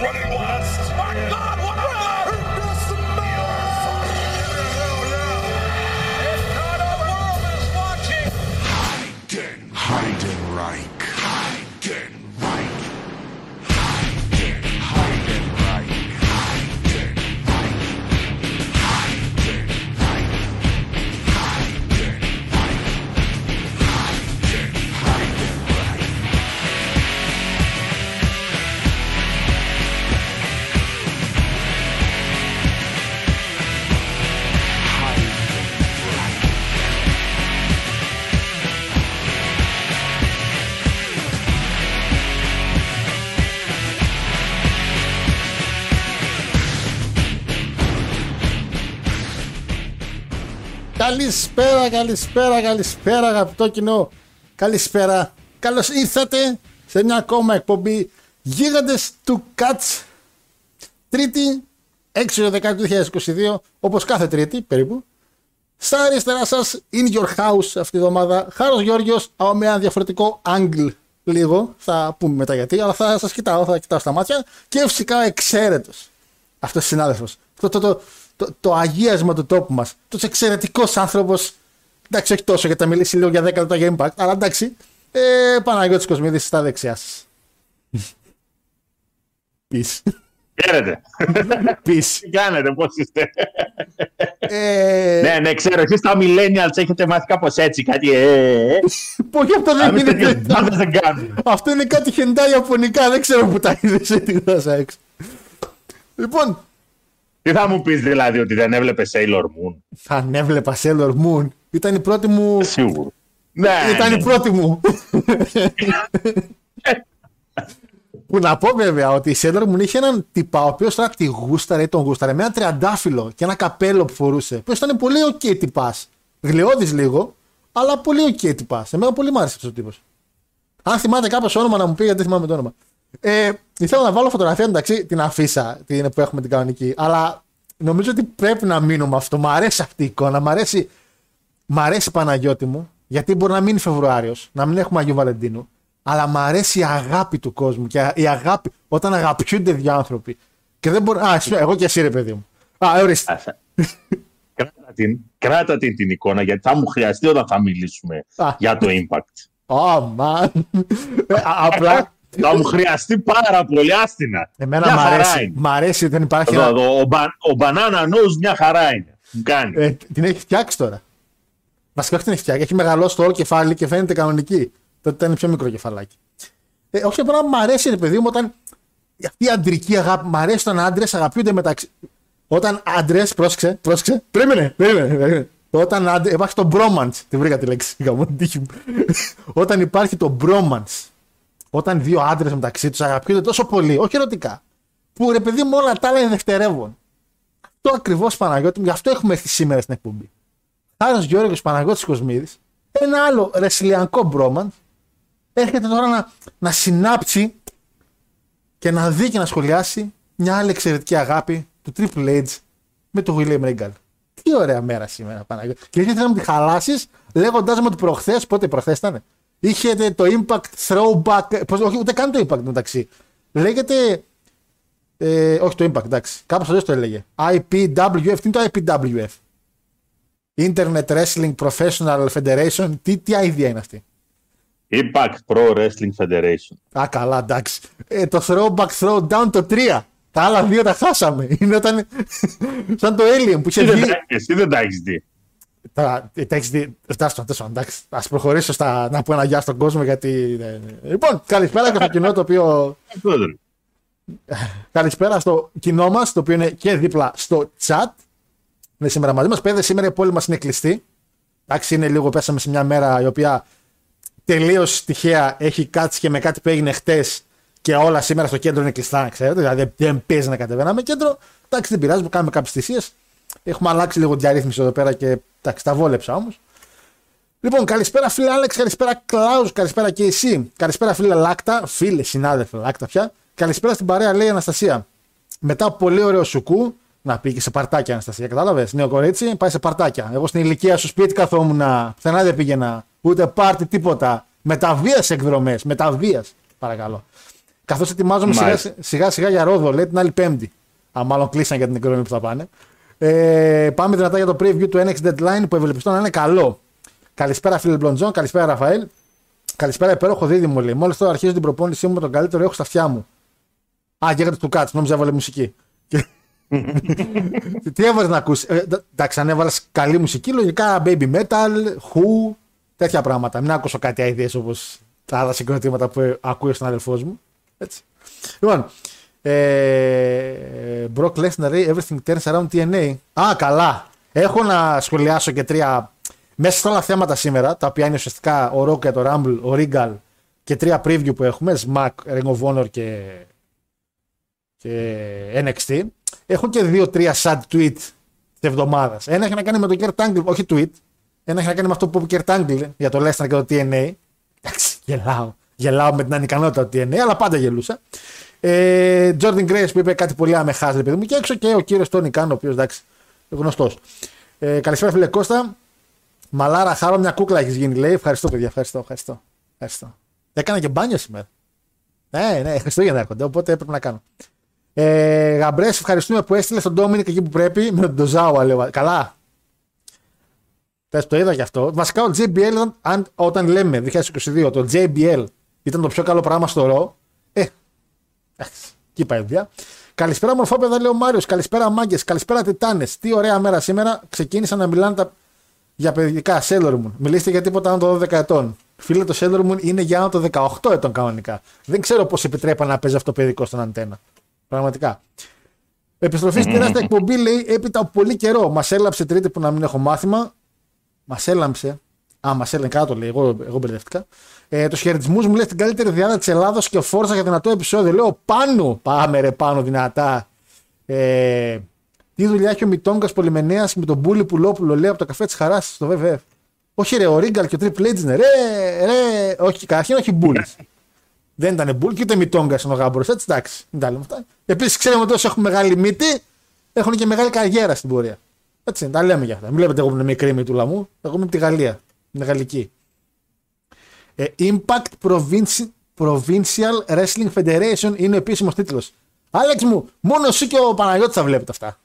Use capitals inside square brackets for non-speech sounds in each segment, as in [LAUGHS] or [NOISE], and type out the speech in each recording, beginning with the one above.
running last. My God, what Καλησπέρα, καλησπέρα, καλησπέρα αγαπητό κοινό. Καλησπέρα. Καλώς ήρθατε σε μια ακόμα εκπομπή Γίγαντες του Κατς. Τρίτη, 6 Δεκάτου 2022, όπως κάθε Τρίτη περίπου. Στα αριστερά σας, in your house αυτή τη εβδομάδα, Χάρος Γιώργιος, αλλά με ένα διαφορετικό angle λίγο, θα πούμε μετά γιατί, αλλά θα σας κοιτάω, θα κοιτάω στα μάτια και φυσικά εξαίρετος. Αυτός ο συνάδελφος. Αυτό το, το, το, το αγίασμα του τόπου μας. Τόσο εξαιρετικός άνθρωπος. Εντάξει, όχι τόσο γιατί θα μιλήσει λίγο για 10 λεπτά για impact, αλλά εντάξει. Ε, Παναγιώτης Κοσμίδης στα δεξιά σας. Peace. Χαίρετε. Peace. Τι κάνετε, πώς είστε. Ε, ναι, ναι, ξέρω, εσείς τα millennials έχετε μάθει κάπως έτσι, κάτι ε, ε, ε. Πολύ αυτό δεν Εμείς τέτοιες είναι. μπάντες δεν κάνουμε. Αυτό είναι κάτι χεντά ιαπωνικά, δεν ξέρω που τα είδες σε τη γλώσσα έξω. Λοιπόν, Τι θα μου πεις δηλαδή, ότι δεν έβλεπε Sailor Moon; θα ανέβλεπα Sailor Moon. Ήταν η πρώτη μου. Σίγουρο. Ναι, Ήταν ναι. η πρώτη μου. [LAUGHS] που να πω βέβαια ότι η Sailor Moon είχε έναν τυπά ο οποίος τώρα τη γούσταρε ή τον γούσταρε με ένα τριαντάφυλλο και ένα καπέλο που φορούσε. Που ήταν πολύ ok τυπάς. Γλαιώδη λίγο, αλλά πολύ ok τυπάς. Εμένα πολύ μ' άρεσε αυτός ο τύπος. Αν θυμάται κάποιος όνομα να μου πει, γιατί δεν θυμάμαι το όνομα. Ε, ήθελα να βάλω φωτογραφία εντάξει την αφίσα την που έχουμε την κανονική. Αλλά νομίζω ότι πρέπει να μείνω με αυτό. Μ' αρέσει αυτή η εικόνα. Μ' αρέσει, μ αρέσει Παναγιώτη μου. Γιατί μπορεί να μείνει Φεβρουάριος, να μην έχουμε Αγίου Βαλεντίνου. Αλλά μ' αρέσει η αγάπη του κόσμου. Και η αγάπη, όταν αγαπιούνται δύο άνθρωποι. Και δεν μπορεί. Α, εσύ, εγώ και εσύ, ρε παιδί μου. Α, ορίστε. Άσε. Κράτα την, κράτα την την εικόνα, γιατί θα μου χρειαστεί όταν θα μιλήσουμε Α. για το impact. Ω, μαν. Ε, α- Απλά. Θα μου χρειαστεί πάρα πολύ άστινα. Εμένα Μια μ' χαρά αρέσει. είναι. Μ' αρέσει ότι δεν υπάρχει. Εδώ, ένα- εδώ, ο, μπα, ο banana nose μια χαρά είναι. Μου κάνει. Ε, την έχει φτιάξει τώρα. Βασικά όχι την έχει φτιάξει. Έχει μεγαλώσει το όλο κεφάλι και φαίνεται κανονική. Τότε ήταν πιο μικρό κεφαλάκι. Ε, όχι απλά μου αρέσει, ρε παιδί μου, όταν αυτή η αντρική αγάπη. Μ' αρέσει όταν άντρες αγαπιούνται μεταξύ. Όταν άντρε, πρόσεξε, πρόσεξε. Περίμενε, περίμενε. περίμενε. Όταν άντρε, υπάρχει το bromance. Τη βρήκα τη λέξη. Γαμώ την τύχη μου. [LAUGHS] όταν υπάρχει το bromance. Όταν δύο άντρες μεταξύ τους αγαπιούνται τόσο πολύ, όχι ερωτικά. Που ρε παιδί μου όλα τα άλλα είναι δευτερεύον. Αυτό ακριβώς Παναγιώτη μου, γι' αυτό έχουμε έρθει σήμερα στην εκπομπή. Χάρος Γιώργος Παναγιώτης Κοσμίδης, ένα άλλο ρεσιλιανικό μπρόμαν, έρχεται τώρα να, να συνάψει και να δει και να σχολιάσει μια άλλη εξαιρετική αγάπη του Triple H με τον William Regal. Τι ωραία μέρα σήμερα, Παναγιώτη. Και ήθελα να μου τη χαλάσεις λέγοντάς μου ότι προχθές, πότε προχθές ήταν, είχε το Impact Throwback. Πώς, όχι, ούτε καν το Impact μεταξύ. Λέγεται. Ε, όχι το Impact, εντάξει. Κάπως αλλιώς το έλεγε. IPWF. Τι είναι το IPWF. Internet Wrestling Professional Federation. Τι, τι idea είναι αυτή; Impact Pro Wrestling Federation. Α, καλά, εντάξει. Ε, το throwback throwdown το 3. Τα άλλα δύο τα χάσαμε. Είναι όταν. σαν το Alien που είχε Εσύ δεν βγει. τα- Εσύ δεν τα έχεις δει. Τώρα, ε, τα έχεις δει. Φτάσω, τέλος πάντων, εντάξει. Α προχωρήσω στα, να πω ένα γεια στον κόσμο γιατί. ναι, ναι. Λοιπόν, καλησπέρα και στο κοινό το οποίο. Αυτό δεν Καλησπέρα στο κοινό μας, το οποίο είναι και δίπλα στο chat. Είναι σήμερα μαζί μας. Πέδε, σήμερα η πόλη μας είναι κλειστή. Εντάξει, είναι λίγο, πέσαμε σε μια μέρα η οποία τελείως τυχαία έχει κάτσει και με κάτι που έγινε χτες και όλα σήμερα στο κέντρο είναι κλειστά, ξέρετε. Δηλαδή δεν- δεν παίζει να κατεβαίναμε κέντρο. Εντάξει, δεν πειράζει, κάνουμε κάποιες θυσίες. Έχουμε αλλάξει λίγο διαρρύθμιση εδώ πέρα και εντάξει, τα βόλεψα όμως. Λοιπόν, καλησπέρα φίλε Άλεξ, καλησπέρα Κλάους, καλησπέρα και εσύ. Καλησπέρα φίλε Λάκτα, φίλε συνάδελφε Λάκτα πια. Καλησπέρα στην παρέα, λέει η Αναστασία. Μετά από πολύ ωραίο σουκού, να πει και σε παρτάκια Αναστασία, κατάλαβες. Νέο κορίτσι, πάει σε παρτάκια. Εγώ στην ηλικία σου σπίτι καθόμουν, πουθενά δεν πήγαινα, ούτε πάρτι τίποτα. Μεταβίας εκδρομές, μεταβίας, παρακαλώ. Καθώς ετοιμάζομαι σιγά, Μάλιστα. σιγά σιγά για ρόδο, λέει την άλλη Πέμπτη. Αν μάλλον κλείσαν για την εκδρομή που θα πάνε. Ε, πάμε δυνατά για το preview του NX Deadline που ευελπιστώ να είναι καλό. Καλησπέρα φίλε Μπλοντζόν, καλησπέρα Ραφαέλ. Καλησπέρα υπέροχο δίδυμο λέει. Μόλις τώρα αρχίζω την προπόνησή μου με τον καλύτερο έχω στα αυτιά μου. Α, γέγατε τους κάτς, νόμιζα έβαλε μουσική. Και- [LAUGHS] Τι έβαλες να ακούσεις; Ε, εντά- εντάξει, αν έβαλες καλή μουσική, λογικά baby metal, who, τέτοια πράγματα. Μην άκουσω κάτι αειδίε όπως τα άλλα συγκροτήματα που ε, ακούει ο συνάδελφό μου. Έτσι. Λοιπόν, ε, Brock Lesnar, λέει, everything turns around TNA. Α, καλά. Έχω να σχολιάσω και τρία μέσα στα άλλα θέματα σήμερα, τα οποία είναι ουσιαστικά ο Rock και το Rumble, ο Regal και τρία preview που έχουμε, Smack, Ring of Honor και, και NXT. Έχω και δύο-τρία sad tweet της εβδομάδας. Ένα έχει να κάνει με τον Kurt Angle, όχι tweet. Ένα έχει να κάνει με αυτό που είπε ο Kurt Angle για το Lesnar και το TNA. Εντάξει, γελάω. Γελάω με την ανικανότητα του TNA, αλλά πάντα γελούσα. Ε, Jordan Grace που είπε κάτι πολύ αμεχάζε, παιδί μου. Και έξω και ο κύριος Τόνι Κάν, ο οποίος εντάξει, γνωστός. Ε, καλησπέρα, φίλε Κώστα. Μαλάρα, χάρο μια κούκλα έχεις γίνει, λέει. Ευχαριστώ, παιδιά. Ευχαριστώ, ευχαριστώ. ευχαριστώ. Έκανα και μπάνιο σήμερα. Ναι, ναι, Χριστούγεννα έρχονται, οπότε έπρεπε να κάνω. Ε, Γαμπρές, ευχαριστούμε που έστειλες τον Ντόμινικ εκεί που πρέπει με τον Ντοζάουα, λέω. Καλά. Πες, το είδα κι αυτό. Βασικά ο JBL, ήταν- αν, όταν λέμε 2022, το JBL ήταν το πιο καλό πράγμα στο ρο. Ε, εντάξει, εκεί πάει η δουλειά. Καλησπέρα, μορφόπεδα, λέει ο Μάριος. Καλησπέρα, μάγκες. Καλησπέρα, Τιτάνες. Τι ωραία μέρα σήμερα. Ξεκίνησαν να μιλάνε τα... για παιδικά. Sailor Moon. Μιλήστε για τίποτα άνω των 12 ετών. Φίλε, το Sailor Moon είναι για άνω των 18 ετών κανονικά. Δεν ξέρω πώς επιτρέπαν να παίζει αυτό παιδικό στον αντένα. Πραγματικά. Επιστροφή στην τεράστια εκπομπή λέει έπειτα από πολύ καιρό. Μας έλαψε τρίτη που να μην έχω μάθημα. Μας έλαμψε. Α, μας έλενε κάτω λέει. Εγώ, εγώ μπερδευτικά. Ε, τους χαιρετισμούς μου λέει στην καλύτερη διάδα της Ελλάδα και φόρσα για δυνατό επεισόδιο. Λέω πάνω. Πάμε ρε πάνω δυνατά. Ε, τι δουλειά έχει ο Μητόγκας Πολυμενέας με τον Μπούλι Πουλόπουλο λέει από το καφέ της Χαράς στο VVF. Όχι ρε, ο Ρίγκαλ και ο Triple H είναι. Ρε, ρε. Όχι, καταρχήν όχι Μπούλις. Δεν ήταν Μπούλ και ούτε Μητόγκας είναι ο γάμπρος. Έτσι εντάξει. Μην τα λέμε αυτά. Επίσης ξέρουμε ότι όσοι έχουν μεγάλη μύτη έχουν και μεγάλη καριέρα στην πορεία. Έτσι, τα λέμε για αυτά. Μην βλέπετε εγώ που είναι μικρή μύτουλα μου. Εγώ είμαι από τη Γαλλία. Είναι γαλλική. Ε, Impact Provinci- Provincial Wrestling Federation είναι ο επίσημος τίτλος. Άλεξ μου, μόνο εσύ και ο Παναγιώτης θα βλέπετε αυτά.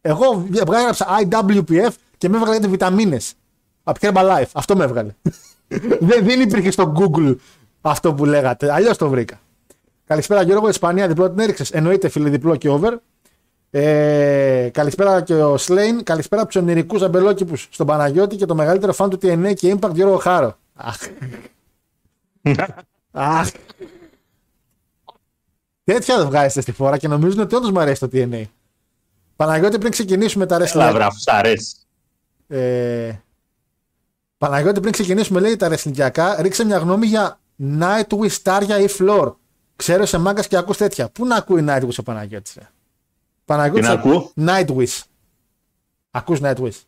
Εγώ έγραψα IWPF και με έβγαλε βιταμίνες. Από Herbalife. Αυτό με έβγαλε. [LAUGHS] δεν, δεν υπήρχε στο Google αυτό που λέγατε. Αλλιώς το βρήκα. Καλησπέρα Γιώργο, Ισπανία, διπλό την έριξες. Εννοείται φίλε διπλό και over. Ε, καλησπέρα και ο Σλέιν. Καλησπέρα από τους ονειρικού αμπελόκηπους στον Παναγιώτη και το μεγαλύτερο φαν του TNA και Impact Γιώργο Χάρο. Αχ. Αχ. Τέτοια δεν βγάζετε στη φορά και νομίζουν ότι όντως μου αρέσει το TNA. Παναγιώτη, πριν ξεκινήσουμε τα wrestling. Έλα, βράφου, σ' αρέσει. Ε, Παναγιώτη, πριν ξεκινήσουμε, λέει τα ρεσλικιακά, ρίξε μια γνώμη για Nightwish, Στάρια ή Floor. Ξέρω σε μάγκας και ακούς τέτοια. Πού να ακούει Nightwish ο Παναγιώτης. Ρε; Παναγιώτης, Τι να ακούω; Nightwish. Ακούς Nightwish;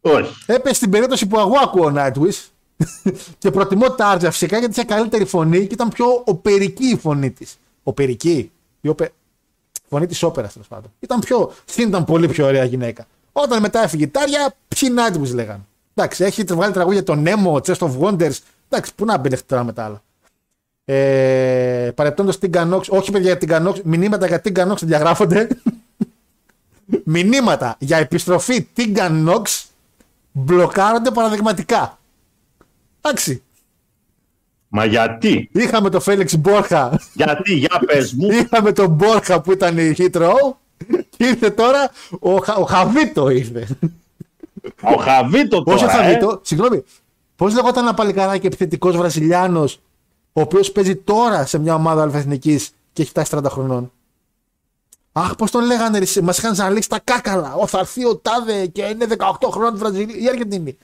Όχι. Έπεσε στην περίπτωση που εγώ ακούω Nightwish [LAUGHS] και προτιμώ Τάρτζα φυσικά γιατί είχε καλύτερη φωνή και ήταν πιο οπερική η φωνή της. Οπερική. Η οπε... φωνή της όπερας τέλος πάντων. Ήταν πιο. Στην ήταν πολύ πιο ωραία γυναίκα. Όταν μετά έφυγε η Τάρια, ποιοι Nightwish λέγανε. Εντάξει, έχει βγάλει τραγούδια τον Nemo, Chest of Wonders. Εντάξει, πού να μπελεχτεί τώρα με τα άλλα. Ε, Παρεπτόντως την Κανόξ, όχι παιδιά για την Κανόξ, μηνύματα για την Κανόξ διαγράφονται. [LAUGHS] μηνύματα για επιστροφή την Κανόξ μπλοκάρονται παραδειγματικά. Εντάξει. Μα γιατί, Είχαμε το Φέλεξ Μπόρχα, γιατί, για πες μου. [LAUGHS] είχαμε τον Μπόρχα που ήταν η hit row και ήρθε τώρα ο, Χα- ο Χαβίτο ήρθε. Ο Χαβίτο τώρα, Όχι ο ε. Χαβίτο, συγγνώμη. Πώς λεγόταν ένα παλικαράκι επιθετικός Βραζιλιάνος, ο οποίος παίζει τώρα σε μια ομάδα αλφαεθνικής και έχει φτάσει 30 χρονών. Αχ, πώς τον λέγανε, μας είχαν ζαλίσει τα κάκαλα. Ω, θα έρθει ο Τάδε και είναι 18 χρόνων Βραζιλία ή Αργεντινή.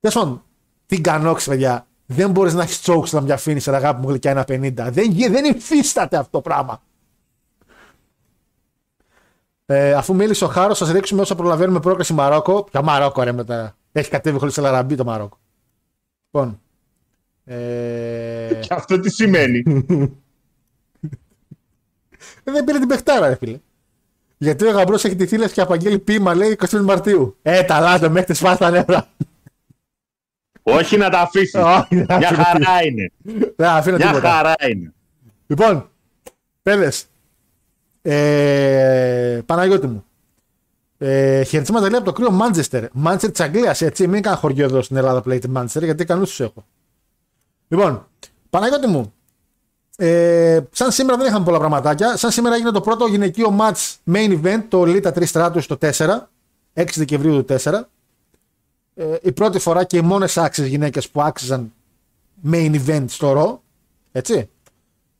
Τέλος πάντων, την κανόξ, παιδιά. δεν μπορείς να έχεις chokes να μια finisher αγάπη μου γλυκιά 1,50. Δεν, γι- δεν υφίσταται αυτό το πράγμα. Ε, αφού μίλησε ο Χάρος, σας ρίξουμε όσο προλαβαίνουμε πρόκληση Μαρόκο. Ποια Μαρόκο, ρε μετά. Έχει κατέβει χωρίς Ελαραμπή το Μαρόκο. Λοιπόν. Ε, Και αυτό τι σημαίνει; δεν πήρε την παιχτάρα, ρε φίλε. Γιατί ο γαμπρός έχει τη θύλα και απαγγέλει πείμα, λέει 23 Μαρτίου. Ε, τα λάθο, μέχρι τη σπάστα τα νεύρα. Όχι να τα αφήσεις. Όχι, δεν Μια αφήνω χαρά είναι. Δεν αφήνω Μια τίποτα. χαρά είναι. Λοιπόν, παιδε. Ε, Παναγιώτη μου. Ε, χαιρετίσματα λέει από το κρύο Μάντζεστερ. Μάντζεστερ της Αγγλίας, έτσι. Μην κάνω χωριό εδώ στην Ελλάδα που λέγεται Μάντζεστερ, γιατί κανούς τους έχω. Λοιπόν, Παναγιώτη μου. Ε, σαν σήμερα δεν είχαμε πολλά πραγματάκια. Σαν σήμερα έγινε το πρώτο γυναικείο match main event, το Lita 3 Stratus το 4. 6 Δεκεμβρίου του 4. Ε, η πρώτη φορά και οι μόνες άξιες γυναίκες που άξιζαν main event στο Raw. Έτσι.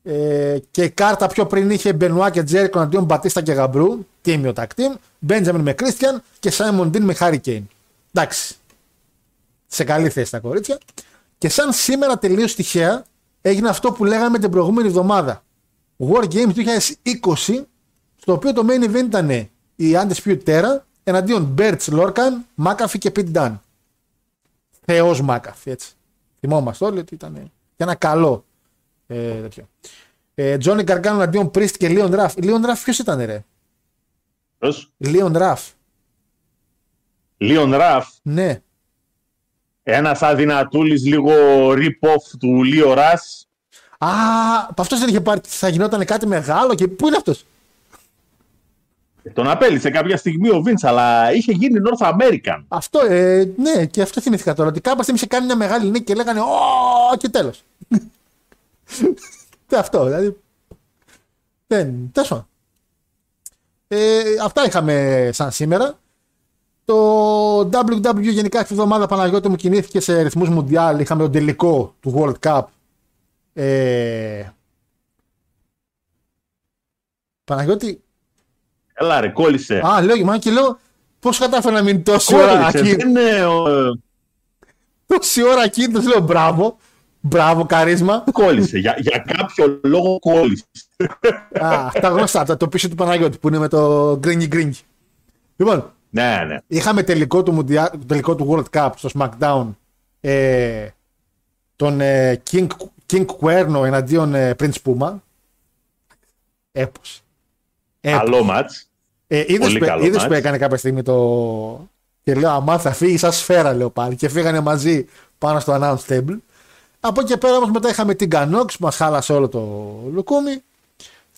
Ε, και η κάρτα πιο πριν είχε Μπενουά και Τζέρικο εναντίον Μπατίστα και Γαμπρού. Τίμιο tag team. Μπέντζαμιν με Κρίστιαν και Σάιμον Ντίν με Χάρι Κέιν. Εντάξει. Σε καλή θέση τα κορίτσια. Και σαν σήμερα τελείως τυχαία έγινε αυτό που λέγαμε την προηγούμενη εβδομάδα. War Games 2020, στο οποίο το main event ήταν η Undisputed Era εναντίον Μπερτς, Λόρκαν, Μάκαφι και Πιτ Ντάν. Θεός Μάκαφι, έτσι. Θυμόμαστε όλοι ότι ήταν για ένα καλό ε, τέτοιο. Ε, Τζόνι Καρκάνο εναντίον Πρίστ και Λίον Ραφ. Λίον Ραφ ποιος ήταν, ρε; Ποιος; Λίον Ραφ. Λίον Ραφ. Ναι. Ένας αδυνατούλης λίγο rip-off του Λίο Ρας. Α, αυτός δεν είχε πάρει. Θα γινόταν κάτι μεγάλο και πού είναι αυτός; Τον απέλησε κάποια στιγμή ο Βίντ, αλλά είχε γίνει North American. Αυτό, ε, ναι, και αυτό θυμήθηκα τώρα. Ότι κάποια στιγμή είχε κάνει μια μεγάλη νίκη και λέγανε Ω, και τέλος. Τι [LAUGHS] αυτό, δηλαδή. Δεν. Τέλος πάντων. Ε, αυτά είχαμε σαν σήμερα. Το WW γενικά αυτή τη εβδομάδα Παναγιώτη μου κινήθηκε σε ρυθμούς Μουντιάλ. Είχαμε τον τελικό του World Cup. Ε, Παναγιώτη, Έλα ρε, κόλλησε. α, λέω, μα και λέω, πώς κατάφερα να μείνει τόση ώρα Κόλλησε, εκεί. δεν είναι. ε, Τόση ώρα εκεί, του λέω μπράβο. Μπράβο, καρίσμα. Κόλλησε. για, για κάποιο λόγο κόλλησε. Α, τα γνωστά, τα- το πίσω του Παναγιώτη που είναι με το γκρίνγκι γκρίνγκι. Λοιπόν, Ναι, ναι. είχαμε τελικό του, Mundial- τελικό του World Cup στο SmackDown ε, τον ε, King, King Cuerno εναντίον ε, Prince Puma. Έπος. Έπος. Καλό μάτς. Ε, είδες, Πολύ που, καλό είδες μάτς. που έκανε κάποια στιγμή το... Και λέω, αμά θα φύγει σαν σφαίρα, λέω πάλι. Και φύγανε μαζί πάνω στο announce table. Από εκεί και πέρα όμως μετά είχαμε την Canox που μας χάλασε όλο το λουκούμι.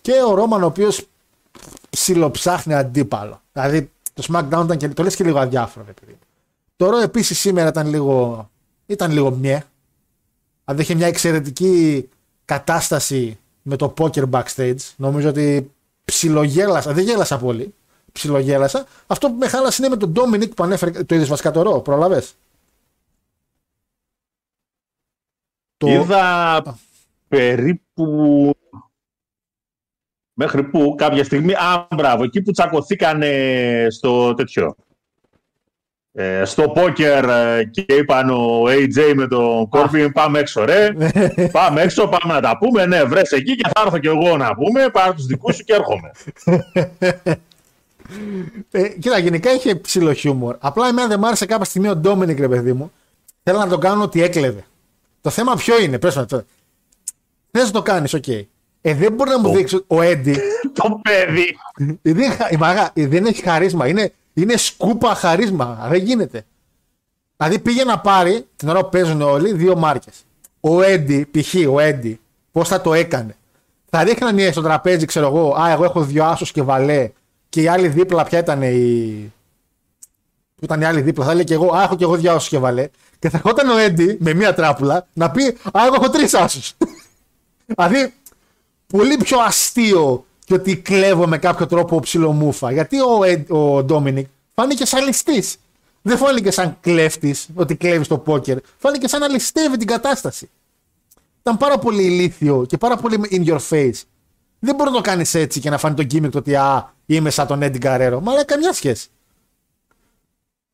Και ο Ρόμαν ο οποίος ψιλοψάχνει αντίπαλο. Δηλαδή το SmackDown ήταν και, το λες και λίγο αδιάφορο. ρε παιδί. Το Raw επίσης σήμερα ήταν λίγο, ήταν λίγο μιε. Δηλαδή είχε μια εξαιρετική κατάσταση με το poker backstage. Νομίζω ότι ψιλογέλασα, δεν γέλασα πολύ. Ψιλογέλασα. Αυτό που με χάλασε είναι με τον Dominic που ανέφερε. Το είδες βασικά το Raw, πρόλαβες; Το... Είδα περίπου. Μέχρι που κάποια στιγμή. Α, μπράβο, εκεί που τσακωθήκανε στο τέτοιο. Ε, στο πόκερ ε, και είπαν ο AJ με τον Κόρμπιν πάμε έξω ρε, [LAUGHS] πάμε έξω, πάμε να τα πούμε, ναι βρες εκεί και θα έρθω κι εγώ να πούμε, πάρω τους δικούς σου και έρχομαι. [LAUGHS] Ε, κοίτα, γενικά είχε ψηλό χιούμορ. Απλά εμένα δεν μ' άρεσε κάποια στιγμή ο Ντόμινικ, ρε παιδί μου. Θέλω να τον κάνω ότι έκλεβε. Το θέμα ποιο είναι, πες μου αυτό. Θες να το κάνεις, οκ. Ε, δεν μπορεί να μου δείξει ο Έντι. [LAUGHS] Το παιδί. δεν, χα- η μαγά- ε, δεν έχει χαρίσμα. Είναι, είναι σκούπα χαρίσμα. Δεν γίνεται. Δηλαδή πήγε να πάρει την ώρα που παίζουν όλοι δύο μάρκες. Ο Έντι, π.χ. ο Έντι, πώς θα το έκανε. Θα ρίχναν οι στο τραπέζι, ξέρω εγώ, Α, εγώ έχω δύο άσους και βαλέ. Και οι άλλοι δίπλα, ποια ήταν η. Που ήταν οι άλλοι δίπλα, θα λέει και εγώ, Α, έχω και εγώ δύο άσους και βαλέ. Και θα ερχόταν ο Έντι με μία τράπουλα να πει, Α, εγώ έχω τρεις άσους. [LAUGHS] δηλαδή, πολύ πιο αστείο και ότι κλέβω με κάποιο τρόπο ψιλομούφα. Γιατί ο, Ed- ο Ντόμινικ φάνηκε σαν ληστής. Δεν φάνηκε σαν κλέφτης ότι κλέβεις το πόκερ. Φάνηκε σαν να ληστεύει την κατάσταση. Ήταν πάρα πολύ ηλίθιο και πάρα πολύ in your face. Δεν μπορεί να το κάνεις έτσι και να φάνει το gimmick το ότι α, είμαι σαν τον Eddie Guerrero. Μα δεν καμιά σχέση.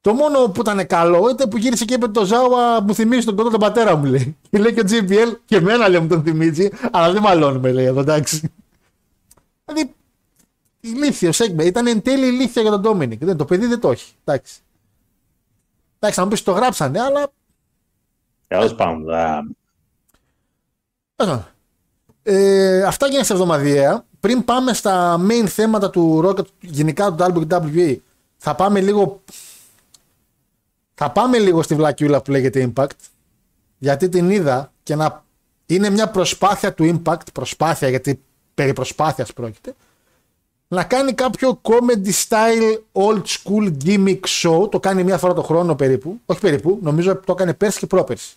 Το μόνο που ήταν καλό ήταν που γύρισε και είπε το Ζάουα μου θυμίζει τον κοντό τον πατέρα μου λέει. Και λέει και ο JBL και εμένα λέει μου τον θυμίζει, αλλά δεν μαλώνουμε λέει εδώ εντάξει. Δηλαδή ηλίθιο σέγγμε. Ήταν εν τέλει ηλίθεια για τον Ντόμινικ. Δεν, το παιδί δεν το έχει. Εντάξει. Εντάξει, να μου πεις το γράψανε, αλλά. Τέλος πάντων. α, Ε, αυτά γίνανε σε εβδομαδιαία. Πριν πάμε στα main θέματα του Rocket, γενικά του WWE, θα πάμε λίγο. Θα πάμε λίγο στη βλακιούλα που λέγεται Impact. Γιατί την είδα και να είναι μια προσπάθεια του Impact, προσπάθεια γιατί περί προσπάθειας πρόκειται, να κάνει κάποιο comedy style old school gimmick show. Το κάνει μία φορά το χρόνο περίπου. Όχι περίπου, νομίζω το έκανε πέρσι και πρόπερσι.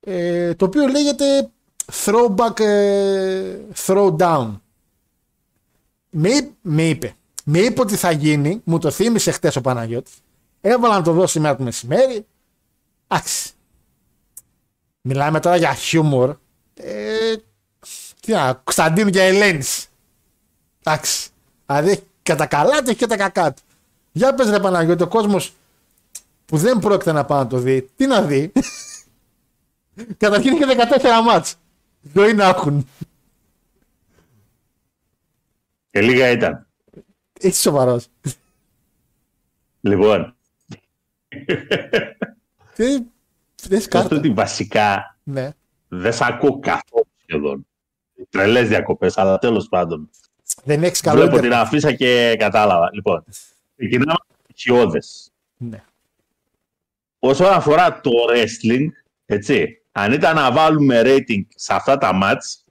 Ε, το οποίο λέγεται throwback ε, throwdown. Με, εί- με είπε. Με είπε ότι θα γίνει, μου το θύμισε χτες ο Παναγιώτης. Έβαλα να το δω σήμερα το μεσημέρι. Εντάξει. Μιλάμε τώρα για χιούμορ. Ε, τι να, Κωνσταντίνου και Ελένης. Εντάξει. Δηλαδή έχει και τα καλά του έχει και τα κακά του. Για πες ρε Παναγιώτη, ο κόσμος που δεν πρόκειται να πάει να το δει, τι να δει; [LAUGHS] Καταρχήν είχε 14 μάτς. Ζωή να έχουν. Και λίγα ήταν. Είσαι σοβαρός. Λοιπόν, Τι, δεν αυτό κάρτα. ότι βασικά Ναι. δεν σ' ακούω καθόλου σχεδόν. Τρελές διακοπές, αλλά τέλος πάντων. Δεν έχεις καλό Βλέπω την ίντερνετ. αφίσα και κατάλαβα. Λοιπόν, ξεκινάμε με χιώδες. Ναι. Όσον αφορά το wrestling, έτσι, αν ήταν να βάλουμε rating σε αυτά τα μάτς,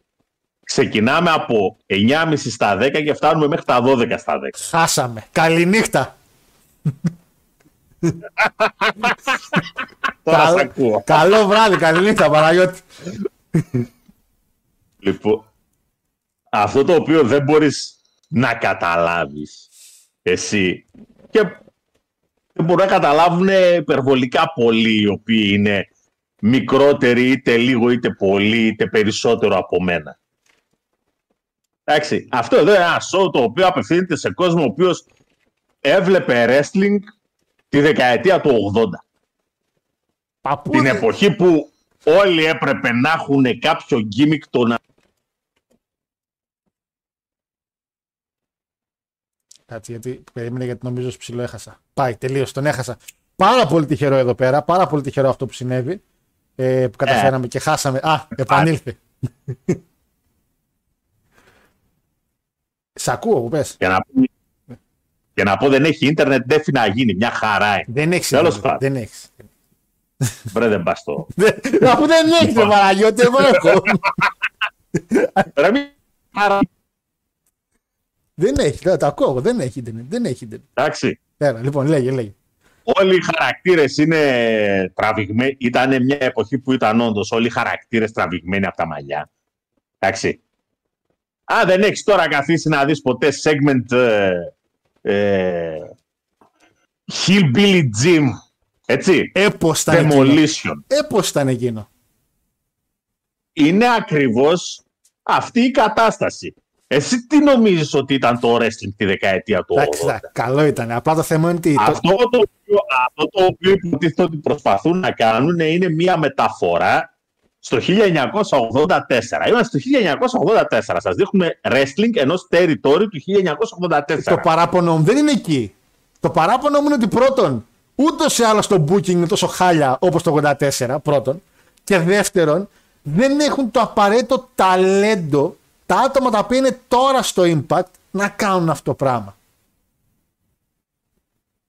ξεκινάμε από 9,5 στα 10 και φτάνουμε μέχρι τα 12 στα 10. Χάσαμε. Καληνύχτα. Τώρα Καλό- σ' ακούω. Καλό βράδυ. Καληνύχτα Παναγιώτη. Λοιπόν, αυτό το οποίο δεν μπορείς να καταλάβεις εσύ και δεν μπορούν να καταλάβουν υπερβολικά πολλοί οι οποίοι είναι μικρότεροι είτε λίγο είτε πολύ είτε περισσότερο από μένα. Εντάξει, αυτό εδώ είναι ένα show το οποίο απευθύνεται σε κόσμο ο οποίος έβλεπε wrestling τη δεκαετία του 80. Παππού. Την εποχή που όλοι έπρεπε να έχουν κάποιο gimmick το να Κάτσε γιατί περίμενε γιατί νομίζω ότι ψηλό έχασα. Πάει, τελείωσε, τον έχασα. Πάρα πολύ τυχερό εδώ πέρα, πάρα πολύ τυχερό αυτό που συνέβη. Ε, που καταφέραμε και χάσαμε. Α, επανήλθε. Σ' ακούω που πες. Για να, πω- για να πω δεν έχει ίντερνετ, δεν φύγει να γίνει. Μια χαρά είναι. Δεν έχεις. Τέλος ίντερνετ, πάντων. Δεν έχεις. Βρε δεν πας το. Δεν- Αφού δεν έχεις ρε Παναγιώτη, εγώ έχω. Ρε μη χαρά. δεν έχει, δεν, το ακούω εγώ, δεν έχει ίντερνετ. Δεν έχει ίντερνετ. Εντάξει. Πέρα, λοιπόν, λέγε, λέγε. Όλοι οι χαρακτήρες είναι τραβηγμένοι. Ήταν μια εποχή που ήταν όντως όλοι οι χαρακτήρες τραβηγμένοι από τα μαλλιά. Εντάξει. Αν δεν έχεις τώρα καθίσει να δεις ποτέ segment ε, ε, Hillbilly Jim, έτσι, Ε, πώς ήταν εκείνο; Demolition. Ε, πώς ήταν εκείνο; είναι ακριβώς αυτή η κατάσταση. Εσύ τι νομίζεις ότι ήταν το wrestling τη δεκαετία του 80. Εντάξει, εντάξει, καλό ήταν. Απλά το θέμα είναι ότι. το- Αυτό το, οποίο, αυτό το οποίο υποτίθεται ότι προσπαθούν να κάνουν είναι μία μεταφορά στο 1984. Είμαστε στο 1984. Σας δείχνουμε wrestling ενός territory του 1984. Το παράπονο μου δεν είναι εκεί. Το παράπονο μου είναι ότι πρώτον, ούτως ή άλλως το booking είναι τόσο χάλια όπως το 84, πρώτον. Και δεύτερον, δεν έχουν το απαραίτητο ταλέντο τα άτομα τα οποία είναι τώρα στο impact να κάνουν αυτό το πράγμα.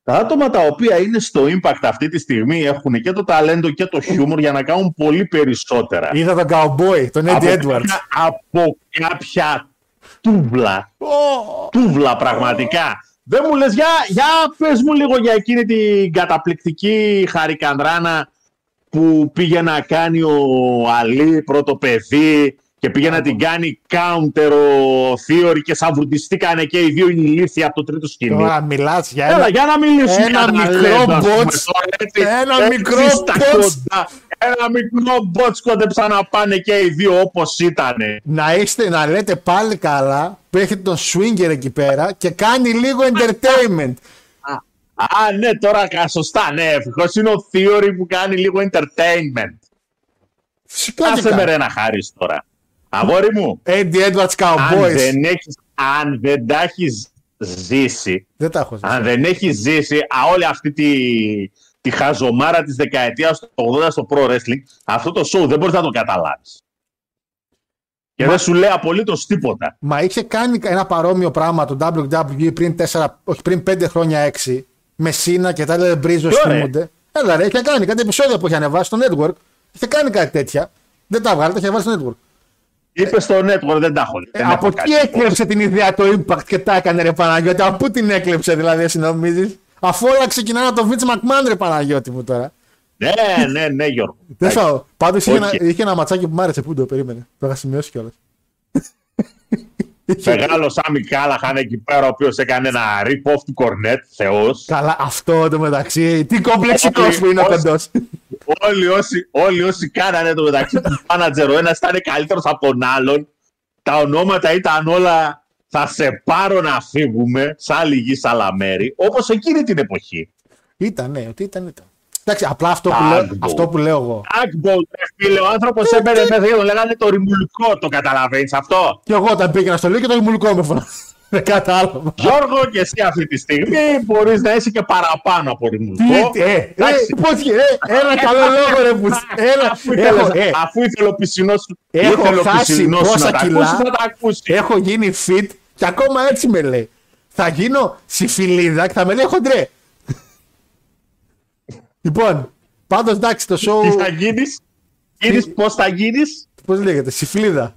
Τα άτομα τα οποία είναι στο Impact αυτή τη στιγμή έχουν και το ταλέντο και το χιούμορ για να κάνουν πολύ περισσότερα. Είδα τον cowboy, τον Eddie από, Edwards. κάποια, από κάποια τούβλα. Τούβλα πραγματικά. Δεν μου λες, για, για πες μου λίγο για εκείνη την καταπληκτική χαρικανδράνα που πήγε να κάνει ο Αλή πρώτο παιδί και πήγε να την κάνει counter ο Theory και σαβουντιστήκανε και οι δύο ηλίθιοι από το τρίτο σκηνή. Τώρα μιλάς για Έλα, ένα. για να μιλήσουμε. ένα για να μικρό λέμε, ας πούμε, bots, τώρα, έτσι, ένα έτσι μικρό στα bots. κοντά. Ένα μικρό bot κόντεψαν να πάνε και οι δύο όπως ήτανε. Να είστε, να λέτε πάλι καλά που έχετε τον Swinger εκεί πέρα και κάνει λίγο entertainment. Α, ναι, τώρα κα- σωστά, ναι. Ευτυχώς είναι ο Theory που κάνει λίγο entertainment. Φυσικά και Άσε με κάνει. ρε να χάρεις τώρα. Αγόρι μου, Eddie Edwards αν Cowboys. δεν, έχεις, αν δεν τα έχεις ζήσει, Δεν τα έχω ζήσει. αν δεν έχεις ζήσει α, όλη αυτή τη, τη χαζομάρα της δεκαετίας του 80 στο Pro Wrestling, αυτό το show δεν μπορείς να το καταλάβεις. Και Μα- δεν σου λέει απολύτως τίποτα. Μα είχε κάνει ένα παρόμοιο πράγμα το WWE πριν 4, όχι πριν 5 χρόνια 6 με Σίνα και τα άλλα Μπρίζο Ποιο, ρε; θυμούνται. Έλα ρε, είχε κάνει κάτι επεισόδια που είχε ανεβάσει στο network. Είχε κάνει κάτι τέτοια. Δεν τα βγάλε, τα είχε βάλει στο network. Είπες στο network, δεν τα έχω δει. Ε, Δεν από έχω τι κάτι. έκλεψε την ιδέα το impact και τα έκανε ρε Παναγιώτη. Από πού την έκλεψε δηλαδή, εσύ νομίζεις; Αφού όλα ξεκινάνε από τον Vince McMahon ρε Παναγιώτη μου τώρα. Ναι, ναι, ναι, Γιώργο. [LAUGHS] Δεν θα. Πάντως είχε, ένα- Όχι. είχε ένα ματσάκι που μ' άρεσε που το περίμενε. Το είχα σημειώσει κιόλας. [LAUGHS] Μεγάλος Σάμι Κάλαχαν εκεί πέρα, ο οποίος έκανε ένα rip-off του Κορνέτ, Θεός. Καλά, αυτό το μεταξύ. Τι κομπλεξικός Όχι, που είναι ο όχι. Πεντό. Όλοι όσοι, όλοι όσοι κάνανε το μεταξύ τους μάνατζερ, ο ένας ήταν καλύτερος από τον άλλον. Τα ονόματα ήταν όλα. Θα σε πάρω να φύγουμε, σαν λιγή σαλαμέρι, όπως εκείνη την εποχή. Ήταν, ναι, ότι ήταν, ήταν. Εντάξει, απλά αυτό που, Tag λέω, ball. αυτό που λέω εγώ. Ackbolt, ρε φίλε, ο άνθρωπος έμπαινε μέσα και τον λέγανε το ρημουλικό, το καταλαβαίνεις αυτό; Και εγώ όταν πήγαινα στο λίγο και το υμουλικό με φωνά. Δεν κατάλαβα. Γιώργο, και εσύ αυτή τη στιγμή μπορείς να είσαι και παραπάνω από ρημουλικό. Τι, ε, ε, Εντάξει. πώς και, ε, ένα καλό λόγο ρε που. [LAUGHS] Ένα, Αφού έχω, ήθελε, ε, αφού ήθελε ο πισινός σου, Έχω ήθελε ο χάσει πισινός σου πόσα να τα κιλά. ακούσει, θα τα ακούσει. έχω γίνει fit και ακόμα έτσι με λέει. Θα γίνω συμφιλίδα και θα με λέει χοντρέ. λοιπόν, πάντως εντάξει το Τι θα show, γίνεις, γίνεις πώς θα γίνεις, πώς λέγεται, συμφιλίδα.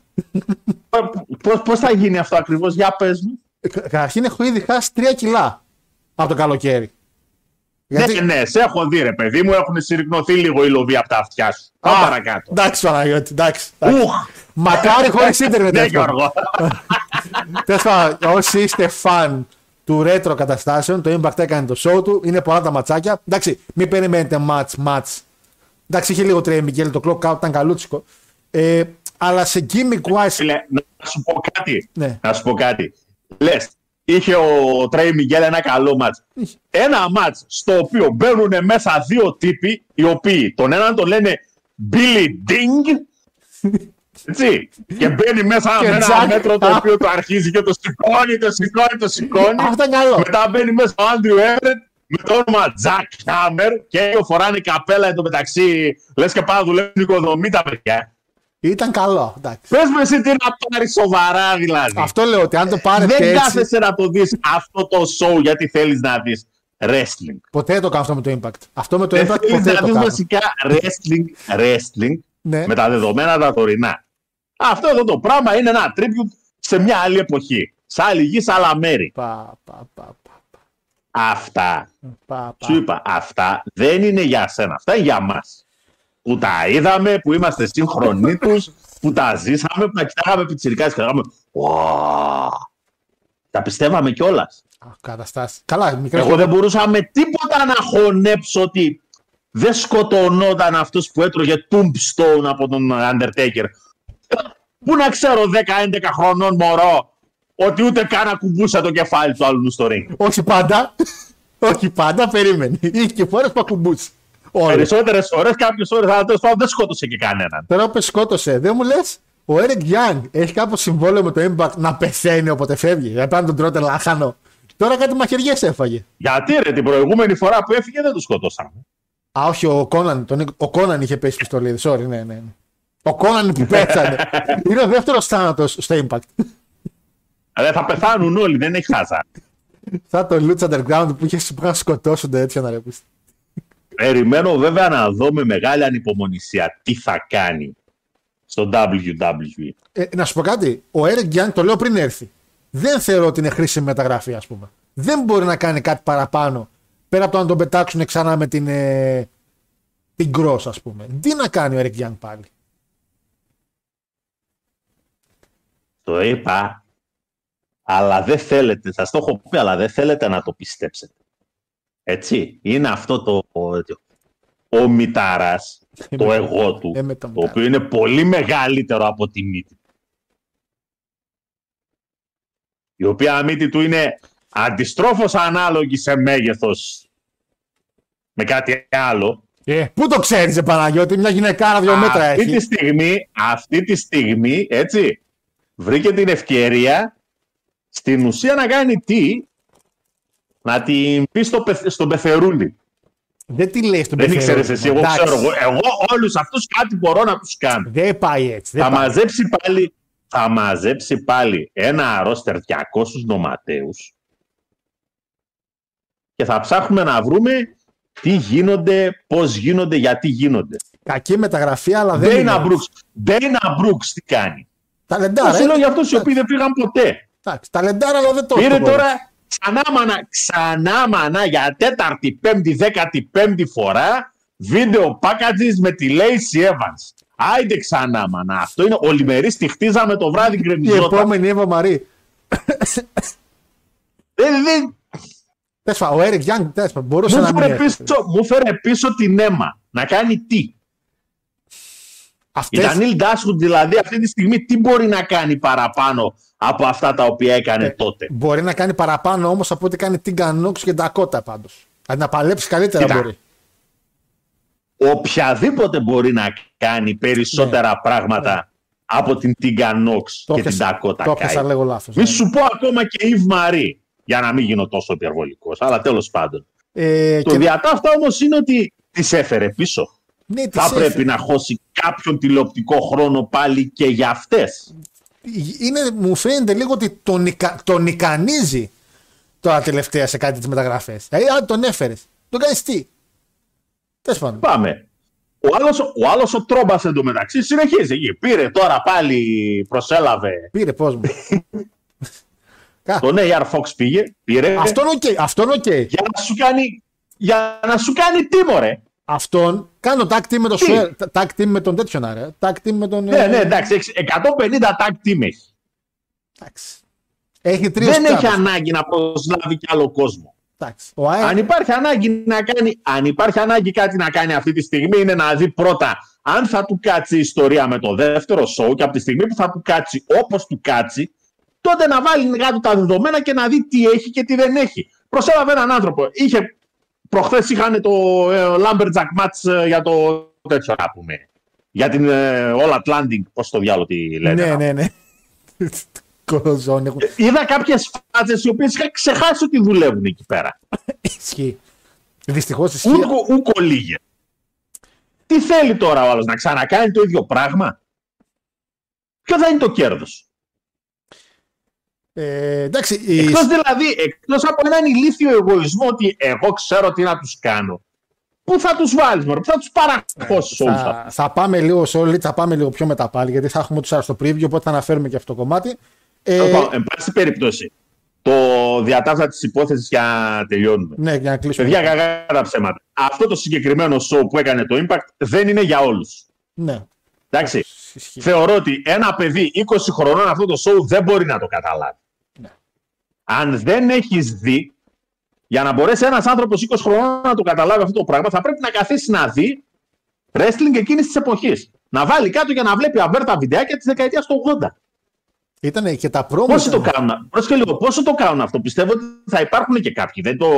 πώς, πώς θα γίνει αυτό ακριβώς, για πες μου. Ε, κα- Καταρχήν έχω ήδη χάσει 3 κιλά από το καλοκαίρι. Γιατί... Ναι, ναι, σε έχω δει ρε παιδί μου, έχουν συρρυκνωθεί λίγο οι λοβοί από τα αυτιά σου. Πάμε Α, παρακάτω. Εντάξει Παναγιώτη, εντάξει. εντάξει. Ουχ, Μακάρι χωρίς ίντερνετ [LAUGHS] ναι αυτό. Γιώργο. [LAUGHS] Τέλος πάντων, όσοι είστε φαν του retro καταστάσεων, το Impact έκανε το show του, είναι πολλά τα ματσάκια. Εντάξει, μην περιμένετε match, match. Εντάξει, είχε λίγο τρέι Μικέλ, το clock out ήταν καλούτσικο. Ε, αλλά σε gimmick wise. Φίλε, να σου πω κάτι. Ναι. Να σου πω κάτι. Λες, είχε ο Τρέι Μιγγέλ ένα καλό μάτς. Ένα μάτς στο οποίο μπαίνουν μέσα δύο τύποι, οι οποίοι τον έναν τον λένε Billy Ding, [LAUGHS] έτσι, και μπαίνει μέσα Και με ένα Jack. μέτρο το οποίο το αρχίζει και το σηκώνει, το σηκώνει, το σηκώνει. Αυτό ήταν καλό. Μετά μπαίνει μέσα ο Άντριου Έβρετ με το όνομα Jack Hammer και δύο φοράνε καπέλα εν τω μεταξύ. Λες και πάνε να δουλεύουν οικοδομή τα παιδιά. Ήταν καλό. Εντάξει. Πες μου εσύ τι να πάρεις σοβαρά δηλαδή. Αυτό λέω ότι αν το πάρετε Δεν έτσι. κάθεσαι να το δεις αυτό το show γιατί θέλεις να δεις wrestling. Ποτέ δεν το κάνω αυτό με το impact. Αυτό με το Δεν impact θέλεις ποτέ να το δεις κάνω. βασικά wrestling, wrestling Ναι. με τα δεδομένα τα τωρινά. Αυτό εδώ το πράγμα είναι ένα tribute σε μια άλλη εποχή. Σε άλλη γη, σε άλλα μέρη. Πα, πα, πα, πα, Αυτά, πα, πα. σου είπα, αυτά δεν είναι για σένα. Αυτά είναι για μας. Που τα είδαμε, που είμαστε σύγχρονοι τους, που τα ζήσαμε, που τα κοιτάγαμε πιτσιρικάς και λέγαμε «Wow». Τα πιστεύαμε κιόλας. Α, Καταστάσεις. Καλά, μικρός. Εγώ δεν μπορούσα με τίποτα να χωνέψω ότι δεν σκοτωνόταν αυτός που έτρωγε tombstone από τον Undertaker. Πού να ξέρω 10-11 χρονών μωρό ότι ούτε καν ακουμπούσα το κεφάλι του άλλου στο ring. Όχι πάντα. [LAUGHS] Όχι πάντα, περίμενε. Είχε και φορές που ακουμπούσε. Όλοι. Περισσότερες ώρες, κάποιες ώρες, αλλά τέλος πάντων δεν σκότωσε και κανέναν. Τώρα που σκότωσε, δεν μου λες, ο Eric Young έχει κάπως συμβόλαιο με το Impact να πεθαίνει όποτε φεύγει. Για να τον τρώτε λάχανο. Τώρα κάτι μαχαιριές έφαγε. Γιατί ρε, την προηγούμενη φορά που έφυγε δεν τους σκοτώσαμε. Α, όχι, ο Κόναν, τον, ο Κόναν είχε πέσει πιστολίδι. Sorry, ναι, ναι. ναι. Ο Κόναν που πέθανε. [LAUGHS] Είναι ο δεύτερος θάνατος στο Impact. Αλλά θα πεθάνουν όλοι, δεν έχει χάσα. Θα το Lucha Underground που είχε που είχαν σκοτώσουν τέτοια να ρε πεις. Περιμένω βέβαια να δω με μεγάλη ανυπομονησία τι θα κάνει στο WWE. Ε, να σου πω κάτι. Ο Eric Young το λέω πριν έρθει. Δεν θεωρώ ότι είναι χρήσιμη μεταγραφή, ας πούμε. Δεν μπορεί να κάνει κάτι παραπάνω πέρα από το να τον πετάξουν ξανά με την, ε, την Cross, ας πούμε. Τι να κάνει ο Eric Young πάλι; Το είπα, αλλά δεν θέλετε, σας το έχω πει, αλλά δεν θέλετε να το πιστέψετε. Έτσι, είναι αυτό το... Ο Μητάρας, το εγώ του, Ε, με το το Μητάρα. οποίο είναι πολύ μεγαλύτερο από τη μύτη. Η οποία μύτη του είναι αντιστρόφως ανάλογη σε μέγεθος με κάτι άλλο. Ε, πού το ξέρεις, ε, Παναγιώτη, μια γυναικάρα δύο μέτρα αυτή έχει. τη στιγμή, αυτή τη στιγμή, έτσι, βρήκε την ευκαιρία στην ουσία να κάνει τι, να την πεις στο, πε- στον Πεθερούλη. Δεν τι λέει στον Δεν Πεθερόλη, ήξερε εσύ, εγώ εντάξει. ξέρω. Εγώ, εγώ όλους αυτούς κάτι μπορώ να τους κάνω. Δεν πάει έτσι. Δεν θα πάει. μαζέψει πάλι, θα μαζέψει πάλι ένα ρόστερ 200 νοματέους και θα ψάχνουμε να βρούμε τι γίνονται, πώς γίνονται, γιατί γίνονται. Κακή μεταγραφή, αλλά δεν Ντέινα είναι. Μπρούξ. Ντέινα Μπρούξ τι κάνει. Ταλεντάρα. Σου ε. λέω για αυτούς οι οποίοι δεν πήγαν ποτέ. Εντάξει, Ταλεντάρα, αλλά δεν το Πήρε το τώρα ξανά μανά, ξανά μανά για τέταρτη, πέμπτη, δέκατη, πέμπτη φορά βίντεο packages με τη Lacey Evans. Άιντε ξανά μανά. Αυτό είναι ολιμερής, τη χτίζαμε το βράδυ Η γκρεμιζόταν. επόμενη Εύα Μαρή. Δεν, δεν, Τες πάντων, ο Έρικ Γιάνγκ τες πάντων, μπορούσε μου, να μην φέρε έρθει. πίσω, μου φέρε πίσω την αίμα. Να κάνει τι; Η Αυτές, Ντανίλ Ντάσχουντ δηλαδή αυτή τη στιγμή τι μπορεί να κάνει παραπάνω από αυτά τα οποία έκανε Ε, τότε; Μπορεί να κάνει παραπάνω όμως από ό,τι κάνει την Κανόξ και Ντακότα πάντως. Αν να παλέψει καλύτερα Κοίτα. μπορεί. Οποιαδήποτε μπορεί να κάνει περισσότερα πράγματα από την Τίγκα Νόξ Ναι. Το και την έπιασα- Τακότα Το έπιασα Κάι. λέγω λάθος. Μη ναι. σου πω ακόμα και η Μαρή, για να μην γίνω τόσο υπερβολικός, αλλά τέλος πάντων. Ε, Το και- διατάφτα όμως είναι ότι τις έφερε πίσω. Ναι, τις Θα έφερε. πρέπει να χώσει κάποιον τηλεοπτικό χρόνο πάλι και για αυτές. είναι, μου φαίνεται λίγο ότι τον, ικα, τον ικανίζει τώρα τελευταία σε κάτι τις μεταγραφές. Δηλαδή, αν τον έφερες, τον κάνεις τι; Τέλος πάντων. Πάμε. Ο άλλος, ο άλλος ο Τρόμπας εντωμεταξύ συνεχίζει εκεί. Πήρε τώρα πάλι, προσέλαβε. Πήρε πώς μου. Κα- Τον AR Fox πήγε, πήρε. Αυτόν οκ. Αυτόν οκ. Για να σου κάνει, για να σου κάνει τι μωρέ. Αυτόν κάνω tag team με τον Τι; Σουέρ. Tag team με τον τέτοιον άρε. Tag team με τον. Ναι, ε, ναι, εντάξει, έχεις 150 tag team έχει. εντάξει. Έχει τρεις Δεν έχει ανάγκη να προσλάβει κι άλλο κόσμο. Ο ΑΕ, Αν υπάρχει ανάγκη να κάνει, αν υπάρχει ανάγκη κάτι να κάνει αυτή τη στιγμή είναι να δει πρώτα αν θα του κάτσει η ιστορία με το δεύτερο show και από τη στιγμή που θα του κάτσει όπως του κάτσει, τότε να βάλει κάτω τα δεδομένα και να δει τι έχει και τι δεν έχει. Προσέλαβε έναν άνθρωπο. Είχε, προχθές είχαν το ε, Lumberjack match ε, για το τέτοιο να πούμε. Για την ε, All Atlantic, πώς το διάλογο τη λένε. ναι, ναι, ναι. [LAUGHS] Κοροζόνι. έχουν- Είδα κάποιες φάτσες οι οποίες είχα ξεχάσει ότι δουλεύουν εκεί πέρα. [LAUGHS] Ισχύει. Δυστυχώς ισχύει. Ούκο, ούκο λίγε. Τι θέλει τώρα ο άλλος, να ξανακάνει το ίδιο πράγμα; Ποιο θα είναι το κέρδος; Ε, εντάξει, η- Εκτός δηλαδή, εκτός από έναν ηλίθιο εγωισμό ότι εγώ ξέρω τι να τους κάνω. Πού θα τους βάλεις, μωρέ, πού θα τους παραχώσεις όλους θα, αυτούς; θα πάμε λίγο σε όλη, θα πάμε λίγο πιο μετά πάλι, γιατί θα έχουμε τους άλλους στο preview, οπότε θα αναφέρουμε και αυτό το κομμάτι. Ε, Λοιπόν, εν πάση περιπτώσει, το διατάφτα της υπόθεσης για να τελειώνουμε. ναι, για να κλείσουμε. Παιδιά, κακά τα ψέματα. Αυτό το συγκεκριμένο show που έκανε το Impact δεν είναι για όλους. Ναι, Εντάξει. ισχύει. Θεωρώ ότι ένα παιδί 20 χρονών αυτό το show δεν μπορεί να το καταλάβει. Ναι. Αν δεν έχεις δει, για να μπορέσει ένας άνθρωπος 20 χρονών να το καταλάβει αυτό το πράγμα, θα πρέπει να καθίσεις να δει wrestling εκείνης της εποχής. Να βάλει κάτω για να βλέπει αβέρτα βιντεάκια της δεκαετίας του 80. Ήταν και τα promo. Πόσοι το ήταν- κάνουν, πρόσεχε λίγο, πόσο το κάνουν αυτό; Πιστεύω ότι θα υπάρχουν και κάποιοι. Δεν το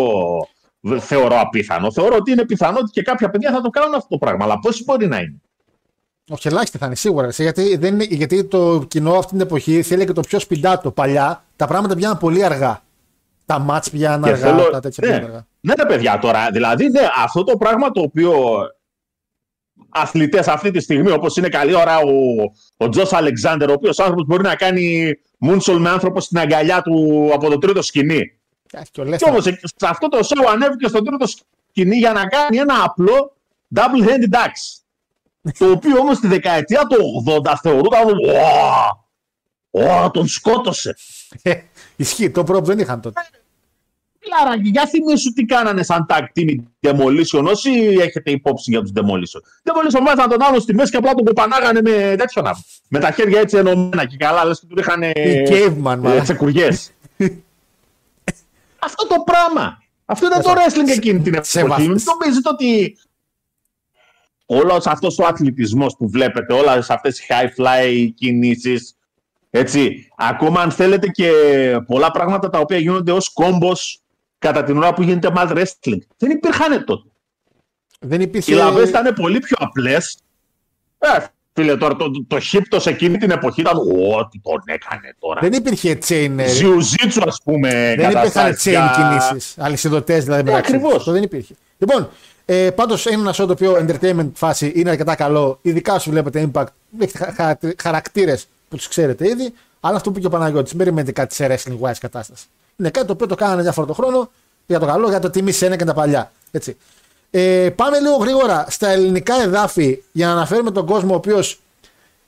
θεωρώ απίθανο. Θεωρώ ότι είναι πιθανό ότι και κάποια παιδιά θα το κάνουν αυτό το πράγμα. Αλλά πόσοι μπορεί να είναι; Όχι, ελάχιστα θα είναι σίγουρα. εσύ, Γιατί, δεν είναι, γιατί το κοινό αυτή την εποχή θέλει και το πιο σπιντάτο. Παλιά τα πράγματα πήγαιναν πολύ αργά. Τα μάτς πήγαιναν Και αργά, θέλω- τα τέτοια ναι, πήγαιναν αργά. ναι, ρε παιδιά, τώρα. Δηλαδή, ναι, αυτό το πράγμα το οποίο αθλητές αυτή τη στιγμή, όπως είναι καλή ώρα ο, ο Τζος Αλεξάνδερ, ο οποίος άνθρωπος μπορεί να κάνει μούνσολ με άνθρωπο στην αγκαλιά του από το τρίτο σκηνή. Και άχι, και ο Lesnar. Και όμως σε αυτό το show ανέβηκε στο τρίτο σκηνή για να κάνει ένα απλό double hand ducks. Το οποίο όμως στη δεκαετία του 80 θεωρούταν. «Ω, Ω, τον σκότωσε. Ε, Ισχύει, το πρop δεν είχαν τότε. Φιλαράκι, για θυμίσου τι κάνανε σαν tag team οι Demolition, όσοι έχετε υπόψη για τους Demolition. Demolition βάζαν τον άλλον στη μέση και απλά τον κοπανάγανε με τέτοιο να Με τα χέρια έτσι ενωμένα και καλά, λες και του είχαν Οι caveman, μάλλον. τσεκουριές. [LAUGHS] Αυτό το πράγμα. Αυτό ήταν το wrestling εκείνη την Σε εποχή. Μην βάθος. νομίζετε ότι όλος αυτός ο αθλητισμός που βλέπετε, όλες αυτές οι high fly κινήσεις, έτσι, ακόμα αν θέλετε και πολλά πράγματα τα οποία γίνονται ως κόμπος κατά την ώρα που γίνεται mad wrestling. Δεν υπήρχαν τότε. Δεν Οι υπήρχε. λαβές ήταν πολύ πιο απλές. Ε, φίλε, τώρα το, το, το hip σε εκείνη την εποχή ήταν ό,τι τον έκανε τώρα. Δεν υπήρχε chain. ε, Ζιουζίτσου, ας πούμε, Δεν υπήρχαν καταστάσεις chain για- κινήσεις. Αλυσιδωτές δηλαδή Ναι, μεταξύ. τους. ακριβώς. Αυτό δεν υπήρχε. Λοιπόν, ε, πάντως είναι ένα show το οποίο entertainment φάση είναι αρκετά καλό. Ειδικά σου βλέπετε impact. Έχει χαρακτήρες που τους ξέρετε ήδη. Αλλά αυτό που είπε και ο Παναγιώτης, μην περιμένετε κάτι σε wrestling wise κατάσταση. Είναι κάτι το οποίο το κάνανε διάφορο το χρόνο για το καλό, για το τιμή σένα και τα παλιά. Έτσι. Ε, πάμε λίγο γρήγορα στα ελληνικά εδάφη για να αναφέρουμε τον κόσμο ο οποίος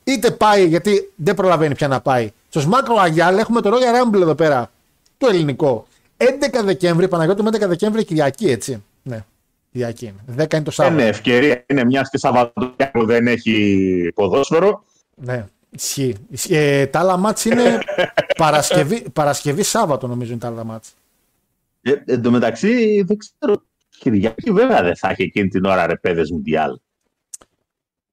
είτε πάει, γιατί δεν προλαβαίνει πια να πάει. Στο Σμάκρο Αγιάλ έχουμε το Royal Rumble εδώ πέρα, το ελληνικό. 11 Δεκέμβρη, Παναγιώτη με 11 Δεκέμβρη Κυριακή, έτσι. Ναι, Κυριακή είναι. 10 είναι το Ε, Σάββατο. ναι, ευκαιρία είναι μιας και Σαββατοκύριακο δεν έχει ποδόσφαιρο. Ναι, ισχύει. Ισχύει. Ε, τα άλλα μάτς είναι [LAUGHS] Παρασκευή, Παρασκευή Σάββατο νομίζω είναι τα άλλα μάτς. Ε, εν τω μεταξύ, δεν ξέρω. Κυριακή βέβαια δεν θα έχει εκείνη την ώρα ρε παιδες Μουντιάλ.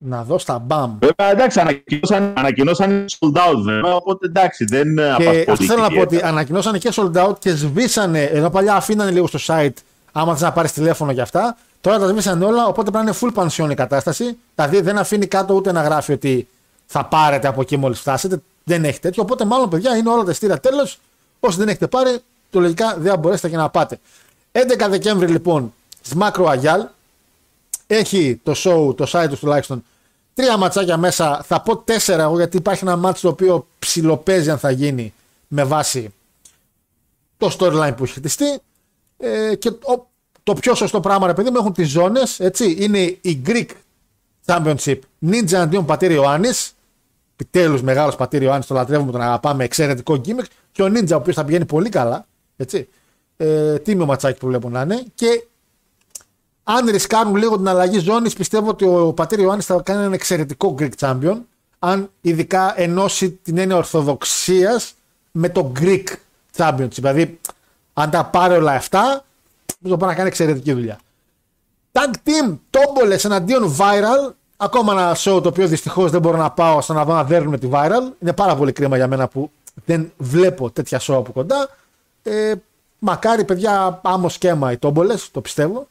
Να δω στα μπαμ. Βέβαια εντάξει, ανακοινώσαν, ανακοινώσαν sold out βέβαια, οπότε εντάξει, δεν Και απασχολεί αυτό θέλω να πω ότι ιδιαίτερα. ανακοινώσανε και sold out και σβήσανε. Ενώ παλιά αφήνανε λίγο στο site, άμα θες να πάρεις τηλέφωνο για αυτά. Τώρα τα σβήσανε όλα, οπότε πρέπει να είναι full pension η κατάσταση. Δηλαδή δεν αφήνει κάτω ούτε να γράφει ότι θα πάρετε από εκεί μόλις φτάσετε. Δεν έχει τέτοιο. Οπότε μάλλον παιδιά είναι όλα τα εστία τέλος. Όσοι δεν έχετε πάρει, το λογικά δεν θα μπορέσετε και να πάτε. 11 Δεκέμβρη λοιπόν, στη Μάκρο Αγιάλ. Έχει το show, το site του τουλάχιστον, τρία ματσάκια μέσα. Θα πω τέσσερα εγώ γιατί υπάρχει ένα μάτσο το οποίο ψιλοπαίζει αν θα γίνει με βάση το storyline που έχει χτιστεί. Ε, και το, το πιο σωστό πράγμα, ρε παιδί μου, έχουν τις ζώνες. Είναι η Greek Championship Ninja αντίον Πατήρ Ιωάννης. Επιτέλους μεγάλος Πατήρ Ιωάννης, το λατρεύουμε, τον αγαπάμε. Εξαιρετικό gimmick. Και ο Ninja, ο οποίος θα πηγαίνει πολύ καλά. Έτσι. Ε, τίμιο ματσάκι που βλέπω να είναι. Και αν ρισκάρουν λίγο την αλλαγή ζώνης, πιστεύω ότι ο Πατήρ Ιωάννης θα κάνει ένα εξαιρετικό Greek Champion. Αν ειδικά ενώσει την έννοια ορθοδοξίας με το Greek Championship. Δηλαδή, αν τα πάρει όλα αυτά, νομίζω μπορεί να κάνει εξαιρετική δουλειά. Tag Team Τόμπολε εναντίον Viral. Ακόμα ένα show το οποίο δυστυχώς δεν μπορώ να πάω στο να δω να δέρνουμε τη Viral. Είναι πάρα πολύ κρίμα για μένα που δεν βλέπω τέτοια show από κοντά. Ε, μακάρι παιδιά άμμο σκέμα οι Τόμπολε, το πιστεύω.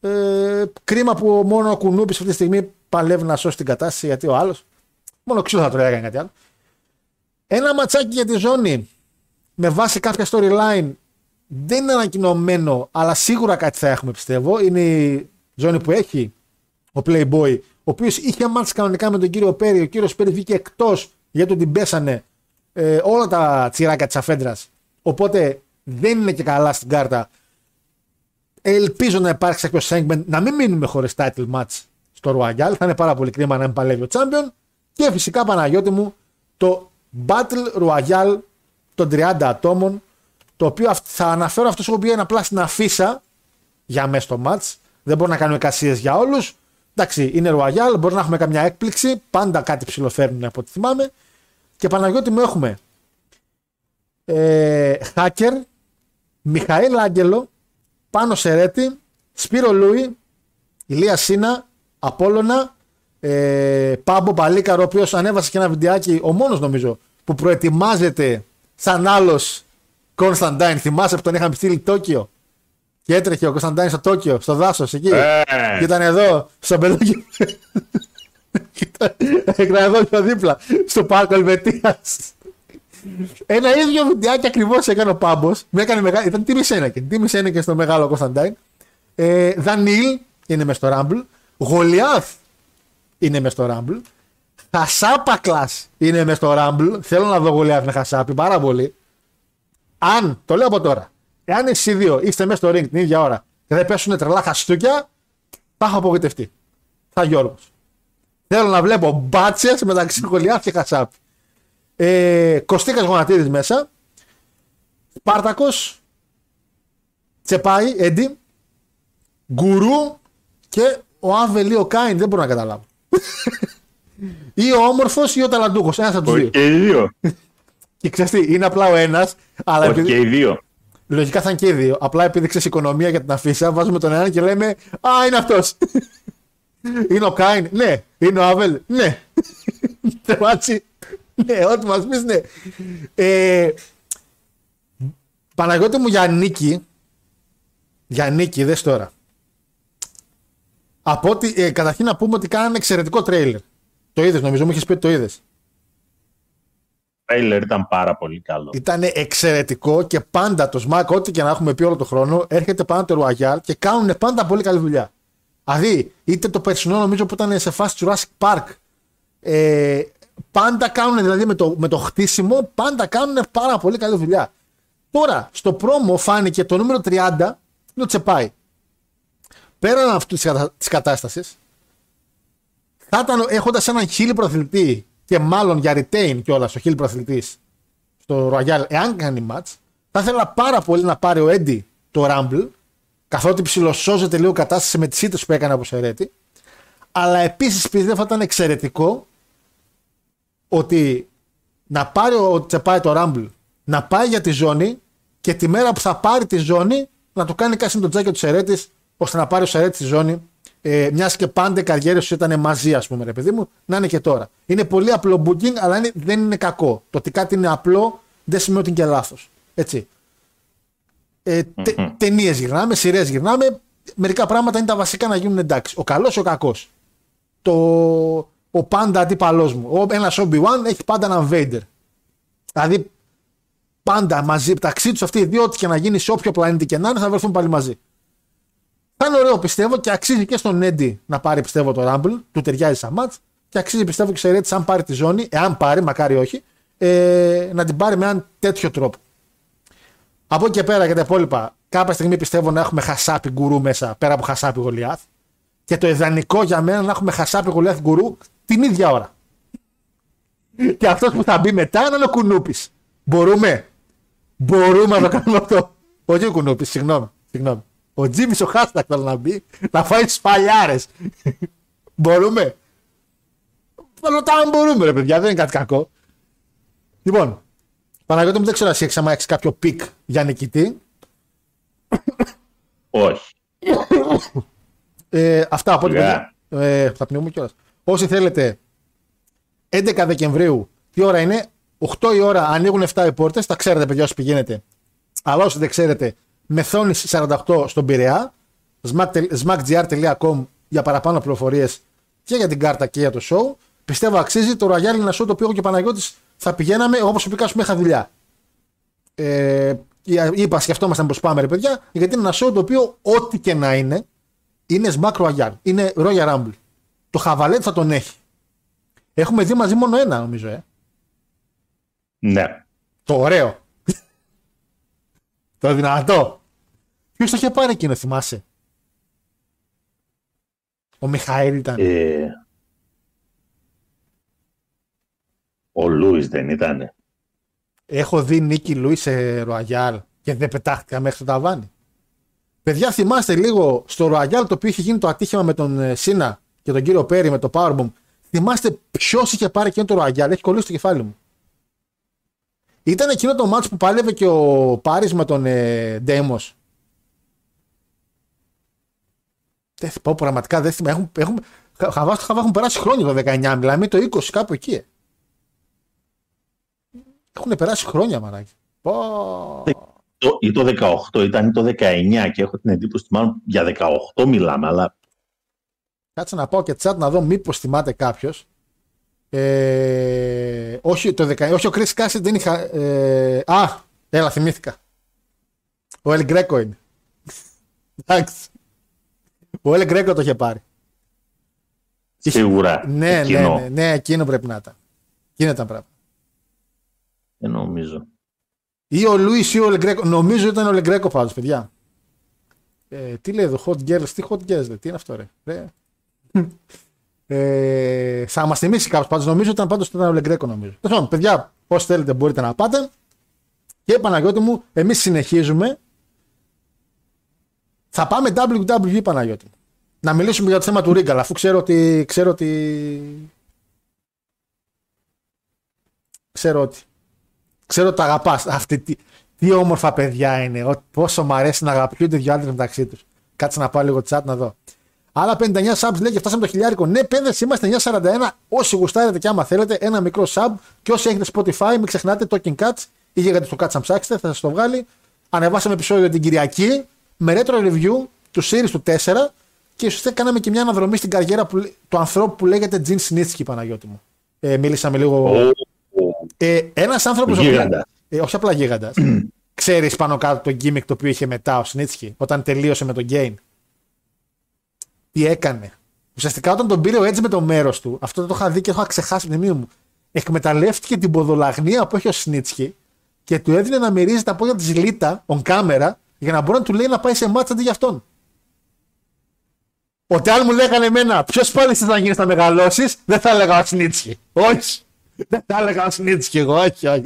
Ε, κρίμα που μόνο ο Κουνούπης αυτή τη στιγμή παλεύει να σώσει την κατάσταση γιατί ο άλλος. Μόνο ξύλο θα το έκανε κάτι άλλο. Ένα ματσάκι για τη ζώνη με βάση κάποια storyline δεν είναι ανακοινωμένο, αλλά σίγουρα κάτι θα έχουμε πιστεύω. Είναι η ζώνη που έχει ο Playboy, ο οποίος είχε μάτς κανονικά με τον κύριο Πέρι. Ο κύριος Πέρι βγήκε εκτός γιατί τον την πέσανε ε, όλα τα τσιράκια της αφέντρας. Οπότε δεν είναι και καλά στην κάρτα. Ελπίζω να υπάρξει κάποιο segment να μην μείνουμε χωρίς title match στο Royal. Θα είναι πάρα πολύ κρίμα να μην παλεύει ο Champion. Και φυσικά Παναγιώτη μου το Battle Royale των 30 ατόμων. Το οποίο αυ- θα αναφέρω αυτός που είναι απλά στην αφίσα για μέσα στο match. Δεν μπορούμε να κάνουμε εικασίε για όλους. Εντάξει, είναι Royal, μπορεί να έχουμε καμιά έκπληξη. Πάντα κάτι ψηλοφέρνουν από ό,τι θυμάμαι. Και Παναγιώτη μου έχουμε ε, Hacker, Μιχαήλ Άγγελο, Πάνο Σερέτη, Σπύρο Λούι, Ηλία Σίνα, Απόλλωνα, ε, Πάμπο Παλίκαρο, ο οποίος ανέβασε και ένα βιντεάκι, ο μόνος νομίζω, που προετοιμάζεται σαν άλλος Κωνσταντάιν. Θυμάσαι που τον είχαμε στείλει Τόκιο; Και έτρεχε ο Κωνσταντάιν στο Τόκιο, στο δάσος εκεί. Ε. Και ήταν εδώ, στο μπελόκι. Ήταν [LAUGHS] εδώ πιο δίπλα, στο πάρκο Ελβετία. Ένα ίδιο βιντεάκι ακριβώς έκανε ο Πάμπος. Με έκανε μεγάλη. Ήταν τιμή Σένεκεν. Τιμή Σένεκεν στο μεγάλο Κωνσταντάιν. Ε, Δανίλ είναι μες στο Rumble. Γολιάθ είναι μες στο Rumble. Χασάπακλας είναι μες στο Rumble. Θέλω να δω Γολιάθ με Χασάπη πάρα πολύ. Αν, το λέω από τώρα, εάν εσεί οι δύο είστε μέσα στο ring την ίδια ώρα και δεν πέσουν τρελά χαστούκια, θα έχω απογοητευτεί. Θα Γιώργο. Θέλω να βλέπω μπάτσες μεταξύ Γολιάθ και Χασάπη. Ε, Κωστίκας Γονατίδης μέσα. Σπάρτακος. Τσεπάει, Έντι, Γκουρού και ο Άβελ ή ο Κάιν. Δεν μπορώ να καταλάβω. [LAUGHS] ή ο όμορφος ή ο ταλαντούχος. Ένας από τους Όχι δύο. και οι δύο. Και ξέρεις τι, είναι απλά ο ένας, αλλά Όχι επειδή- και οι δύο. Λογικά θα είναι και οι δύο. Απλά επειδή ξέρεις οικονομία για την αφίσα, βάζουμε τον έναν και λέμε Α, είναι αυτός. είναι ο Κάιν. Ναι. Είναι ο Άβελ. Ναι. Τι ματσάρα. ναι, ό,τι μας πεις, ναι. Ε, Παναγιώτη μου για νίκη. Για νίκη, δες τώρα. Από ότι, ε, καταρχήν να πούμε ότι κάνανε εξαιρετικό τρέιλερ. Το είδες, νομίζω, μου είχες πει ότι το είδες. Τρέιλερ ήταν πάρα πολύ καλό. Ήταν εξαιρετικό και πάντα το Smack, ό,τι και να έχουμε πει όλο τον χρόνο, έρχεται πάνω το Royal και κάνουν πάντα πολύ καλή δουλειά. Δηλαδή, είτε το περσινό νομίζω που ήταν σε φάση Jurassic Park, ε, πάντα κάνουν δηλαδή με το, με το χτίσιμο, πάντα κάνουν πάρα πολύ καλή δουλειά. Τώρα, στο πρόμο φάνηκε το νούμερο 30, είναι ο Τσεπάι. Πέραν αυτού της κατάστασης, θα ήταν έχοντας έναν χίλι προαθλητή και μάλλον για retain κιόλας ο χίλι προαθλητή στο Royal, εάν κάνει match, θα ήθελα πάρα πολύ να πάρει ο Eddie το Rumble, καθότι ψιλοσώζεται λίγο κατάσταση με τις ήττες που έκανε από Σερέτη. Αλλά επίσης πιστεύω θα ήταν εξαιρετικό ότι να πάρει ο Τσεπάι το Rumble, να πάει για τη ζώνη και τη μέρα που θα πάρει τη ζώνη να του κάνει κάτι με τον τζάκι του Σερέτη, ώστε να πάρει ο Σερέτη τη ζώνη. Ε, Μιας και πάντα οι καριέρε του ήταν μαζί, ας πούμε, ρε παιδί μου, να είναι και τώρα. Είναι πολύ απλό booking, αλλά είναι, δεν είναι κακό. Το ότι κάτι είναι απλό δεν σημαίνει ότι είναι και λάθος. Έτσι. Ε, τε, Ταινίες γυρνάμε, σειρές γυρνάμε. Μερικά πράγματα είναι τα βασικά να γίνουν εντάξει. Ο καλός ή ο κακός. Το, ο πάντα αντίπαλός μου. Ένας Obi-Wan έχει πάντα έναν Vader. Δηλαδή πάντα μαζί, μεταξύ τους αυτοί οι δύο, ό,τι και να γίνει σε όποιο πλανήτη και να είναι, θα βρεθούν πάλι μαζί. Θα είναι ωραίο πιστεύω και αξίζει και στον Έντι να πάρει πιστεύω το Rumble, του ταιριάζει σαν match και αξίζει πιστεύω και σε Ρέτς αν πάρει τη ζώνη, εάν πάρει, μακάρι όχι, ε, να την πάρει με έναν τέτοιο τρόπο. Από εκεί και πέρα για τα υπόλοιπα, κάποια στιγμή πιστεύω να έχουμε χασάπι γκουρού μέσα πέρα από χασάπι γολιάθ. Και το ιδανικό για μένα να έχουμε χασάπι γολιάθ γκουρού την ίδια ώρα. Και αυτός που θα μπει μετά είναι ο κουνούπης. Μπορούμε. Μπορούμε να το κάνουμε αυτό. Όχι ο κουνούπης, συγγνώμη. συγγνώμη. Ο Τζίμις ο Χάστακ θέλει να μπει να φάει τις παλιάρες. μπορούμε; Ρωτάω αν μπορούμε, ρε παιδιά, δεν είναι κάτι κακό. Λοιπόν, Παναγιώτη μου δεν ξέρω εσύ έχεις, έχεις κάποιο πικ για νικητή. Όχι. Ε, αυτά από ό,τι Σιγά. παιδιά. Ε, θα πνιγούμε κιόλας. Όσοι θέλετε, 11 Δεκεμβρίου, τι ώρα είναι, 8 η ώρα ανοίγουν 7 οι πόρτες. Τα ξέρετε, παιδιά, όσοι πηγαίνετε. Αλλά όσοι δεν ξέρετε, μεθόνης 48 στον Πειραιά, smackgr.com για παραπάνω πληροφορίες και για την κάρτα και για το show. Πιστεύω αξίζει. Το Royal είναι ένα show το οποίο εγώ και ο Παναγιώτης θα πηγαίναμε όπω προσωπικά σου είχα δουλειά. Ε, είπα, σκεφτόμασταν πώ πάμε, ρε παιδιά, γιατί είναι ένα show το οποίο ό,τι και να είναι, είναι Smack Royal. Είναι Royal Rumble. Το χαβαλέτ θα τον έχει. Έχουμε δει μαζί μόνο ένα, νομίζω, ε. Ναι. Το ωραίο. Το δυνατό. Ποιος το είχε πάρει εκείνο, θυμάσαι; Ο Μιχαήλ ήταν. Ε, ο Λούις δεν ήτανε. Έχω δει Νίκη Λούις σε Ροαγιάλ και δεν πετάχτηκα μέχρι το ταβάνι. Παιδιά, θυμάστε λίγο στο Ροαγιάλ το οποίο είχε γίνει το ατύχημα με τον ε, Σίνα και τον κύριο Πέρι με το Powerbomb. Θυμάστε ποιος είχε πάρει εκείνο το Ροαγιάλ. Έχει κολλήσει το κεφάλι μου. Ήταν εκείνο το μάτσο που πάλευε και ο Πάρης με τον ε, Ντέμος. Δεν θυμάμαι, πραγματικά δεν θυμάμαι. Έχουν, έχουν, χαβά, χαβά, έχουν περάσει χρόνια το 19, μιλάμε το 20 κάπου εκεί. ε. Έχουν περάσει χρόνια, μαράκι. Πω. Το, ή το 18 ήταν ή το 19 και έχω την εντύπωση ότι μάλλον για 18 μιλάμε, αλλά Κάτσε να πάω και chat να δω μήπως θυμάται κάποιος. Ε, όχι, το 19, όχι, ο Chris Cassidy δεν είχα. Ε, α, έλα, θυμήθηκα. Ο Ελ Γκρέκο είναι. Εντάξει. Ο Ελ Γκρέκο το είχε πάρει. σίγουρα Ναι, ναι, εκείνο ναι, ναι, εκείνο πρέπει να ήταν. Εκείνο ήταν πράγμα. δεν νομίζω. Ή ο Λούι ή ο Ελ Γκρέκο. Νομίζω ήταν ο Ελ Γκρέκο πάντως, παιδιά. Ε, τι λέει εδώ, Hot Girls, τι Hot Girls, λέει, τι είναι αυτό, ρε; ρε. Ε, θα μας θυμίσει κάποιος πάντως. Νομίζω ήταν πάντως ήταν ο Ελ Γκρέκο, νομίζω. Τέλος πάντων, παιδιά, όσοι θέλετε μπορείτε να πάτε. Και Παναγιώτη μου, εμείς συνεχίζουμε Θα πάμε WWE Παναγιώτη. Να μιλήσουμε για το θέμα του Ρίγκαλ, αφού ξέρω ότι. Ξέρω ότι. Ξέρω ότι. Ξέρω ότι τα αγαπάς. Αυτή τι, τι όμορφα παιδιά είναι. Ο, πόσο μου αρέσει να αγαπιούνται δύο άντρες μεταξύ τους. Κάτσε να πάω λίγο chat να δω. Άλλα 59 subs λέει και φτάσαμε το χιλιάρικο. Ναι, παιδες, είμαστε 941. Όσοι γουστάρετε και άμα θέλετε, ένα μικρό sub. Και όσοι έχετε Spotify, μην ξεχνάτε Talking Cats ή γιατί στο Cats να ψάξετε, θα σας το βγάλει. Ανεβάσαμε επεισόδιο την Κυριακή με retro review του series του 4 και ουσιαστικά κάναμε και μια αναδρομή στην καριέρα που, του ανθρώπου που λέγεται Τζιν Σνίτσκι, Παναγιώτη μου. Ε, μίλησαμε λίγο. Ε, Ένας άνθρωπος. Γίγαντα. Ε, όχι απλά γίγαντας. [CLEARS THROAT] Ξέρεις πάνω κάτω το gimmick το οποίο είχε μετά ο Σνίτσκι όταν τελείωσε με τον Gain. Τι έκανε. Ουσιαστικά όταν τον πήρε ο Edge με το μέρος του, αυτό δεν το είχα δει και το είχα ξεχάσει την μνήμη μου. Εκμεταλλεύτηκε την ποδολαγνία που έχει ο Σνίτσκι και του έδινε να μυρίζει τα πόδια της Λίτα on camera για να μπορεί να του λέει να πάει σε μάτσα αντί για αυτόν. Ότι αν μου λέγανε εμένα ποιος πάλι θα γίνεις να μεγαλώσεις, δεν θα έλεγα ο Σνίτσκι. Όχι. Δεν θα έλεγα ο Σνίτσκι εγώ. Όχι, όχι.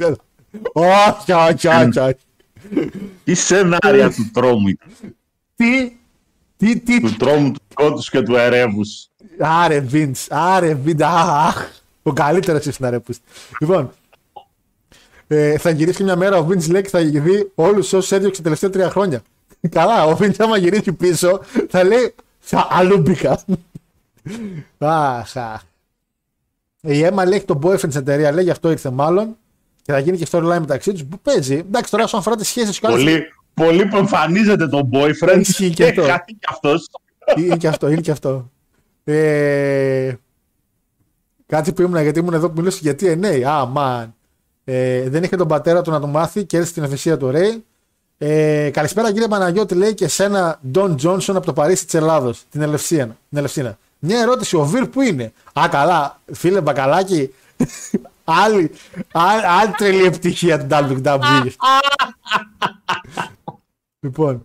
Όχι, όχι, όχι. όχι. Τι σενάρια του τρόμου ήταν. Τι, τι, τι, Του τρόμου του κόντου και του ερεύους. Άρε Βίντς, άρε Βίντς, αχ, ο καλύτερος ήσουν άρε Πούστη. Λοιπόν, ε, θα γυρίσει και μια μέρα ο Βίντς λέει και θα δει όλους όσους έδιωξε τα τελευταία τρία χρόνια. [LAUGHS] Καλά, ο Βίντς άμα γυρίσει πίσω θα λέει «Σα, αλλού μπήκα. [LAUGHS] Αχ, αχ. Η Έμα λέει έχει τον boyfriend στην εταιρείας, λέει γι' αυτό ήρθε μάλλον και θα γίνει και storyline μεταξύ τους που παίζει. Εντάξει, τώρα όσον αφορά τις σχέσεις και άλλες- Πολύ, πολύ που εμφανίζεται τον boyfriend Ισχύει και και αυτό. χάθη και αυτός. είναι και αυτό, είναι και αυτό. Ε, κάτι που ήμουν, γιατί ήμουν εδώ που μιλούσες για TNA. Α, man. Ε, δεν είχε τον πατέρα του να το μάθει και έρθει στην ευαισθησία του Ρέι. Ε, καλησπέρα κύριε Παναγιώτη, λέει και σένα Ντόν Τζόνσον από το Παρίσι της Ελλάδος, την Ελευσίνα. Την Ελευσίνα. Μια ερώτηση, ο Βίρ που είναι; Α, καλά, φίλε Μπακαλάκη. [LAUGHS] άλλη, άλλη, άλλη τρελή επιτυχία του WWE. Λοιπόν,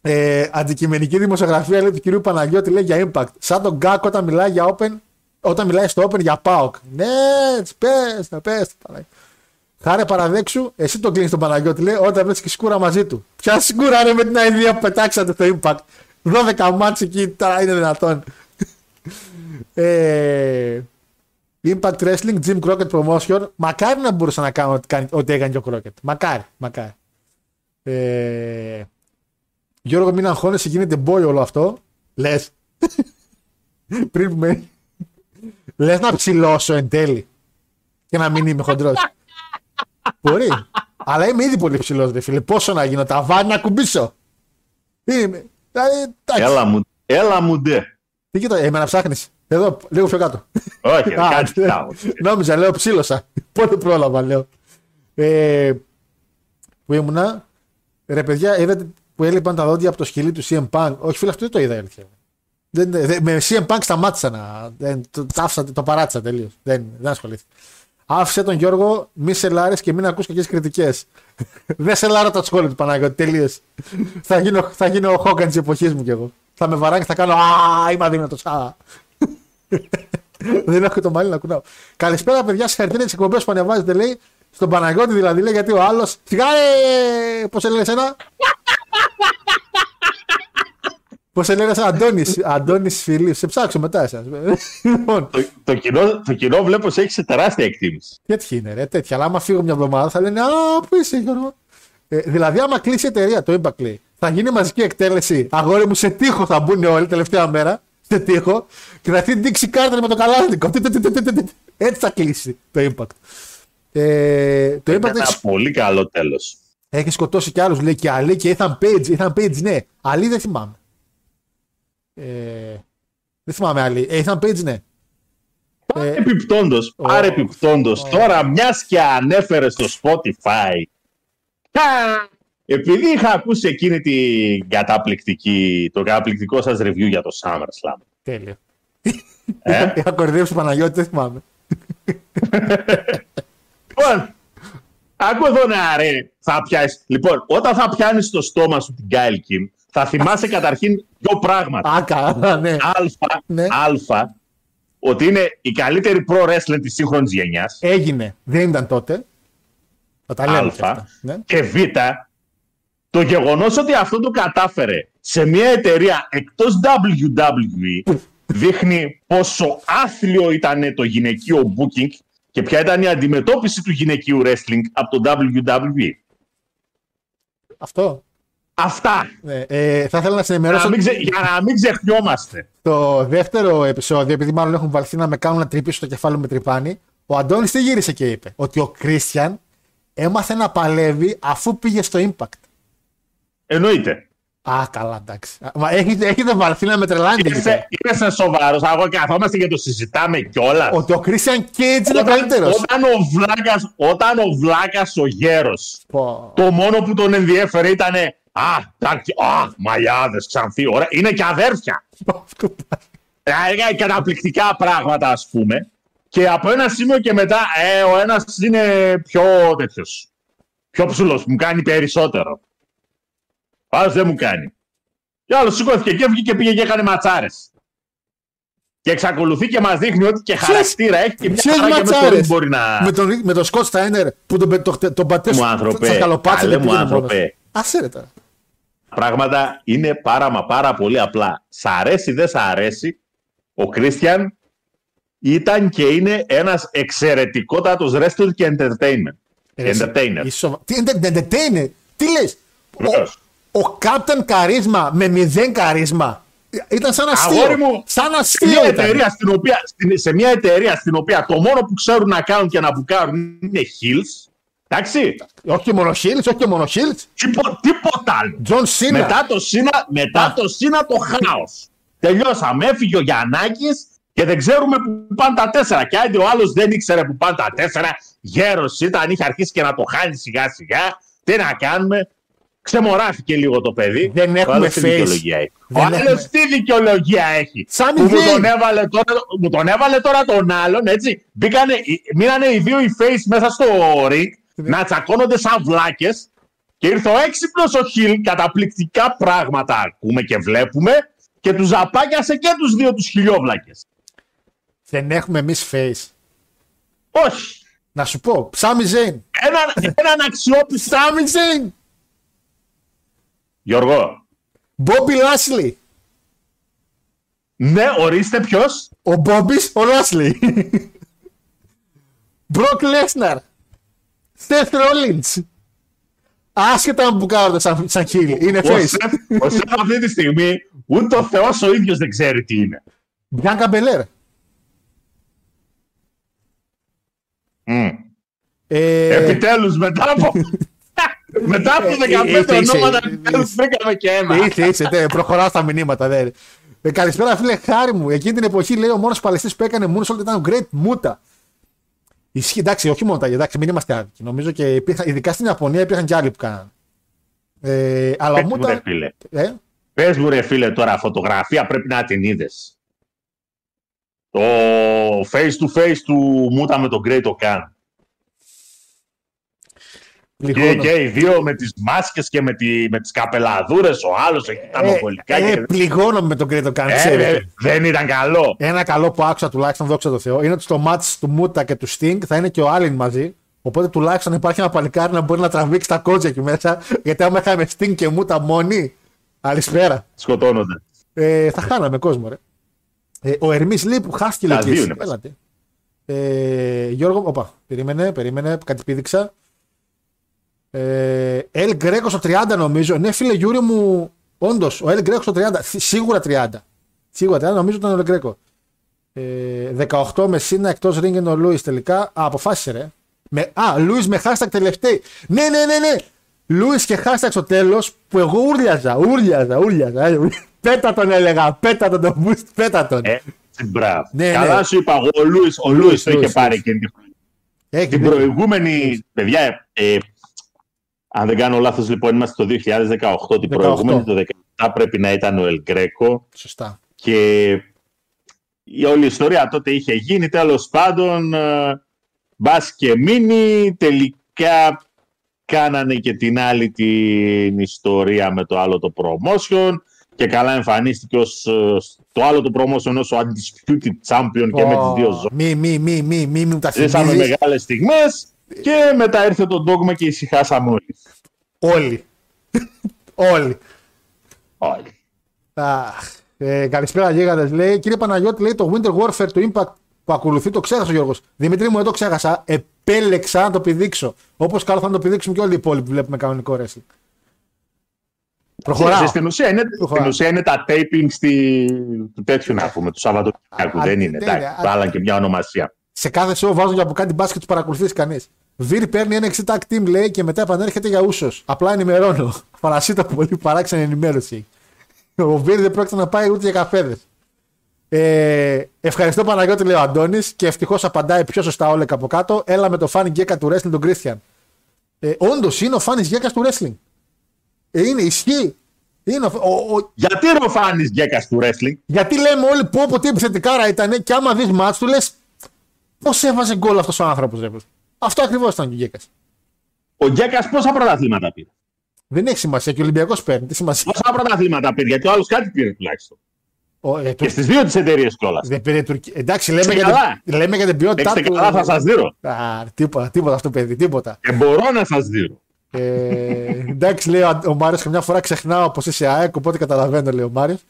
ε, αντικειμενική δημοσιογραφία λέει του κυρίου Παναγιώτη λέει για impact. Σαν τον Γκάκ όταν μιλάει για open, όταν μιλάει στο open για PAOK. Ναι, πες, τα πες. Παναγιώτη. Χάρε παραδέξου, εσύ τον κλείνεις τον Παναγιώτη λέει όταν βρει και σκούρα μαζί του. Ποια σκούρα είναι με την αηδία που πετάξατε στο impact. 12 μάτς εκεί τώρα είναι δυνατόν. ε, Impact Wrestling, Jim Crockett Promotion. Μακάρι να μπορούσα να κάνω ό,τι, κάνει- ό,τι έκανε και ο Crockett. Μακάρι, μακάρι. Ε, Γιώργο, μην αγχώνεσαι, γίνεται boy όλο αυτό. Λες. [LAUGHS] Πριν που με. Λες να ψηλώσω εν τέλει. Και να μην είμαι χοντρός. [LAUGHS] Μπορεί. Αλλά είμαι ήδη πολύ ψηλός, δε φίλε. Πόσο να γίνω, τα βάρη να κουμπίσω. Είμαι. Δηλαδή, εντάξει. Έλα μου, έλα μου ντε. Τι κοίτα, εμένα ψάχνεις. Εδώ, λίγο πιο κάτω. Όχι, [LAUGHS] Α, κάτι ναι. κοιτάω. Νόμιζα, λέω, ψήλωσα. Πότε πρόλαβα, λέω. Ε, που ήμουνα. Ρε παιδιά, είδατε που έλειπαν τα δόντια από το σκυλί του CM Punk. Όχι, φίλε, αυτό δεν το είδα η αλήθεια. Δεν, δεν- με CM Punk σταμάτησα να. Δεν, το, το, άφησα, το παράτησα τελείως. Δεν, δεν ασχολήθηκα. Άφησε τον Γιώργο, μη σε λάρεις και μην ακούς κακές κριτικές. [LAUGHS] δεν σε λάρω τα σχόλια του Παναγιώτη, τελείως. θα, γίνω, θα γίνω ο Χόγκαν της εποχής μου κι εγώ. Θα με βαράνε και θα κάνω Α, είμαι αδύνατος. Α. [LAUGHS] Δεν έχω το μαλλί να κουνάω. Καλησπέρα, παιδιά. Συγχαρητήρια τις εκπομπές που ανεβάζετε, λέει. Στον Παναγιώτη δηλαδή, λέει, γιατί ο άλλος. Σιγάρε! Πώς σε λένε εσένα; Πώς σε λένε εσένα, Αντώνης. Αντώνης Φιλίπ. Σε ψάξω μετά εσάς. λοιπόν, Το, το, κοινό, το κοινό βλέπω σε έχει σε τεράστια εκτίμηση. τέτοια είναι, ρε. Τέτοια. Αλλά άμα φύγω μια εβδομάδα θα λένε Α, πού είσαι, Γιώργο; Ε, δηλαδή, άμα κλείσει η εταιρεία, το Impact λέει, θα γίνει μαζική εκτέλεση. Αγόρι μου σε τείχο θα μπουν όλοι τελευταία μέρα. Σε τείχο. Και θα έρθει Dixie Carter με το καλάθλικο. Τι, τι, τι, τι, τι, τι. Έτσι θα κλείσει το Impact. Ε, το Impact Ένα έχει, πολύ καλό τέλος. έχει σκοτώσει κι άλλους, λέει και Ali και Ethan Page. Ethan Page, ναι. Ali δεν θυμάμαι. Ε, δεν θυμάμαι άλλη. Ε, Ethan Page, ναι. Ε, Επιπτόντος, Ω. παρεπιπτόντος, τώρα μιας και ανέφερες στο Spotify, κα, επειδή είχα ακούσει εκείνη την καταπληκτική, το καταπληκτικό σας review για το SummerSlam, τέλειο. ε, [LAUGHS] Είχα κορυδέψει τον Παναγιώτη, δεν θυμάμαι. [LAUGHS] Λοιπόν, άκου εδώ να ρε, θα πιάσεις. Λοιπόν, όταν θα πιάνεις στο στόμα σου την Kyle Kim, θα θυμάσαι καταρχήν δύο πράγματα. Α, καλά, ναι. Αλφα, Ναι. αλφα, ότι είναι η καλύτερη pro wrestler της σύγχρονης γενιάς. Έγινε. Δεν ήταν τότε. Θα τα λέμε. και Αλφα. αυτά. Ναι. Και Β, το γεγονός ότι αυτό το κατάφερε σε μια εταιρεία εκτός WWE δείχνει πόσο άθλιο ήταν το γυναικείο booking και ποια ήταν η αντιμετώπιση του γυναικείου wrestling από το WWE. Αυτό. Αυτά. Ναι, ε, θα ήθελα να Για συνενημερώσω να μην, ξε- για να μην ξεχνιόμαστε. το δεύτερο επεισόδιο, επειδή μάλλον έχουν βαλθεί να με κάνουν να τρυπήσω το κεφάλι μου με τρυπάνι. Ο Αντώνης τι γύρισε και είπε, ότι ο Κρίστιαν έμαθε να παλεύει αφού πήγε στο Impact. Εννοείται. Α, καλά, εντάξει. Α, Μα έχετε, έχετε βαλθεί να με τρελάνετε. εκεί πέρα. Είσαι, είσαι σοβαρό. Εγώ καθόμαστε και το συζητάμε κιόλας. Ότι ο Κρίστιαν Κέιτ είναι ο Όταν, καλύτερος. όταν ο βλάκας, όταν ο βλάκας ο γέρος, Πω. το μόνο που τον ενδιέφερε ήταν Α, εντάξει, α, μαλλιάδες, ξανθή, ωραία. Είναι και αδέρφια. Αυτό πάει. Ε, καταπληκτικά πράγματα, ας πούμε. Και από ένα σημείο και μετά, ε, ο ένας είναι πιο τέτοιος. Πιο ψηλός, μου κάνει περισσότερο. Ο άλλος δεν μου κάνει. Και ο άλλος σηκώθηκε και έφυγε και πήγε και έκανε ματσάρες. Και εξακολουθεί και μας δείχνει ότι και χαρακτήρα έχει και μια Ποιες χαρά και με το ματσάρες; ring μπορεί να... Με τον, με τον Σκοτ Στάινερ που τον, τον, τον πατέ Μου άνθρωπε, στα καλοπάτια καλέ και μου πήγαινε άνθρωπε. μόνος. Άσε ρε τώρα. πράγματα είναι πάρα μα πάρα πολύ απλά. Σ' αρέσει δεν σ' αρέσει, ο Κρίστιαν ήταν και είναι ένας εξαιρετικότατος wrestler και entertainment. Ρε, εσύ, entertainer. είσαι σοβα- Τι ente- entertainer; Τι λες; Βεβαίως. Ο, ο Captain Charisma με μηδέν charisma. Ήταν σαν αστείο. Αγόρι μου, σαν Σε μια, αστείο ήταν. εταιρεία στην οποία, στην- σε μια εταιρεία στην οποία το μόνο που ξέρουν να κάνουν και να μπουκάρουν είναι heels, εντάξει, Όχι και μόνο Shields, όχι και μόνο Shields. τίπο- τίποτα άλλο. John Cena. Μετά το Cena, μετά το, Cena το χάος. Τελειώσαμε. Έφυγε ο Γιαννάκης και δεν ξέρουμε που πάνε τα τέσσερα. Και άντε ο άλλος δεν ήξερε που πάνε τα τέσσερα. Γέρος ήταν, είχε αρχίσει και να το χάνει σιγά σιγά. Τι να κάνουμε; Ξεμοράφηκε λίγο το παιδί. Δεν Ο έχουμε άλλος τι face. δικαιολογία έχει. Δεν Ο άλλος έχουμε- τι δικαιολογία έχει. Σαν Που μου μηδέν. τον, έβαλε τώρα, μου τον έβαλε τώρα τον άλλον, έτσι. Μπήκανε, μείνανε οι δύο οι face μέσα στο ring να τσακώνονται σαν βλάκες και ήρθε ο έξυπνος ο Χιλ, καταπληκτικά πράγματα ακούμε και βλέπουμε και τους ζαπάκιασε και τους δύο τους χιλιόβλακες. Δεν έχουμε εμείς face. Όχι. Να σου πω, Σάμι Ζέιν. Έναν, έναν αξιόπιστο... Σάμι Ζέιν. Γιώργο, Μπόμπι Λάσλι. ναι, ορίστε ποιος. Ο Μπόμπις, ο Λάσλι. Μπροκ Λέσναρ. Σεθ Ρόλιντς. Άσχετα αν μπουκάρονται σαν, σαν χείλη. Είναι Ο face. Σεφ, ο Σεφ αυτή τη στιγμή ούτε ο Θεός ο ίδιος δεν ξέρει τι είναι. Μπιάνκα Μπελέρ. Μμ. Ε, Επιτέλους μετά από... [LAUGHS] μετά από 15 ήρθε, ήρθε, ονόματα ήρθε. επιτέλους βρήκαμε και ένα. Ήρθε, ήρθε, τε, προχωράω στα μηνύματα. Δε. Ε, καλησπέρα, φίλε Χάρη μου. Εκείνη την εποχή λέει ο μόνο παλαιστή που έκανε moonsault ήταν ο Great Muta. Ισχύει, εντάξει, όχι μόνο τα εντάξει, μην είμαστε άδικοι. Νομίζω και υπήρχαν, ειδικά στην Ιαπωνία υπήρχαν και άλλοι που κάνανε. Ε, αλλά ο Πες μου, ρε Μούτα. φίλε. Ε, Πες μου ρε φίλε τώρα, φωτογραφία πρέπει να την είδες. Το face to face του Μούτα με τον Great Okan. Και, πληγώνω. και οι δύο με τις μάσκες και με, τη, με τις καπελαδούρες, ο άλλος εκεί τα Ε, μογολικά. ε, και... πληγώνω με τον Great Okan, Ε, ξέρετε. ε, δεν ήταν καλό. Ένα καλό που άκουσα τουλάχιστον, δόξα τω Θεώ, είναι ότι στο match του Μούτα και του Sting θα είναι και ο Άλιν μαζί. Οπότε τουλάχιστον υπάρχει ένα παλικάρι να μπορεί να τραβήξει τα κότζια εκεί μέσα. Γιατί άμα είχαμε Sting και Μούτα μόνοι, αλησπέρα. Σκοτώνονται. Ε, θα χάναμε κόσμο, ρε. Ε, ο Ερμής λέει που χάστηκε Τα ηλικία. δύο είναι μέσα. Έλατε. Ε, Γιώργο, οπα, περίμενε, περίμενε, κάτι πήδηξα. Ε, Ελ Γκρέκο στο 30 νομίζω. Ναι, φίλε Γιούρι μου, όντως, ο Ελ Γκρέκο στο 30. Σι- Σίγουρα 30. Σίγουρα 30, νομίζω ήταν ο Ελ Γκρέκο. Ε, 18 με Σίνα εκτός ring είναι ο Λούις τελικά. Α, αποφάσισε ρε. Με, α, Λούις με hashtag τελευταίοι. Ναι, ναι, ναι, ναι. Λούις και hashtag στο τέλος που εγώ ούρλιαζα, ούρλιαζα, ούρλιαζα. Ε, Πέτα τον έλεγα, πέτα τον, τον boost, πέτα τον. Ε, μπράβο. Ναι, Καλά ναι. σου είπα εγώ, ο Λούις, ο Λούις, Λούις το είχε Λούις, πάρει Λούις. εκείνη τη χρονιά. Έχει Την δίκιο. προηγούμενη, παιδιά, ε, αν δεν κάνω λάθος λοιπόν είμαστε το 2018, την 18. προηγούμενη το 2017 πρέπει να ήταν ο Ελ Γκρέκο Σωστά. και η όλη η ιστορία τότε είχε γίνει τέλος πάντων ε, μπας και μείνει τελικά κάνανε και την άλλη την ιστορία με το άλλο το promotion και καλά εμφανίστηκε ως ε, το άλλο το promotion ως ο undisputed champion και με τις δύο ζώνες. Μη, μη, μη, μη, μη, μου τα Ζήσαμε θυμίζεις. μεγάλες στιγμές και μετά ήρθε το dogma και ησυχάσαμε όλοι. Όλοι. Όλοι. Όλοι. Αχ, ε, καλησπέρα γίγαντες. Λέει, κύριε Παναγιώτη, λέει το Winter Warfare του Impact που ακολουθεί το ξέχασε ο Γιώργος. Δημήτρη μου, εδώ ξέχασα. Επέλεξα να το πηδήξω. Όπως καλό θα να το πηδήξουμε και όλοι οι υπόλοιποι που βλέπουμε κανονικό wrestling. Προχωράω. Στην ουσία, είναι, Προχωράω. στην ουσία είναι τα taping στη, του τέτοιου να πούμε, του Σαββατοκύριακου. Α, Δεν α, είναι. δεν Εντάξει, είναι. βάλαν και μια ονομασία. Σε κάθε show βάζω για που κάτι μπάσκετ τους παρακολουθείς κανείς. Βίρ παίρνει ένα 60 tag team λέει και μετά επανέρχεται για ούσος. Απλά ενημερώνω. [LAUGHS] Παρασύτα πολύ παράξενη ενημέρωση. Ο Βίρ δεν πρόκειται να πάει ούτε για καφέδες. Ε, ευχαριστώ Παναγιώτη, λέει ο Αντώνης και ευτυχώς απαντάει πιο σωστά όλα από κάτω. Έλα με το φάνη γκέκα του wrestling τον Κρίστιαν. Ε, Όντως είναι ο φάνη γκέκας του wrestling. Ε, είναι, ισχύει. Είναι ο, ο, ο, Γιατί ροφάνει γκέκας του wrestling; γιατί λέμε όλοι πω πω τι επιθετικάρα ήταν και άμα δεις μάτς του λες. Πώς έβαζε γκολ αυτός ο άνθρωπος, ρε. παιδί. Αυτό ακριβώς ήταν και ο Γκέκας. Ο γκέκας πόσα πρωταθλήματα πήρε; Δεν έχει σημασία και ο Ολυμπιακός παίρνει. Τι σημασία. Πόσα πρωταθλήματα πήρε, γιατί ο άλλος κάτι πήρε τουλάχιστον. Ο, ε, Και του- στις δύο τις εταιρείες κιόλας. δεν πήρε Τουρκία. Εντάξει, λέμε Είστε για, καλά. την, λέμε για την ποιότητά Έχετε του. καλά, θα σας δίνω. Α, τίποτα, τίποτα αυτό, παιδί, τίποτα. Και μπορώ να σας δίνω. Ε, εντάξει, λέει ο, ο Μάριος, καμιά φορά ξεχνάω πως είσαι ΑΕΚ, οπότε καταλαβαίνω, λέει ο Μάριος.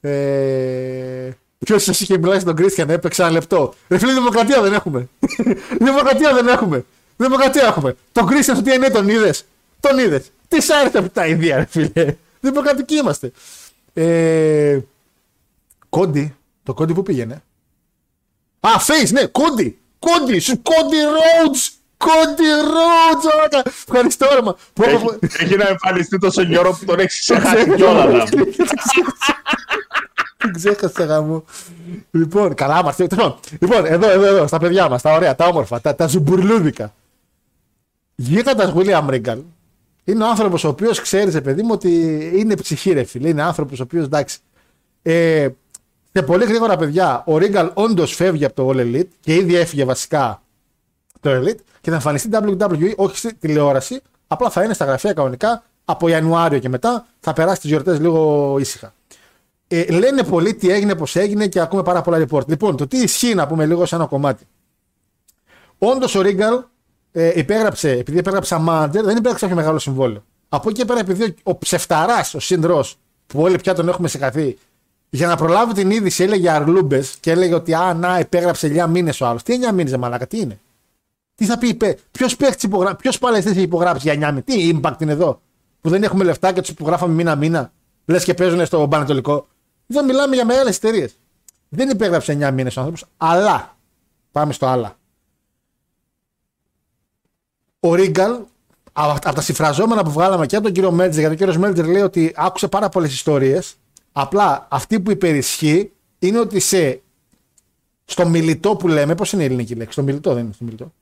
Ε, Ποιος σας είχε μιλάει στον Κρίστιαν, έπαιξε ένα λεπτό. Ρε φίλε, δημοκρατία δεν έχουμε. [LAUGHS] δημοκρατία δεν έχουμε. Δημοκρατία έχουμε. Τον Κρίστιαν στο DNA τον είδες; Τον είδες. Τι σ' άρεσε από τα ίδια, ρε φίλε; Δημοκρατικοί είμαστε. Ε, κόντι. Το κόντι που πήγαινε. Α, face, ναι, κόντι. Κόντι, σου κόντι Rhodes. Κόντι Rhodes, ωράκα. Ευχαριστώ, όρμα. Πω, πω, πω. Έχει, έχει να εμφανιστεί τόσο καιρό που τον έχεις ξεχάσει κιόλας. [LAUGHS] Την ξέχασα γάμο. Λοιπόν, καλά είμαστε. Λοιπόν, λοιπόν, εδώ, εδώ, εδώ, στα παιδιά μας, τα ωραία, τα όμορφα, τα, τα ζουμπουρλούδικα. Γίγαντα William Regal είναι ο άνθρωπος ο οποίος ξέρεις, ρε παιδί μου, ότι είναι ψυχή, ρε φίλε. Είναι άνθρωπος ο οποίος εντάξει. Ε, σε πολύ γρήγορα, παιδιά, ο Regal όντως φεύγει από το All Elite και ήδη έφυγε βασικά το Elite και θα εμφανιστεί WWE, όχι στη τηλεόραση, απλά θα είναι στα γραφεία κανονικά από Ιανουάριο και μετά θα περάσει τις γιορτές λίγο ήσυχα. Ε, λένε πολλοί τι έγινε, πώς έγινε και ακούμε πάρα πολλά report. Λοιπόν, το τι ισχύει να πούμε λίγο σε ένα κομμάτι. Όντως ο Ρίγκαλ ε, υπέγραψε, επειδή υπέγραψε manager, δεν υπέγραψε κάποιο μεγάλο συμβόλαιο. Από εκεί και πέρα, επειδή ο, ο ψεφταρά, ο Σιντρό, που όλοι πια τον έχουμε συγχαθεί, για να προλάβει την είδηση έλεγε αρλούμπες και έλεγε ότι Α, να, υπέγραψε 9 μήνες ο άλλος. Τι 9 μήνες, μαλάκα, τι είναι; Τι θα πει, ποιος παίχτης υπογράψει, ποιος παλαιστής έχει υπογράψει για 9 μήνες; Τι impact είναι εδώ, που δεν έχουμε λεφτά και τους υπογράφαμε μήνα-μήνα, λες και παίζουν στο Πανατολικό. Εδώ μιλάμε για μεγάλες εταιρείες. Δεν υπέγραψε 9 μήνες ο άνθρωπος, αλλά. Πάμε στο άλλα. Ο Ρίγκαλ, από τα συμφραζόμενα που βγάλαμε και από τον κύριο Μέλτζερ, γιατί ο κύριος Μέλτζερ λέει ότι άκουσε πάρα πολλές ιστορίες. Απλά αυτή που υπερισχύει είναι ότι σε, στο μιλητό που λέμε, πώς είναι η ελληνική λέξη, στο μιλητό δεν είναι στο μιλητό,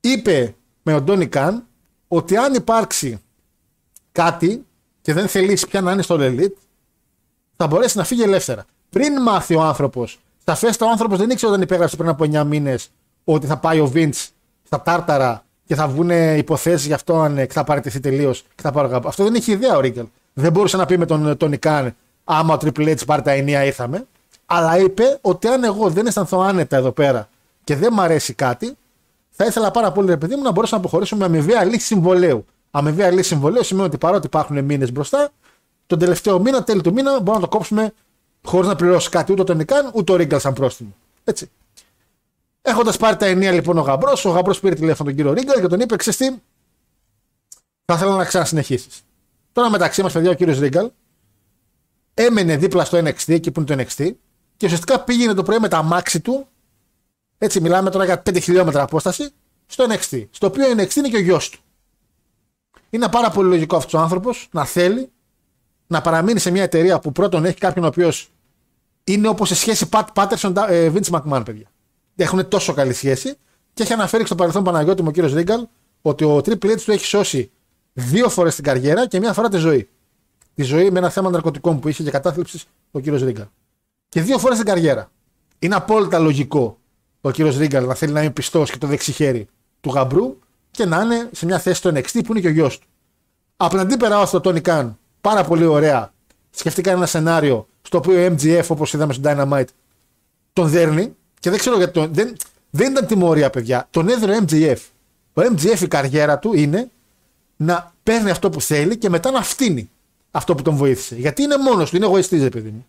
είπε με τον Τόνι Καν ότι αν υπάρξει κάτι και δεν θελήσει πια να είναι στο Elite, θα μπορέσει να φύγει ελεύθερα. Πριν μάθει ο άνθρωπος, στα φέστα ο άνθρωπος δεν ήξερε όταν υπέγραψε πριν από 9 μήνες ότι θα πάει ο Βίντ στα τάρταρα και θα βγουν υποθέσεις γι' αυτό αν ε, θα παραιτηθεί τελείως και θα πάρω κάπου. Αυτό δεν είχε ιδέα ο Ρίγκελ. Δεν μπορούσε να πει με τον Τόνι Καν, άμα ο Triple H πάρει τα ενία ήρθαμε. Αλλά είπε ότι αν εγώ δεν αισθανθώ άνετα εδώ πέρα και δεν μ' αρέσει κάτι, θα ήθελα πάρα πολύ, ρε παιδί μου, να μπορέσω να αποχωρήσω με αμοιβαία λύση συμβολέου. Αμοιβαία λύση συμβολέου σημαίνει ότι παρότι υπάρχουν μήνες μπροστά, τον τελευταίο μήνα, τέλη του μήνα, μπορούμε να το κόψουμε χωρίς να πληρώσει κάτι ούτε τον Νικάν ούτε ο Ρίγκαλ σαν πρόστιμο. Έτσι. Έχοντας πάρει τα ενία λοιπόν ο γαμπρός, ο γαμπρός πήρε τηλέφωνο τον κύριο Ρίγκαλ και τον είπε: Ξέρετε τι, θα ήθελα να ξανασυνεχίσεις. Τώρα μεταξύ μας, παιδιά, ο κύριος Ρίγκαλ έμενε δίπλα στο NXT, εκεί που είναι το NXT, και ουσιαστικά πήγαινε το πρωί με τα αμάξι του. Έτσι, μιλάμε τώρα για 5 χιλιόμετρα απόσταση, στο NXT. Στο οποίο NXT είναι και ο γιος του. Είναι πάρα πολύ λογικό αυτός ο άνθρωπος να θέλει να παραμείνει σε μια εταιρεία που πρώτον έχει κάποιον ο οποίος είναι όπως σε σχέση Pat Patterson ε, Vince McMahon, παιδιά. Έχουν τόσο καλή σχέση και έχει αναφέρει και στο παρελθόν Παναγιώτη μου ο κύριος Ρίγκαλ ότι ο Triple H του έχει σώσει δύο φορές την καριέρα και μία φορά τη ζωή. Τη ζωή με ένα θέμα ναρκωτικών που είχε και κατάθλιψης ο κύριος Ρίγκαλ. Και δύο φορές την καριέρα. Είναι απόλυτα λογικό ο κύριος Ρίγκαλ να θέλει να είναι πιστός και το δεξί χέρι του γαμπρού και να είναι σε μια θέση στο NXT που είναι και ο γιος του. Απέναντί πέρα στο Tony Khan, πάρα πολύ ωραία. Σκεφτήκαν ένα σενάριο στο οποίο ο MGF, όπως είδαμε στο Dynamite, τον δέρνει και δεν ξέρω γιατί. Τον, δεν, δεν ήταν τιμωρία, παιδιά. Τον έδρε ο MGF. Ο MGF η καριέρα του είναι να παίρνει αυτό που θέλει και μετά να φτύνει αυτό που τον βοήθησε. Γιατί είναι μόνος του, είναι εγωιστής, ρε παιδί μου.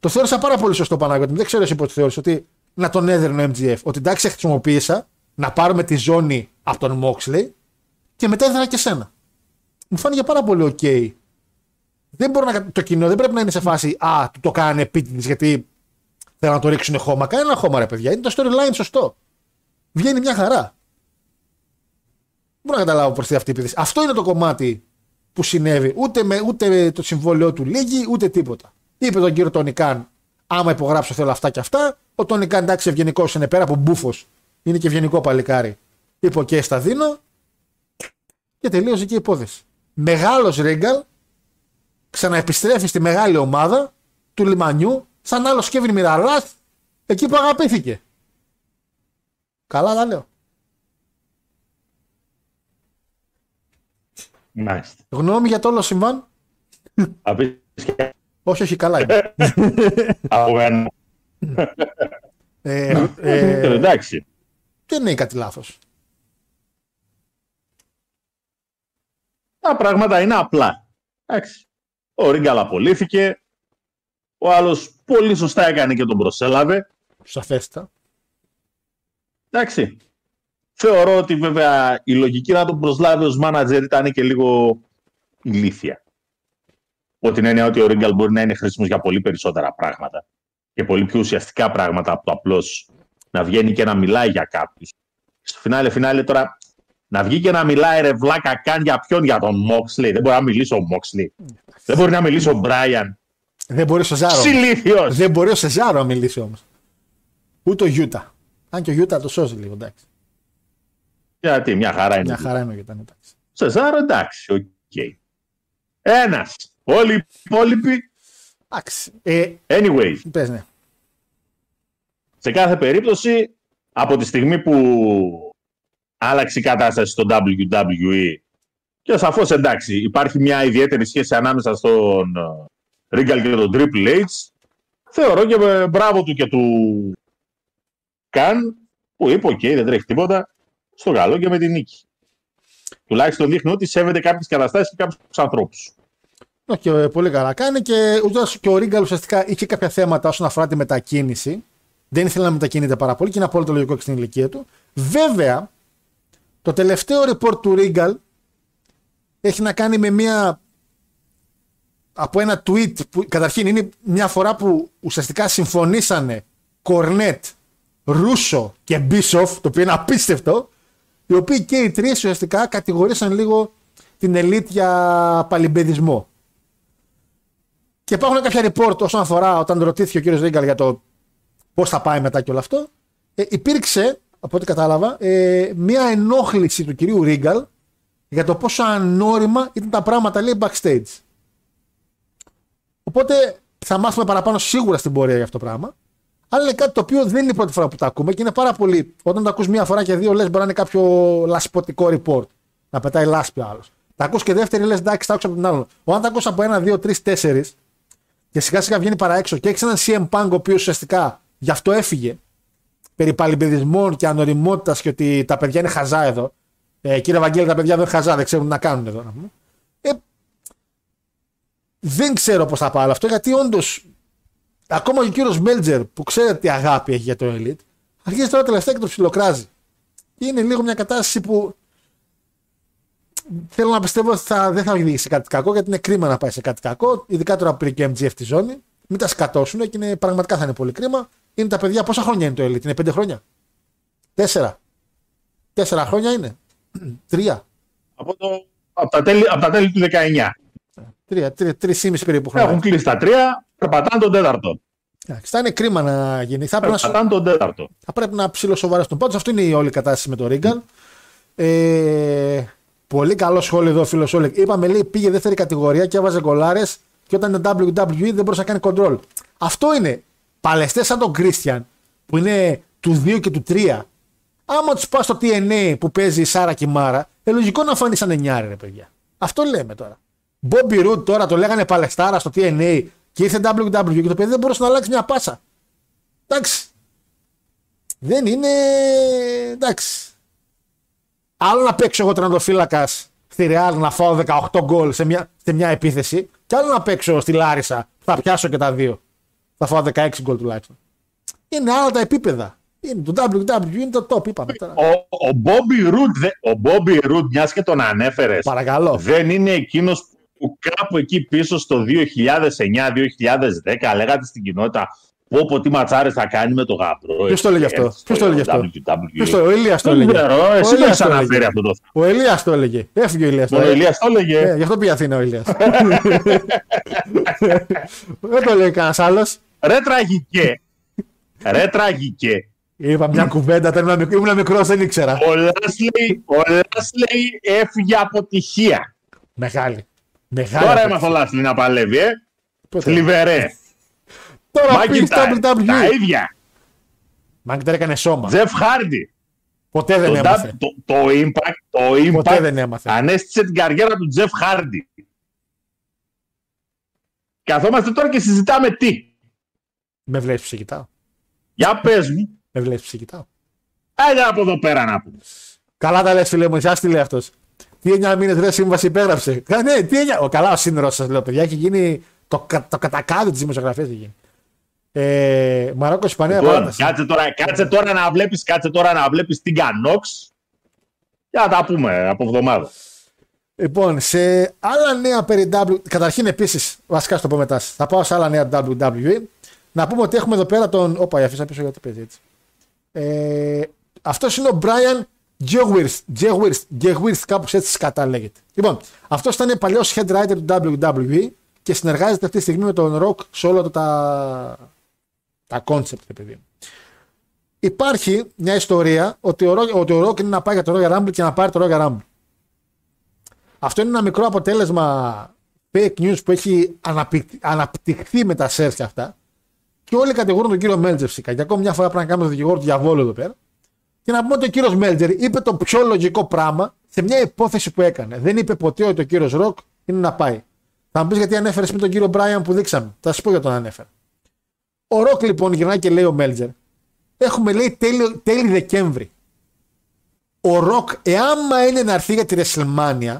Το θεώρησα πάρα πολύ σωστό Παναγιώτη. μου. Δεν ξέρω εσύ πώς το θεώρησες ότι να τον έδερνε ο MJF. Ότι εντάξει, χρησιμοποίησα να πάρουμε τη ζώνη από τον Moxley και μετά έδερα και σένα. Μου φάνηκε πάρα πολύ οκ. Δεν μπορεί να, το κοινό δεν πρέπει να είναι σε φάση Α, του το κάνανε επίτηδες γιατί θέλουν να το ρίξουν χώμα. Κανένα χώμα, ρε παιδιά. Είναι το storyline σωστό. Βγαίνει μια χαρά. Δεν μπορώ να καταλάβω προ τι αυτή η επίθεση. Αυτό είναι το κομμάτι που συνέβη. Ούτε, με, ούτε το συμβόλαιό του λήγει, ούτε τίποτα. Είπε τον κύριο Tony Khan, άμα υπογράψω θέλω αυτά και αυτά. Ο Tony Khan εντάξει ευγενικός είναι πέρα από μπούφος. Είναι και ευγενικό παλικάρι. Είπε: Οκ, στα δίνω. Και τελείωσε και η υπόθεση. Μεγάλος Regal ξαναεπιστρέφει στη μεγάλη ομάδα του λιμανιού, σαν άλλο Κέβιν Μιραλάς, εκεί που αγαπήθηκε. Καλά τα λέω. Μάλιστα. Γνώμη για το όλο συμβάν; Απίστευτα. όχι, όχι, καλά είναι. [LAUGHS] Από μένα. ε, Ε, ε, Εντάξει. δεν είναι κάτι λάθος. Τα πράγματα είναι απλά. Εντάξει. Ο Ρίγκαλ απολύθηκε. Ο άλλος πολύ σωστά έκανε και τον προσέλαβε. Σαφέστα. Εντάξει. Θεωρώ ότι βέβαια η λογική να τον προσλάβει ως μάνατζερ ήταν και λίγο ηλίθια. Ότι είναι έννοια ότι ο Ρίγκαλ μπορεί να είναι χρήσιμος για πολύ περισσότερα πράγματα. Και πολύ πιο ουσιαστικά πράγματα από το απλώς να βγαίνει και να μιλάει για κάποιους. Στο φινάλε, φινάλε τώρα, να βγει και να μιλάει ρε βλάκα καν για ποιον, για τον Μόξλι. Δεν μπορεί να μιλήσει ο Μόξλι. Δεν μπορεί να μιλήσει ο Μπράιαν. Δεν μπορεί ο Σεζάρο. Ψιλοηλίθιος. Δεν μπορεί ο Σεζάρο να μιλήσει όμως. Ούτε ο Γιούτα. Αν και ο Γιούτα το σώζει λίγο, εντάξει. Γιατί, μια χαρά είναι. Μια χαρά είναι ο Γιούτα, εντάξει. Σεζάρο, εντάξει, οκ. Ένας. Όλοι οι υπόλοιποι, Εντάξει. Ε, anyways, πες ναι. σε κάθε περίπτωση, από τη στιγμή που άλλαξε η κατάσταση στο WWE και σαφώς εντάξει, υπάρχει μια ιδιαίτερη σχέση ανάμεσα στον Regal και τον Triple H, θεωρώ και ε, μπράβο του και του Khan που είπε, οκ, δεν τρέχει τίποτα, στο καλό και με την νίκη. Τουλάχιστον δείχνει ότι σέβεται κάποιες καταστάσεις και κάποιους ανθρώπους. Όχι, ε, πολύ καλά κάνει και, ούτως και ο Regal ουσιαστικά είχε κάποια θέματα όσον αφορά τη μετακίνηση. Δεν ήθελε να μετακινείται πάρα πολύ και είναι απόλυτο λογικό και στην ηλικία του. Βέβαια, το τελευταίο report του Ρίγκαλ έχει να κάνει με μια. από ένα tweet που καταρχήν είναι μια φορά που ουσιαστικά συμφωνήσανε Κορνέτ, Ρούσο και Μπίσοφ, το οποίο είναι απίστευτο, οι οποίοι και οι τρεις ουσιαστικά κατηγορήσαν λίγο την ελίτ για παλιμπεδισμό. Και υπάρχουν κάποια report όσον αφορά όταν ρωτήθηκε ο κύριος Ρίγκαλ για το πώς θα πάει μετά και όλο αυτό. Ε, υπήρξε, από ό,τι κατάλαβα, ε, μια ενόχληση του κυρίου Ρίγκαλ για το πόσο ανώριμα ήταν τα πράγματα λέει backstage. Οπότε θα μάθουμε παραπάνω σίγουρα στην πορεία για αυτό το πράγμα. Αλλά είναι κάτι το οποίο δεν είναι η πρώτη φορά που το ακούμε και είναι πάρα πολύ. Όταν το ακούς μία φορά και δύο, λες μπορεί να είναι κάποιο λασποτικό report. Να πετάει λάσπη ο άλλος. Τα ακούς και δεύτερη, λες εντάξει, τα άκουσα από την άλλη. Όταν τα ακούς από ένα, δύο, τρεις, τέσσερις και σιγά σιγά βγαίνει παραέξω και έχεις έναν CM Punk ο οποίος ουσιαστικά γι' αυτό έφυγε περί παλιμπεδισμών και ανοριμότητα και ότι τα παιδιά είναι χαζά εδώ. Ε, κύριε Βαγγέλη, τα παιδιά δεν είναι χαζά, δεν ξέρουν τι να κάνουν εδώ. να πούμε. Ε, δεν ξέρω πώς θα πάει όλο αυτό γιατί όντως ακόμα και ο κύριος Μέλτζερ που ξέρετε τι αγάπη έχει για το Elite αρχίζει τώρα τελευταία και το ψιλοκράζει. Και είναι λίγο μια κατάσταση που θέλω να πιστεύω ότι θα, δεν θα οδηγήσει σε κάτι κακό γιατί είναι κρίμα να πάει σε κάτι κακό. Ειδικά τώρα που πήρε και MGF τη ζώνη. Μην τα σκατώσουν και είναι, πραγματικά θα είναι πολύ κρίμα. Είναι τα παιδιά, πόσα χρόνια είναι το Elite, είναι πέντε χρόνια; Τέσσερα. Τέσσερα χρόνια είναι. [CLEARS THROAT] Τρία. Από, το, από, τα τέλη, από τα τέλη του 19. Τρία, τρία, τρεις ή μισή περίπου χρόνια. Έχουν κλείσει τα τρία, περπατάνε τον τέταρτο. Εντάξει, θα είναι κρίμα να γίνει. Θα πρέπει να, σου- Περπατάνε τον τέταρτο. θα πρέπει να ψιλοσοβαρευτούν. Πάντω αυτό είναι η όλη κατάσταση με το Ρίγκαν. Ε, πολύ καλό σχόλιο εδώ, φίλος Όλεκ. Είπαμε, λέει, πήγε δεύτερη κατηγορία και έβαζε γκολάρες και όταν είναι WWE δεν μπορούσε να κάνει control. Αυτό είναι. Παλαιστές σαν τον Κρίστιαν που είναι του 2 και του 3. Άμα τους πας στο TNA που παίζει η Σάρα και η Μάρα, ε, λογικό να φανεί σαν εννιάρι, ρε παιδιά. Αυτό λέμε τώρα. Μπόμπι Ρουτ τώρα το λέγανε παλαιστάρα στο TNA και ήρθε WWE και το παιδί δεν μπορούσε να αλλάξει μια πάσα. Εντάξει. Δεν είναι. Εντάξει. Άλλο να παίξω εγώ τερματοφύλακα στη Real να φάω 18 γκολ σε μια, σε μια επίθεση, και άλλο να παίξω στη Λάρισα. Θα πιάσω και τα δύο. Θα φάω 16 γκολ τουλάχιστον. Είναι άλλα τα επίπεδα. Είναι το WWE είναι το top, είπαμε τώρα. Ο, ο Bobby Roode, δε- ο Bobby Roode, μιας και τον ανέφερες, Παρακαλώ. δεν είναι εκείνος που κάπου εκεί πίσω στο 2009-2010 λέγατε στην κοινότητα πω πω τι ματσάρες θα κάνει με το γαμπρό. Ποιος το έλεγε αυτό; έτσι, Ποιος το έλεγε αυτό; WWE. Ποιος το, ο Ηλίας το Δεν έλεγε. ξέρω, Ο εσύ το Ηλίας έχεις το αναφέρει έλεγε. αυτό το Ο θέμα. Ηλίας το έλεγε. Έφυγε ο Ηλίας Ο τώρα. Ηλίας το έλεγε. Ε, γι' αυτό πήγε Αθήνα ο Ηλίας. [LAUGHS] Δεν το λέει κανένας άλλος. Ρε τραγικέ. Ρε τραγικέ. Είπα μια κουβέντα, όταν ήμουν μικρό- ήμουν μικρός, δεν ήξερα. Ο Λάσλεϊ, ο Λάσλεϊ έφυγε αποτυχία. Μεγάλη. Μεγάλη. Τώρα απέτηση. έμαθα ο Λάσλεϊ να παλεύει, ε. Πότε; Θλιβερέ. Τώρα πήγε στο Μάκιντάρ. Τα WWE. ίδια. Μάκιντάρ έκανε σώμα. Τζεφ Χάρντι. Ποτέ δεν Το, έμαθε. το, το impact, το Ποτέ impact δεν έμαθε. ανέστησε την καριέρα του Τζεφ Χάρντι. Καθόμαστε τώρα και συζητάμε τι. Με βλέπεις ψυχητάω. Για πες μου. Με βλέπεις ψυχητάω. Άντε από εδώ πέρα να πούμε. Καλά τα λες, φίλε μου, εσάς τι λέει αυτός. Τι 9 μήνες ρε σύμβαση υπέγραψε. Κα, ναι, τι 9. Ο καλά ο σύνδρο σας λέω, παιδιά, έχει γίνει το, κα- το κατακάδιο της δημοσιογραφίας. Έχει γίνει. Ε, Μαρόκο, Ισπανία, Λοιπόν, παράταση. κάτσε, τώρα, κάτσε, τώρα να βλέπεις, κάτσε τώρα να βλέπεις την Κανόξ και να τα πούμε από εβδομάδα. Λοιπόν, σε άλλα νέα περί W. Καταρχήν, επίσης, βασικά στο πω μετά. Θα πάω σε άλλα νέα WWE. Να πούμε ότι έχουμε εδώ πέρα τον. Όπα, η αφήσα πίσω γιατί παίζει έτσι. Ε, Αυτός είναι ο Brian Gewirth. Gewirth, Gewirth κάπως έτσι σκατά λέγεται. Λοιπόν, αυτός ήταν παλιός head writer του WWE και συνεργάζεται αυτή τη στιγμή με τον Rock σε όλα του τα, τα concept, ρε παιδί μου. Υπάρχει μια ιστορία ότι ο, Rock, ότι ο Rock είναι να πάει για το Royal Rumble και να πάρει το Royal Rumble. Αυτό είναι ένα μικρό αποτέλεσμα fake news που έχει αναπτυχ- αναπτυχθεί με τα shares και αυτά. Και όλοι κατηγορούν τον κύριο Μέλτζερ φυσικά. Και ακόμα μια φορά πρέπει να κάνουμε τον δικηγόρο του διαβόλου εδώ πέρα. Και να πούμε ότι ο κύριος Μέλτζερ είπε το πιο λογικό πράγμα σε μια υπόθεση που έκανε. Δεν είπε ποτέ ότι ο κύριος Ροκ είναι να πάει. Θα μου πεις γιατί ανέφερες με τον κύριο Μπράιαν που δείξαμε. Θα σου πω για τον ανέφερα. Ο Ροκ λοιπόν γυρνάει και λέει ο Μέλτζερ. Έχουμε λέει τέλη, τέλη Δεκέμβρη. Ο Ροκ, εάν είναι να έρθει για τη WrestleMania,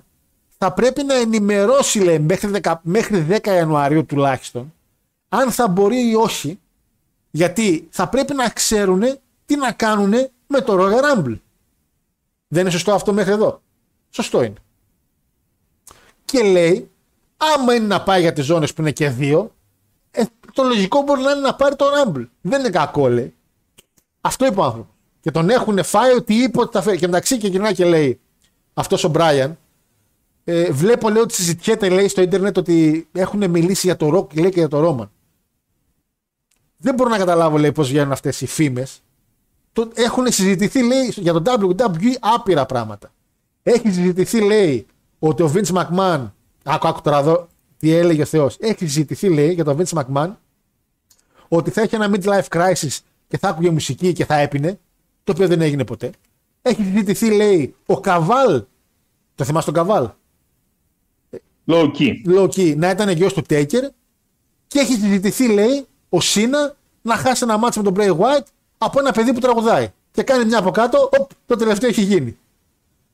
θα πρέπει να ενημερώσει λέει, μέχρι, 10, μέχρι 10 Ιανουαρίου τουλάχιστον αν θα μπορεί ή όχι γιατί θα πρέπει να ξέρουν τι να κάνουν με το Royal Rumble. Δεν είναι σωστό αυτό μέχρι εδώ. Σωστό είναι. Και λέει, άμα είναι να πάει για τις ζώνες που είναι και δύο, ε, το λογικό μπορεί να είναι να πάρει το Rumble. Δεν είναι κακό, λέει. Αυτό είπε ο άνθρωπος. Και τον έχουν φάει ότι είπε ότι θα φέρει. Και μεταξύ και γυρνάει και λέει, αυτός ο Μπράιαν, ε, βλέπω λέει ότι συζητιέται λέει στο ίντερνετ ότι έχουν μιλήσει για το Rock λέει και για το Ρόμαν. Δεν μπορώ να καταλάβω λέει πώς βγαίνουν αυτές οι φήμες. Το, έχουν συζητηθεί λέει για το WWE άπειρα πράγματα. Έχει συζητηθεί λέει ότι ο Vince McMahon, άκου άκου τώρα εδώ τι έλεγε ο Θεός, έχει συζητηθεί λέει για τον Vince McMahon ότι θα έχει ένα midlife crisis και θα άκουγε μουσική και θα έπινε, το οποίο δεν έγινε ποτέ. Έχει συζητηθεί λέει ο Καβάλ, το θυμάσαι τον Καβάλ, Low key. low key, να ήταν γιος του Taker και έχει συζητηθεί, λέει, ο Σίνα να χάσει ένα μάτσο με τον Bray White από ένα παιδί που τραγουδάει. Και κάνει μια από κάτω, οπ, το τελευταίο έχει γίνει.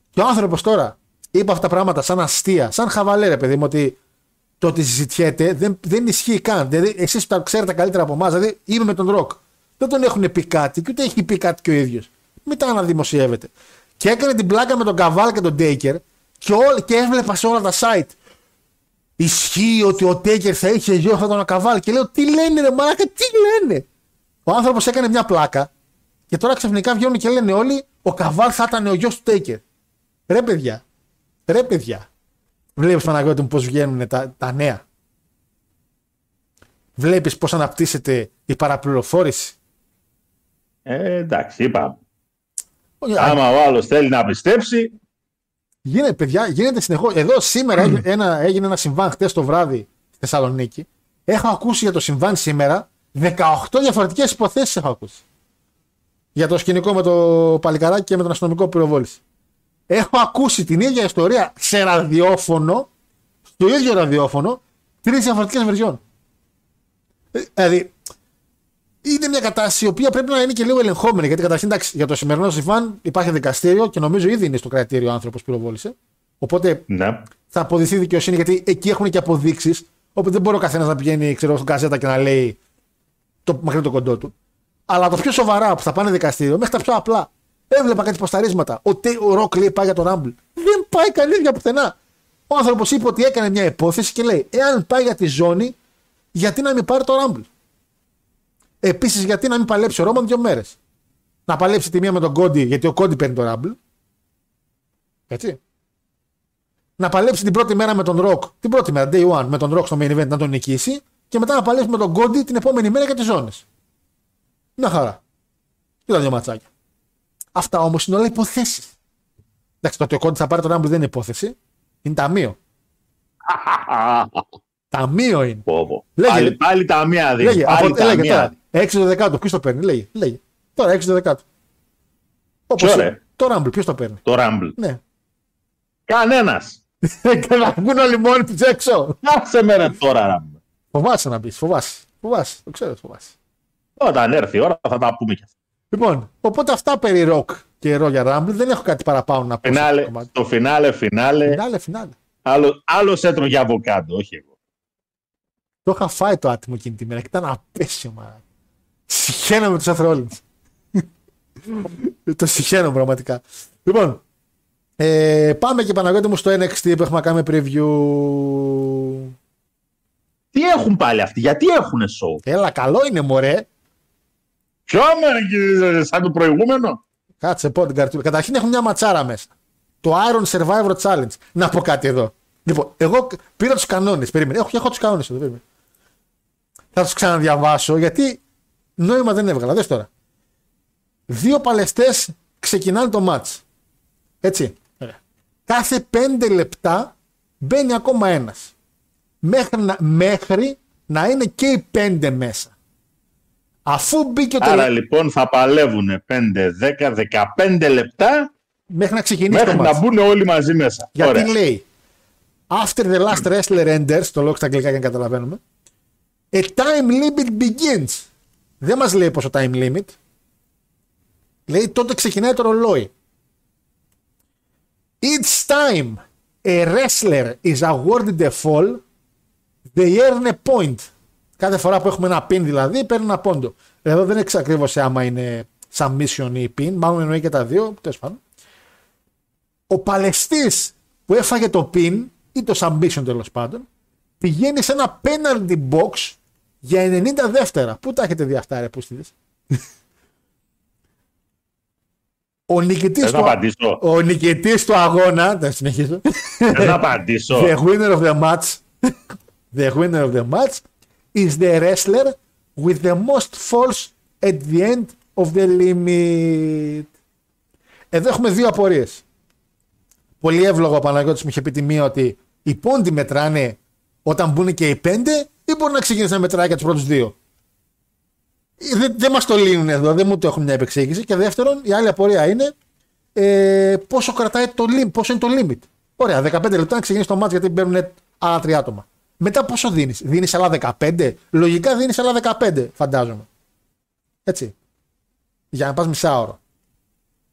Και ο άνθρωπος τώρα είπε αυτά τα πράγματα σαν αστεία, σαν χαβαλέ, ρε παιδί μου, ότι το ότι συζητιέται δεν, δεν ισχύει καν. Δηλαδή, εσείς που τα ξέρετε καλύτερα από εμάς, δηλαδή είμαι με τον Ροκ. Δεν τον έχουν πει κάτι και ούτε έχει πει κάτι και ο ίδιος. Μην τα αναδημοσιεύετε. Και έκανε την πλάκα με τον Καβάλ και τον Taker και, ό, και έβλεπα σε όλα τα site ισχύει ότι ο Τέκερ θα είχε γιο αυτόν τον Καβάλ. Και λέω, τι λένε, ρε Μάρακα, τι λένε. Ο άνθρωπος έκανε μια πλάκα και τώρα ξαφνικά βγαίνουν και λένε όλοι, ο Καβάλ θα ήταν ο γιος του Τέκερ. Ρε παιδιά, ρε παιδιά. Βλέπεις Παναγιώτη μου πώς βγαίνουν τα, τα νέα. Βλέπεις πώς αναπτύσσεται η παραπληροφόρηση. Ε, εντάξει, είπα. Όχι, Άμα ο άλλος θέλει να πιστέψει, Γίνεται, παιδιά, γίνεται συνεχώς. Εδώ σήμερα έγινε ένα, έγινε ένα συμβάν χτες το βράδυ στη Θεσσαλονίκη. Έχω ακούσει για το συμβάν σήμερα 18 διαφορετικές υποθέσεις έχω ακούσει. Για το σκηνικό με το παλικαράκι και με τον αστυνομικό που πυροβόλησε. Έχω ακούσει την ίδια ιστορία σε ραδιόφωνο, στο ίδιο ραδιόφωνο, τρεις διαφορετικές βερζιών. Ε, Δηλαδή, είναι μια κατάσταση η οποία πρέπει να είναι και λίγο ελεγχόμενη. Γιατί καταρχήν εντάξει, για το σημερινό συμβάν υπάρχει δικαστήριο και νομίζω ήδη είναι στο κρατήριο ο άνθρωπος που πυροβόλησε. Οπότε Ναι. θα αποδειχθεί δικαιοσύνη γιατί εκεί έχουν και αποδείξεις. Οπότε δεν μπορεί ο καθένας να πηγαίνει ξέρω, στον καζέτα και να λέει το μακρύ το κοντό του. Αλλά το πιο σοβαρά που θα πάνε δικαστήριο, μέχρι τα πιο απλά. Έβλεπα κάτι ποσταρίσματα. Ο, Τε- ο Ροκ λέει πάει για τον Rumble. Δεν πάει κανεί για πουθενά. Ο άνθρωπος είπε ότι έκανε μια υπόθεση και λέει: Εάν πάει για τη ζώνη, γιατί να μην πάρει το Rumble. Επίσης, γιατί να μην παλέψει ο Ρόμαν δύο μέρες; Να παλέψει τη μία με τον Κόντι, γιατί ο Κόντι παίρνει το Rumble. Έτσι. Να παλέψει την πρώτη μέρα με τον Rock, την πρώτη μέρα, day one, με τον Rock στο main event να τον νικήσει και μετά να παλέψει με τον Κόντι την επόμενη μέρα για τις ζώνες. Μια χαρά. Και τα δύο ματσάκια. Αυτά όμως είναι όλα υποθέσεις. Εντάξει, το ότι ο Κόντι θα πάρει τον Rumble δεν είναι υπόθεση. Είναι ταμείο. [LAUGHS] Ταμείο είναι. Πω, πω. Λέγε. Πάλι, πάλι τα μία δίνει. Λέγε, Πάλι από, τα λέγε μία τώρα. δίνει. 6 το δεκάτο, ποιος το παίρνει, λέγε. λέγε. Τώρα 6 το δεκάτο. Όπως Ποιο, ρε; είναι. Το Rumble, ποιος το παίρνει; Το Rumble. Ναι. Κανένας. [LAUGHS] και να βγουν όλοι μόνοι τους έξω. Άσε με ρε τώρα, Rumble. Φοβάσαι να μπει, φοβάσαι. Φοβάσαι, το ξέρω, φοβάσαι. Όταν έρθει η ώρα θα τα πούμε κι αυτά. Λοιπόν, οπότε αυτά περί ροκ και Royal Rumble δεν έχω κάτι παραπάνω να πω. σε αυτό το Φινάλε, κομμάτι. το φινάλε, φινάλε. Φινάλε, φινάλε. Άλλο, άλλος έτρωγε αβοκάντο, όχι εγώ. Το είχα φάει το άτιμο εκείνη τη μέρα και ήταν απέσιο, μάρα. Συχαίνω με τους Seth Rollins. το συχαίνω πραγματικά. Λοιπόν, ε, πάμε και Παναγιώτη μου στο NXT που έχουμε να κάνουμε preview. Τι έχουν πάλι αυτοί, γιατί έχουνε show; Έλα, καλό είναι μωρέ. Ποιο με, σαν το προηγούμενο. Κάτσε πω την καρτούλα. Καταρχήν έχουν μια ματσάρα μέσα. Το Iron Survivor Challenge. Να πω κάτι εδώ. Λοιπόν, εγώ πήρα τους κανόνες. Περίμενε. Έχω, έχω τους κανόνες εδώ. Περίμενε. Θα τους ξαναδιαβάσω γιατί νόημα δεν έβγαλα. Δες τώρα. Δύο παλαιστές ξεκινάνε το match. Έτσι. Ωραία. Κάθε πέντε λεπτά μπαίνει ακόμα ένας. Μέχρι να, μέχρι να είναι και οι πέντε μέσα. Αφού μπήκε το. Άρα λοιπόν θα παλεύουν 5, 10, 15 λεπτά Μέχρι να ξεκινήσει μέχρι το να match. μπουν όλοι μαζί μέσα. Γιατί Ωραία. λέει After the last wrestler enters, το λόγο στα αγγλικά για να καταλαβαίνουμε, a time limit begins. Δεν μας λέει πόσο time limit. Λέει τότε ξεκινάει το ρολόι. Each time a wrestler is awarded a fall, they earn a point. Κάθε φορά που έχουμε ένα pin δηλαδή, παίρνει ένα πόντο. Εδώ δεν είναι ακριβώς άμα είναι submission ή pin, μάλλον εννοεί και τα δύο, τέλος πάντων ο παλαιστής που έφαγε το pin ή το submission τέλος πάντων πηγαίνει σε ένα penalty box για 90 δεύτερα. Πού τα έχετε δει αυτά ρε πούστιδες. ο νικητής Θες να του, απαντήσω. ο νικητής του αγώνα, θα συνεχίσω, Θες να απαντήσω. [LAUGHS] the winner of the match, the winner of the match is the wrestler with the most falls at the end of the limit. Εδώ έχουμε δύο απορίες. Πολύ εύλογο ο Παναγιώτης μου είχε πει τη μία ότι οι πόντοι μετράνε όταν μπουν και οι πέντε ή μπορεί να ξεκινήσει να μετράει για τους πρώτους δύο. Ε, Δεν, δεν μας το λύνουν εδώ, δεν μου το έχουν μια επεξήγηση. Και δεύτερον, η άλλη απορία είναι ε, πόσο κρατάει το limit, πόσο είναι το limit. Ωραία, 15 λεπτά να ξεκινήσει το μάτς γιατί παίρνουν άλλα τρία άτομα. Μετά πόσο δίνεις, δίνεις άλλα 15, λογικά δίνεις άλλα 15 φαντάζομαι. Έτσι. Για να πας μισάωρο.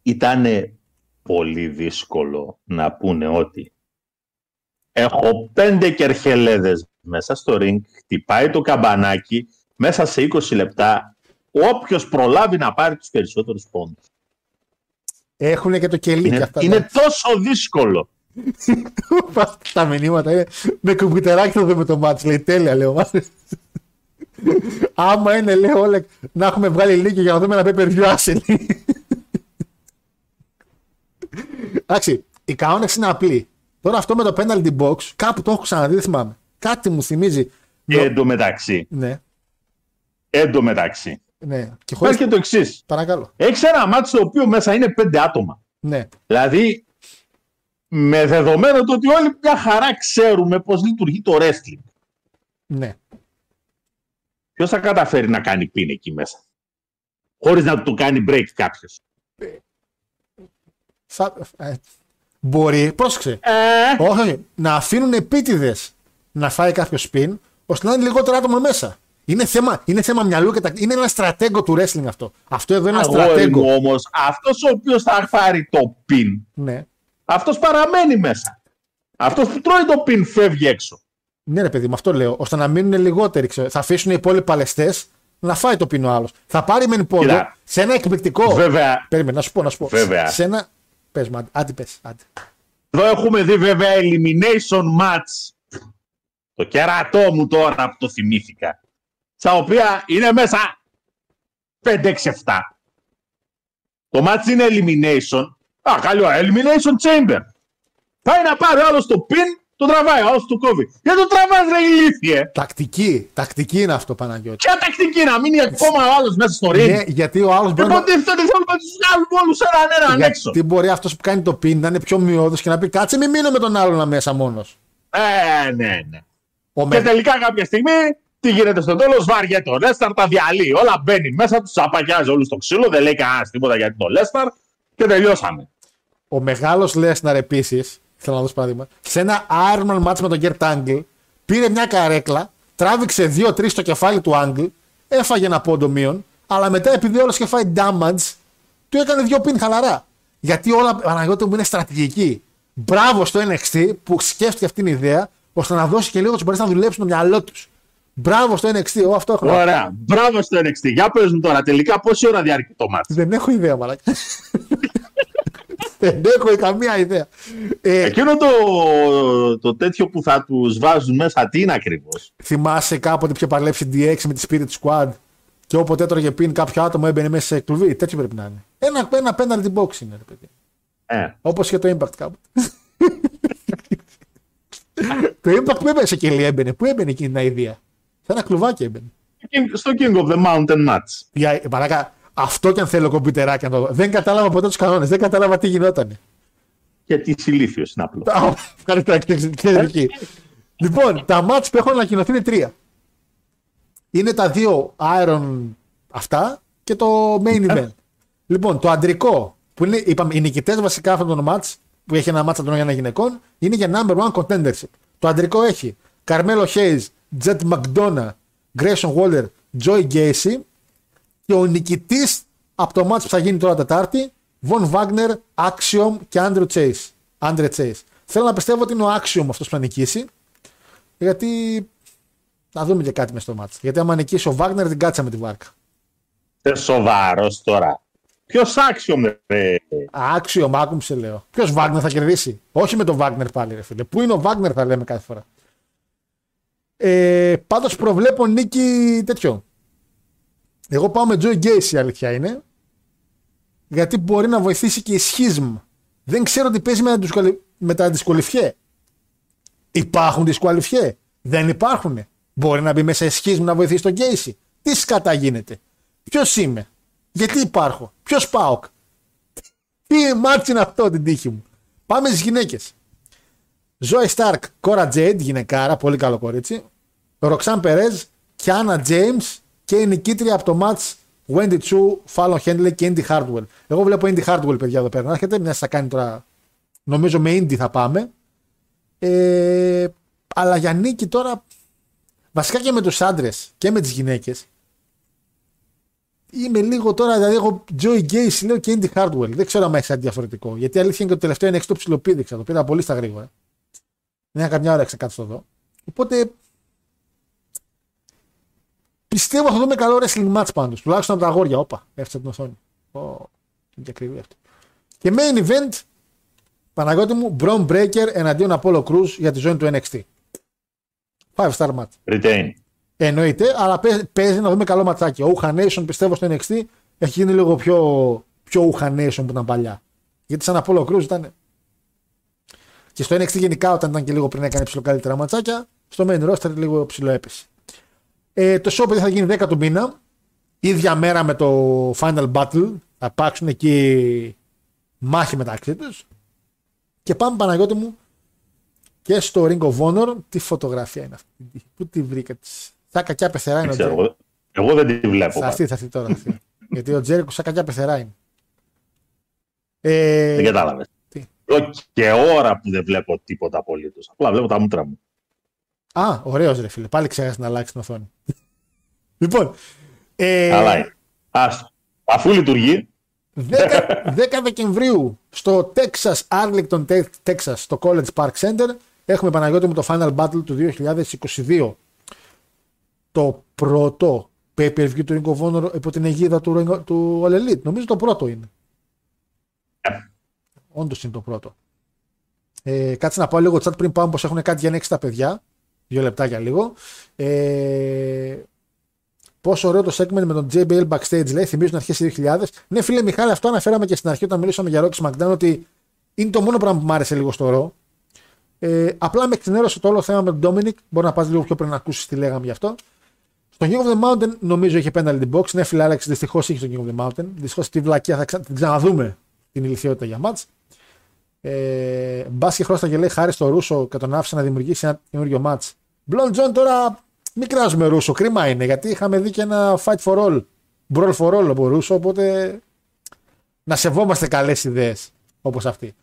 Ήταν πολύ δύσκολο να πούνε ότι έχω πέντε κερχελέδες μέσα στο ring, χτυπάει το καμπανάκι, μέσα σε 20 λεπτά όποιος προλάβει να πάρει τους περισσότερους πόντους. Έχουν και το κελί και Είναι, αυτά. είναι τόσο δύσκολο. Τα μηνύματα είναι με κομπιουτεράκι θα δούμε το μάτς. Λέει τέλεια, λέω. μ' άρεσε. Άμα είναι, λέω όλα, να έχουμε βγάλει λίγη για να δούμε ένα pay per view άσυλη. Εντάξει, οι κανόνες είναι απλοί. Τώρα αυτό με το penalty box, κάπου το έχω ξαναδεί, δεν θυμάμαι. Κάτι μου θυμίζει. Και εντωμεταξύ, Ναι, εντωμεταξύ. ναι. Και Υπάρχει χωρίς... και το εξής. Παρακαλώ. Έχεις ένα μάτι στο οποίο μέσα είναι πέντε άτομα. Ναι. Δηλαδή, με δεδομένο το ότι όλοι μια χαρά ξέρουμε πώς λειτουργεί το wrestling. Ναι. Ποιος θα καταφέρει να κάνει πιν εκεί μέσα; Χωρίς να του κάνει break κάποιος. Θα... ε, μπορεί, πρόσεξε. Ε, Όχι, όχι. Να αφήνουν επίτηδες να φάει κάποιος spin, ώστε να είναι λιγότερο άτομα μέσα. Είναι θέμα, είναι θέμα μυαλού και τα... Είναι ένα στρατέγκο του wrestling αυτό. Αυτό εδώ είναι ένα αγόρι στρατέγκο. μου όμως, αυτός ο οποίος θα πάρει το pin, Ναι. Αυτός παραμένει μέσα. Αυτός που τρώει το πιν φεύγει έξω. Ναι, ρε παιδί, με αυτό λέω. ώστε να μείνουν λιγότεροι. Ξέρω. Θα αφήσουν οι υπόλοιποι παλαιστές να φάει το πίνο άλλος. Θα πάρει μεν πόδο Κοίτα. σε ένα εκπληκτικό. Βέβαια. Περίμενε, να σου πω, να σου πω. Βέβαια. Σε ένα. Πες, άντε, άντε, πες, άντε. Εδώ έχουμε δει βέβαια elimination match. Το κερατό μου τώρα που το θυμήθηκα. Στα οποία είναι μέσα 5-6-7. Το match είναι elimination. Α, καλό, elimination chamber. Πάει να πάρει άλλος το pin, το τραβάει, άλλος το κόβει. Γιατί το τραβάς ρε ηλίθιε. Τακτική, τακτική είναι αυτό, Παναγιώτη. Ποια τακτική να μείνει ακόμα ο άλλος μέσα στο ring; Ναι, γιατί ο άλλος μπορεί, να... Λοιπόν, τι θέλει, θέλουμε να τους βγάλουμε όλους έναν έναν έξω. γιατί μπορεί αυτός που κάνει το πιν να είναι πιο μειώδος και να πει κάτσε, μην μείνω με τον άλλον μέσα μόνος. Ε, ναι, ναι. Ο Και με... τελικά κάποια στιγμή, τι γίνεται στο τέλος, βαριέται ο Λέσταρ, τα διαλύει. Όλα μπαίνει μέσα τους, απαγιάζει όλους στο ξύλο, δεν λέει κανένας τίποτα για τον Λέσταρ και τελειώσαμε. Ο μεγάλος Λέσναρ επίση, θέλω να δώσω παράδειγμα, σε ένα Ironman match με τον Gert Angle, πήρε μια καρέκλα, τράβηξε 2-3 στο κεφάλι του Angle, έφαγε ένα πόντο μείον, αλλά μετά επειδή όλος είχε φάει damage, του έκανε δύο πιν χαλαρά. Γιατί όλα Παναγιώτη μου είναι στρατηγική. Μπράβο στο NXT που σκέφτηκε αυτή την ιδέα, ώστε να δώσει και λίγο τους μπορέσει να δουλέψουν το μυαλό τους. Μπράβο στο NXT, εγώ αυτό έχω. να πω. Ωραία. Μπράβο στο NXT. Για πες μου τώρα, τελικά πόση ώρα διάρκει το μάτι. Δεν έχω ιδέα, μαλάκα. [LAUGHS] Δεν έχω καμία ιδέα. Ε, Εκείνο το, το τέτοιο που θα τους βάζουν μέσα, τι είναι ακριβώς; θυμάσαι κάποτε που είχε παλέψει DX με τη Spirit Squad και όποτε έτρωγε πιν κάποιο άτομο έμπαινε μέσα σε κλουβί; Τέτοιο πρέπει να είναι. Ένα, ένα penalty box είναι, ρε παιδί. Ε, Όπως και το Impact κάποτε. [LAUGHS] το Impact που έμπαινε σε κελί έμπαινε. Πού έμπαινε εκείνη την ιδέα. Σε ένα κλουβάκι έμπαινε. στο King of the Mountain Match. Για, μαλάκα, αυτό κι αν θέλω κομπιουτεράκι να το δω. Δεν κατάλαβα ποτέ τους κανόνες. Δεν κατάλαβα τι γινότανε. Γιατί ηλίθιος είναι απλός. Α, Ευχαριστώ, εξαιρετική. Λοιπόν, τα μάτς που έχουν ανακοινωθεί είναι τρία. Είναι τα δύο Iron αυτά και το main event. Λοιπόν, το αντρικό, που είναι είπαμε, οι νικητές βασικά αυτών των μάτς, που έχει ένα μάτς αντρών για ένα γυναικών, είναι για number one contendership. Το αντρικό έχει Carmelo Hayes, Jet McDonough, Grayson Waller, Joy Gacy και ο νικητής από το μάτς που θα γίνει τώρα Τετάρτη, Von Wagner, Axiom και Andrew Chase. Andre Chase. Θέλω να πιστεύω ότι είναι ο Axiom αυτός που θα νικήσει, γιατί θα δούμε και κάτι μες στο μάτς. Γιατί άμα νικήσει ο Wagner την κάτσα με τη βάρκα. Είσαι σοβαρός τώρα. Ποιος άξιο με. Axiom, άκουμψε λέω. Ποιος Wagner θα κερδίσει; Όχι με τον Wagner πάλι, ρε φίλε. Πού είναι ο Wagner θα λέμε κάθε φορά. Ε, Πάντως προβλέπω νίκη τέτοιο. Εγώ πάω με Joy Gacy, η αλήθεια είναι. Γιατί μπορεί να βοηθήσει και η Schism. Δεν ξέρω τι παίζει με τα, δυσκολε- με τα δυσκολιφιέ. Υπάρχουν δυσκολιφιέ. Δεν υπάρχουν. Μπορεί να μπει μέσα σε Schism να βοηθήσει τον Gacy. Τι σκατά γίνεται. Ποιος είμαι. Γιατί υπάρχω. Πού πάω. Τι ματς είναι αυτό, την τύχη μου. Πάμε στις γυναίκες. Zoey Stark, Cora Jade, γυναικάρα, πολύ καλό κορίτσι. Roxanne Perez, Kiana James και η νικήτρια από το match Wendy Chu, Fallon Henley και Indi Hartwell. Εγώ βλέπω Indi Hartwell, παιδιά, εδώ πέρα. Να έρχεται, μια θα κάνει τώρα. Νομίζω με Indi θα πάμε. Ε, αλλά για νίκη τώρα. Βασικά και με τους άντρες και με τις γυναίκες. Είμαι λίγο τώρα, δηλαδή έχω Joey Gacy λέω και Indy Hardwell. Δεν ξέρω αν έχει κάτι διαφορετικό. Γιατί η αλήθεια είναι και το τελευταίο είναι 6 το ψιλοπίδηξα. Το πήρα πολύ στα γρήγορα. Δεν είχα καμιά ώρα ξεκάτω εδώ. Οπότε πιστεύω θα δούμε καλό wrestling match πάντως. Τουλάχιστον από τα αγόρια. Όπα, έφτασε την οθόνη. Ω, είναι και ακριβή αυτό. Και main event, Παναγιώτη μου, Bron Breaker εναντίον Apollo Cruz για τη ζώνη του NXT. Five star match. Retain. Εννοείται, αλλά παί- παίζει να δούμε καλό ματσάκι. Ο Ουχανέσον πιστεύω στο NXT έχει γίνει λίγο πιο, πιο Ουχανέσον που ήταν παλιά. Γιατί σαν Apollo Cruz ήταν. Και στο NXT γενικά όταν ήταν και λίγο πριν έκανε ψηλό καλύτερα ματσάκια, στο main roster λίγο ψηλό έπεσε. Ε, το show παιδιά θα γίνει 10 του μήνα. ίδια μέρα με το Final Battle. Θα υπάρξουν εκεί μάχη μεταξύ τους. Και πάμε Παναγιώτη μου και στο Ring of Honor. Τι φωτογραφία είναι αυτή. Πού τη βρήκα. της. Σαν κακιά πεθερά είναι ο Δεν ξέρω, Τζέρικο. εγώ, εγώ δεν τη βλέπω. Θα πάντα. έρθει, θα έρθει τώρα. θα έρθει. [LAUGHS] Γιατί ο Τζέρικο σαν κακιά πεθερά είναι. Ε, Δεν κατάλαβες. τι; Και ώρα που δεν βλέπω τίποτα απολύτως. Απλά βλέπω τα μούτρα μου. Α, ωραίος ρε φίλε. Πάλι ξέχασες να αλλάξεις την οθόνη. [LAUGHS] λοιπόν. Ε, Καλά είναι. Άστο. Αφού λειτουργεί, 10, 10 Δεκεμβρίου στο Texas, Arlington, Texas, στο College Park Center, Έχουμε Παναγιώτη μου το Final Battle του 2022. Το πρώτο pay-per-view του Ring of Honor υπό την αιγίδα του, Ring- του All Elite. Νομίζω το πρώτο είναι. Όντως είναι το πρώτο. Ε, κάτσε να πάω λίγο chat πριν πάμε πως έχουν κάτι για ανοίξει τα παιδιά. Δύο λεπτάκια λίγο. Ε, πόσο ωραίο το segment με τον JBL backstage λέει, θυμίζουν αρχές 2000. Ναι, φίλε Μιχάλη, αυτό αναφέραμε και στην αρχή όταν μιλήσαμε για Rocky SmackDown ότι είναι το μόνο πράγμα που μου άρεσε λίγο στο ρο. Ε, απλά με ξενέρωσε το όλο θέμα με τον Dominic. Μπορεί να πας λίγο πιο πριν να ακούσεις τι λέγαμε γι' αυτό. Στο King of the Mountain νομίζω είχε penalty box. Ναι, φίλε Άλεξ, δυστυχώς είχε στο King of the Mountain. Δυστυχώς τη βλακία θα ξα... την ξαναδούμε την ηλικιότητα για μάτς. Ε, Μπας και χρώσταγε λέει χάρη στο Ρούσο και τον άφησε να δημιουργήσει ένα καινούριο ματς. Μπλον Τζον τώρα μην κράζουμε Ρούσο, κρίμα είναι γιατί είχαμε δει και ένα fight for all. Brawl for all από Ρούσο, οπότε να σεβόμαστε καλές ιδέες όπως αυτή.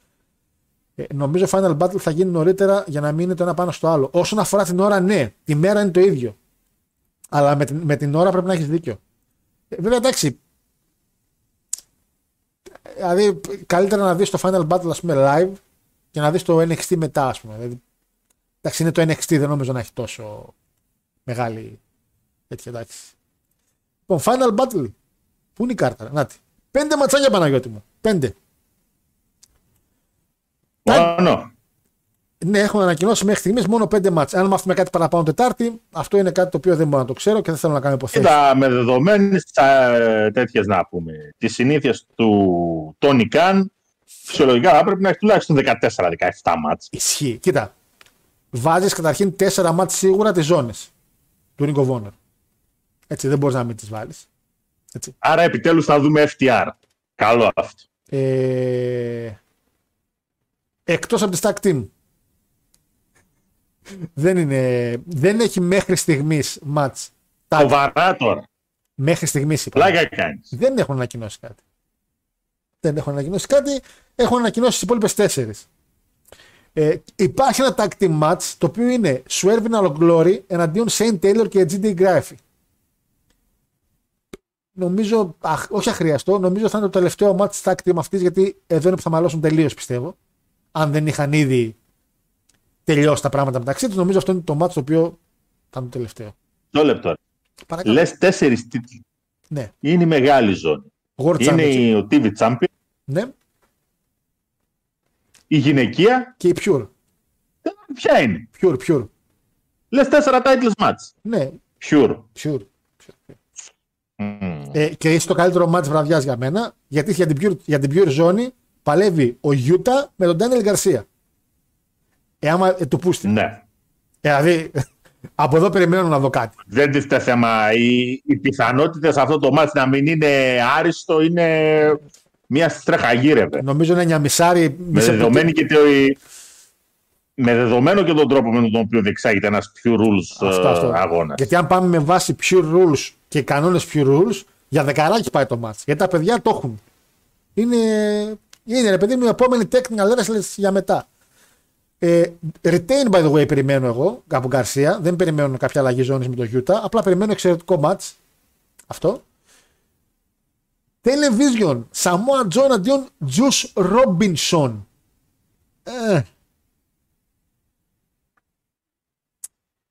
Ε, νομίζω Final Battle θα γίνει νωρίτερα για να μην είναι το ένα πάνω στο άλλο. Όσον αφορά την ώρα, ναι, τη μέρα είναι το ίδιο. Αλλά με την, με την ώρα πρέπει να έχεις δίκιο. Ε, βέβαια, εντάξει. Δηλαδή, καλύτερα να δεις το Final Battle ας πούμε, live και να δεις το NXT μετά, ας πούμε. Δηλαδή, εντάξει, είναι το NXT, δεν νομίζω να έχει τόσο μεγάλη τέτοια εντάξει. Λοιπόν, Final Battle. Πού είναι η κάρτα, νάτι. Πέντε ματσάκια Παναγιώτη μου. Πέντε. Μόνο. Ναι, έχουν ανακοινώσει μέχρι στιγμής μόνο πέντε μάτς. Αν μάθουμε κάτι παραπάνω Τετάρτη, αυτό είναι κάτι το οποίο δεν μπορώ να το ξέρω και δεν θέλω να κάνω υποθέσεις. Κοίτα, με δεδομένε τέτοιες να πούμε, τις συνήθειες του Τόνι Καν, φυσιολογικά θα πρέπει να έχει τουλάχιστον 14-17 μάτς. Ισχύει. Κοίτα. Βάζεις καταρχήν τέσσερα μάτς σίγουρα τις ζώνες του Ring of Honor. Έτσι, δεν μπορείς να μην τις βάλεις. Έτσι. Άρα επιτέλους θα δούμε FTR. Καλό αυτό. Ε... Εκτός από τη Stack Team. Δεν, είναι, δεν έχει μέχρι στιγμής μάτς. tag. Σοβαρά τώρα. Μέχρι στιγμής είπα. Πλάκα κάνεις. Δεν έχουν ανακοινώσει κάτι. Δεν έχουν ανακοινώσει κάτι. Έχουν ανακοινώσει τις υπόλοιπες τέσσερις. Ε, υπάρχει ένα tag team match το οποίο είναι Swerve and Glory εναντίον Shane Taylor και GD Griffey. Νομίζω, αχ, όχι αχρίαστο, νομίζω θα είναι το τελευταίο match tag team αυτής γιατί εδώ είναι που θα μαλώσουν τελείως πιστεύω. Αν δεν είχαν ήδη τελειώσει τα πράγματα μεταξύ τους, νομίζω αυτό είναι το match το οποίο θα είναι το τελευταίο. Το λεπτό. Παρακαλώ. Λες τέσσερις τίτλοι. Ναι. Είναι η μεγάλη ζώνη. World Είναι Championship. η- ο TV Champion, Ναι. η γυναικεία. Και η Pure. Ποια είναι; Pure, Pure. Λες τέσσερα titles match. Ναι, Pure. Pure. Mm. Ε, και είσαι το καλύτερο match βραδιάς για μένα, γιατί για την, pure, για την pure ζώνη παλεύει ο Γιούτα με τον Ντάνιελ Γκαρσία. Ε, άμα ε, του πούστη. Ναι. Ε, δηλαδή, [LAUGHS] από εδώ περιμένω να δω κάτι. Δεν τίθεται θέμα. Οι, οι πιθανότητε αυτό το μάτς να μην είναι άριστο είναι μία στρέχα γύρευε. Νομίζω είναι μια μισάρι. Με, δεδομένη και το, με δεδομένο και τον τρόπο με τον οποίο διεξάγεται ένας pure rules Αυτό, αυτό. αγώνας. Γιατί αν πάμε με βάση pure rules και κανόνες pure rules, για δεκαράκι πάει το match. Γιατί τα παιδιά το έχουν. Είναι, είναι ρε παιδί μου, η επόμενη technical wrestlers για μετά. Ε, retain by the way περιμένω εγώ από Γκαρσία. Δεν περιμένω κάποια αλλαγή ζώνης με το Utah. Απλά περιμένω εξαιρετικό match. Αυτό. Television. Samoa Joe αντίον Juice Robinson. Ε,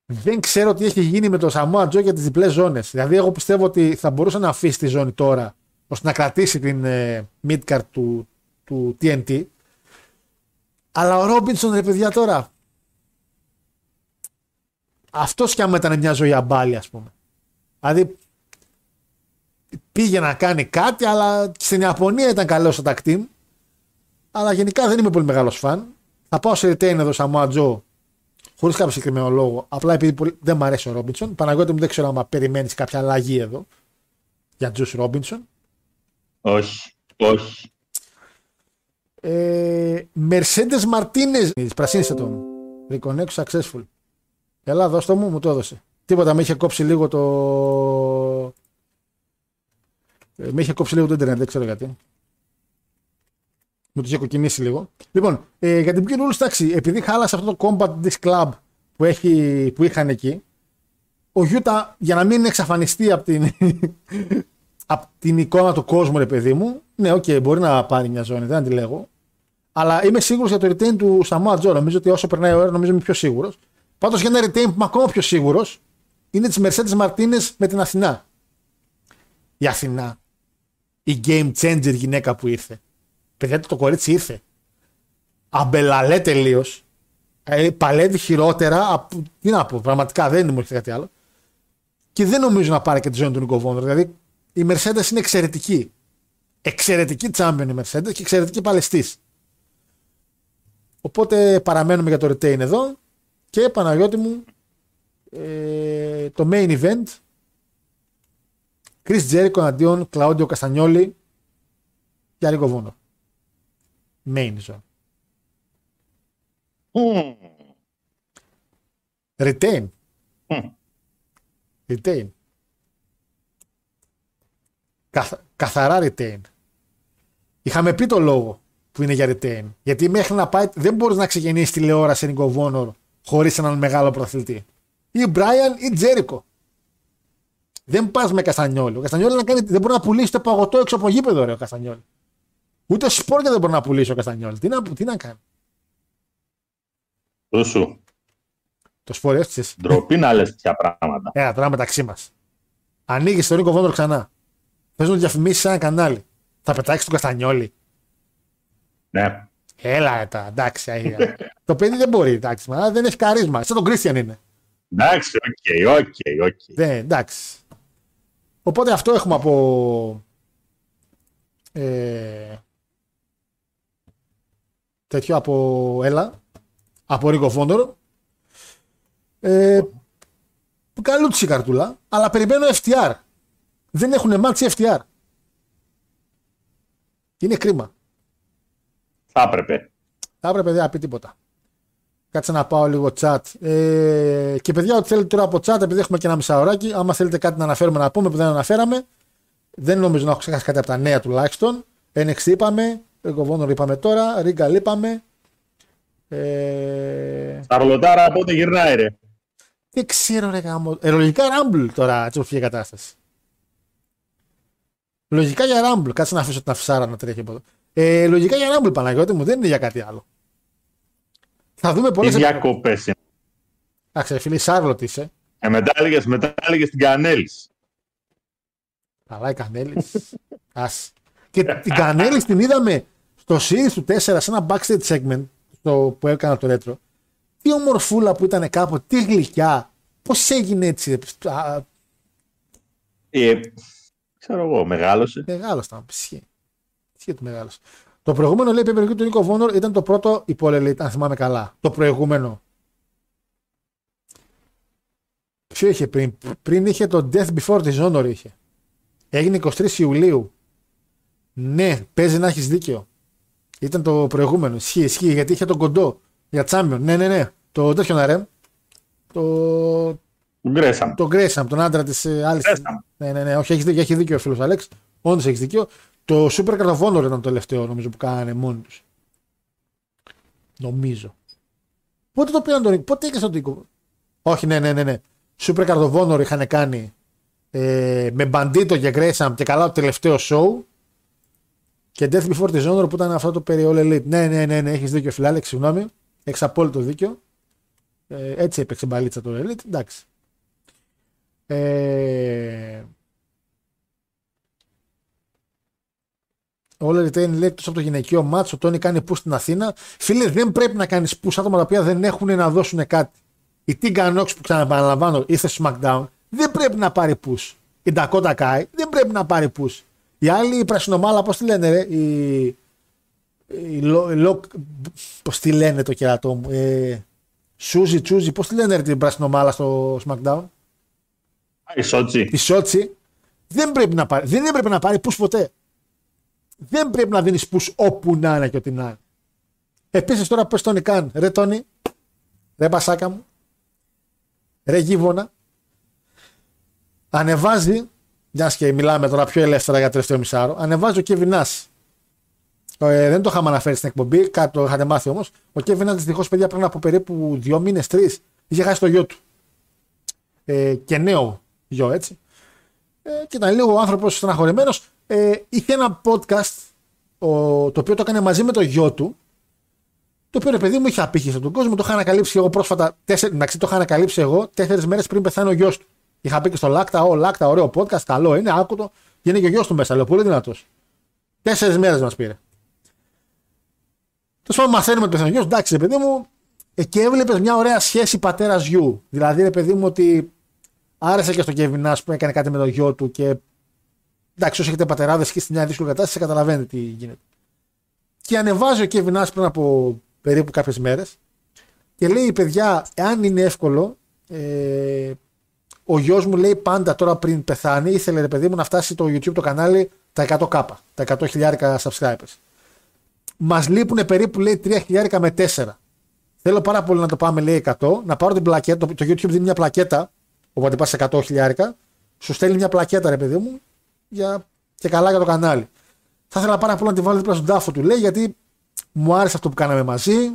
δεν ξέρω τι έχει γίνει με το Samoa Joe για τις διπλές ζώνες. Δηλαδή, εγώ πιστεύω ότι θα μπορούσε να αφήσει τη ζώνη τώρα ώστε να κρατήσει την ε, midcard του, του TNT. Αλλά ο Ρόμπινσον, ρε παιδιά, τώρα. Αυτός κι άμα ήταν μια ζωή αμπάλια, ας πούμε. Δηλαδή, πήγε να κάνει κάτι, αλλά στην Ιαπωνία ήταν καλό στο tag team. Αλλά γενικά δεν είμαι πολύ μεγάλος φαν. Θα πάω σε retain εδώ Samoa Joe χωρίς κάποιο συγκεκριμένο λόγο. Απλά επειδή πολύ- δεν μου αρέσει ο Ρόμπινσον. Παναγιώτη μου δεν ξέρω αν περιμένεις κάποια αλλαγή εδώ για Τζους Ρόμπινσον. Όχι. Όχι. Ε, Mercedes Martinez. Πρασίνησε τον. Reconnect successful. Έλα, δώσ' το μου, μου το έδωσε. Τίποτα, με είχε κόψει λίγο το. Ε, με είχε κόψει λίγο το Ιντερνετ, δεν ξέρω γιατί. Μου το είχε κοκκινήσει λίγο. Λοιπόν, ε, για την Pure Rules, εντάξει, επειδή χάλασε αυτό το Combat Disc Club που, έχει, που είχαν εκεί, ο Yuta για να μην εξαφανιστεί από την, [LAUGHS] απ' την εικόνα του κόσμου, ρε παιδί μου, ναι, οκ, μπορεί να πάρει μια ζώνη, δεν αντιλέγω. Αλλά είμαι σίγουρος για το retain του Samoa Joe. Νομίζω ότι όσο περνάει η ώρα, νομίζω είμαι πιο σίγουρος. Πάντως για ένα retain που είμαι ακόμα πιο σίγουρος είναι της Mercedes Martinez με την Αθηνά. Η Αθηνά. Η game changer γυναίκα που ήρθε. Παιδιά, το κορίτσι ήρθε. Αμπελαλέ τελείως. Ε, παλεύει χειρότερα. Από, τι να πω, πραγματικά δεν μου έρχεται κάτι άλλο. Και δεν νομίζω να πάρει και τη ζωή του Νίκο Βόνδρο. Δηλαδή η Mercedes είναι εξαιρετική. Εξαιρετική champion η Mercedes και εξαιρετική παλαιστής. Οπότε παραμένουμε για το retain εδώ. Και Παναγιώτη μου, ε, το main event. Chris Jericho αντίον Κλαόντιο Καστανιόλη για Ρίκο Βόνο. Main zone. Μμμ. Retain. Μμ. Retain. Καθ- καθαρά retain. Είχαμε πει το λόγο που είναι για retain. Γιατί μέχρι να πάει δεν μπορείς να ξεκινήσεις τηλεόραση Νίκο Βόνορ χωρίς έναν μεγάλο προαθλητή. Ή Μπράιαν ή Τζέρικο. Δεν πας με Καστανιόλη. Ο Καστανιόλη να κάνει, δεν μπορεί να πουλήσει το παγωτό έξω από γήπεδο, ρε, ο Καστανιόλη. Ούτε σπόρια δεν μπορεί να πουλήσει ο Καστανιόλη. Τι να, τι να κάνει. Του σου; Το σπόριο έτσι. Ντροπή να λες τέτοια πράγματα. Ένα τώρα μεταξύ μας. Ανοίγεις τον Νίκο Βόνορ ξανά. Θες να διαφημίσεις σε ένα κανάλι. Θα πετάξεις τον Καστανιόλη. Ναι. Έλα, ε, τα, εντάξει. αγία. το παιδί δεν μπορεί, εντάξει. Μα δεν έχει καρίσμα. Σαν τον Κρίστιαν είναι. Εντάξει, οκ, οκ, οκ. Δεν, εντάξει. Οπότε αυτό έχουμε από. Ε, τέτοιο από Έλα. Από Ρίκο Φόντορο. Ε, καλούτσι η καρτούλα. Αλλά περιμένω FTR. Δεν έχουν μάτσει FTR. Είναι κρίμα. Θα έπρεπε. Θα έπρεπε δεν να πει τίποτα. Κάτσε να πάω λίγο chat. Ε, και παιδιά, ό,τι θέλετε τώρα από chat, επειδή έχουμε και ένα μισάωράκι, άμα θέλετε κάτι να αναφέρουμε να πούμε που δεν αναφέραμε, δεν νομίζω να έχω ξεχάσει κάτι από τα νέα τουλάχιστον. NXT είπαμε, Ring είπαμε τώρα, Ρίγκαλ είπαμε. Ε, Σαρλοτάρα πότε γυρνάει, ρε; δεν ξέρω, ρε γάμο. Ε, λογικά Rumble τώρα, έτσι όπως η κατάσταση. Λογικά για Rumble. Κάτσε να αφήσω την αφισάρα να τρέχει από εδώ. Ε, λογικά για Rumble, Παναγιώτη μου, δεν είναι για κάτι άλλο. Θα δούμε Τι πολλέ. διακοπές είναι. Εντάξει, φίλε, Σάρλοτ είσαι. Ε, μετά έλεγες, μετά έλεγες την Κανέλης. Καλά, η Κανέλης. Ας. Και την Κανέλης την είδαμε στο series του 4 σε ένα backstage segment στο, που έκανα το retro. Τι ομορφούλα που ήταν κάποτε, τι γλυκιά. Πώς έγινε έτσι. Α, Ε, ξέρω εγώ, μεγάλωσε. Μεγάλο ήταν. Ισχύει. Ισχύει το μεγάλο. Το προηγούμενο λέει πεπερκού του Νίκο Βόνορ ήταν το πρώτο υπόλελη, αν θυμάμαι καλά. Το προηγούμενο. Ποιο είχε πριν; Πριν είχε το Death Before Dishonor είχε. Έγινε 23 Ιουλίου. Ναι, παίζει να έχεις δίκιο. Ήταν το προηγούμενο. Ισχύει, ισχύει, γιατί είχε τον κοντό για Champion. Ναι, ναι, ναι. Το τέτοιο να ρεμ. Το, Γκρέσαμ. τον Γκρέσαμ, τον άντρα της άλλη. Gresham. Ναι, ναι, ναι. Όχι, έχει δίκιο, έχει δίκιο ο φίλος Αλέξ. Όντως έχεις δίκιο. Το Super Card of Honor ήταν το τελευταίο νομίζω που κάνανε μόνοι τους. Νομίζω. Πότε το πήραν τον Νίκο, πότε έκανε τον Νίκο. Όχι, ναι, ναι, ναι. ναι. Super Card of Honor είχαν κάνει ε, με Bandito και Gresham και καλά το τελευταίο show. Και Death Before the Honor που ήταν αυτό το περί All Elite. Ναι, ναι, ναι, ναι έχεις δίκιο, φιλάλεξ, συγγνώμη. Έχεις απόλυτο δίκιο. Ε, έτσι έπαιξε μπαλίτσα το Elite. Εντάξει. Ε, Όλα retain λέει εκτός από το γυναικείο μάτσο, ο Τόνι κάνει που στην Αθήνα. Φίλε, δεν πρέπει να κάνεις που άτομα τα οποία δεν έχουν να δώσουν κάτι. Η Τίγκα Νόξ που ξαναπαναλαμβάνω ήρθε στο SmackDown δεν πρέπει να πάρει που. Η Dakota Kai δεν πρέπει να πάρει που. Η άλλη η πρασινομάλα, πώς τη λένε, ρε, η. η Λο- Λο- πώς τη λένε το κερατό μου. Ε, Σούζι, Τσούζι, πώς τη λένε ρε, την πρασινομάλα στο SmackDown; Η Σότσι. Τη Σότσι δεν πρέπει να πάρει. Δεν έπρεπε να πάρει πούς ποτέ. Δεν πρέπει να δίνεις πούς όπου να είναι και ό,τι να είναι. Επίσης τώρα πες τον Ικάν. Ρε Τόνι, ρε Μπασάκα μου, ρε Γίβονα, ανεβάζει, μιας και μιλάμε τώρα πιο ελεύθερα για τελευταίο μισάρο, ανεβάζει ο Κέβιν Νάς. Ε, δεν το είχαμε αναφέρει στην εκπομπή, κάτι το είχατε μάθει όμως. Ο Κέβιν Νάς δυστυχώς, παιδιά, πριν από περίπου δύο μήνες, τρεις, είχε χάσει το γιο του. Ε, και νέο γιο, έτσι. Ε, και ήταν λίγο ο άνθρωπος στεναχωρημένος. Ε, είχε ένα podcast ο, το οποίο το έκανε μαζί με το γιο του Το οποίο ρε παιδί μου είχε απήχηση τον κόσμο. Το είχα ανακαλύψει εγώ πρόσφατα. Τέσσερι, εντάξει, το είχα ανακαλύψει εγώ τέσσερις μέρες πριν πεθάνει ο γιος του. Είχα πει και στο Λάκτα, ο Λάκτα, ωραίο podcast, καλό είναι, άκου το. Και είναι και ο γιος του μέσα, λέω, πολύ δυνατός. Τέσσερις μέρες μας πήρε. Τέλος πάντων, μαθαίνουμε ότι πεθαίνει ο γιος, εντάξει, ρε παιδί μου, ε, και έβλεπες μια ωραία σχέση πατέρας γιου. Δηλαδή, ρε παιδί μου, ότι άρεσε και στο Κεβινά που έκανε κάτι με το γιο του και. Εντάξει, όσοι έχετε πατεράδες και στην μια δύσκολη κατάσταση, καταλαβαίνετε τι γίνεται. Και ανεβάζει ο Κεβινά πριν από περίπου κάποιες μέρες και λέει: Παιδιά, εάν είναι εύκολο, ε, ο γιος μου λέει πάντα τώρα πριν πεθάνει, ήθελε ρε παιδί μου να φτάσει το YouTube το κανάλι τα 100 κάπα, τα 100 χιλιάρικα subscribers. Μας λείπουν περίπου λέει 3 χιλιάρικα με 4. Θέλω πάρα πολύ να το πάμε λέει 100, να πάρω την πλακέτα. Το, το YouTube δίνει μια πλακέτα, οπότε πα σε 100 χιλιάρικα, σου στέλνει μια πλακέτα ρε παιδί μου για, και καλά για το κανάλι. Θα ήθελα πάρα πολύ να τη βάλω δίπλα στον τάφο του λέει γιατί μου άρεσε αυτό που κάναμε μαζί.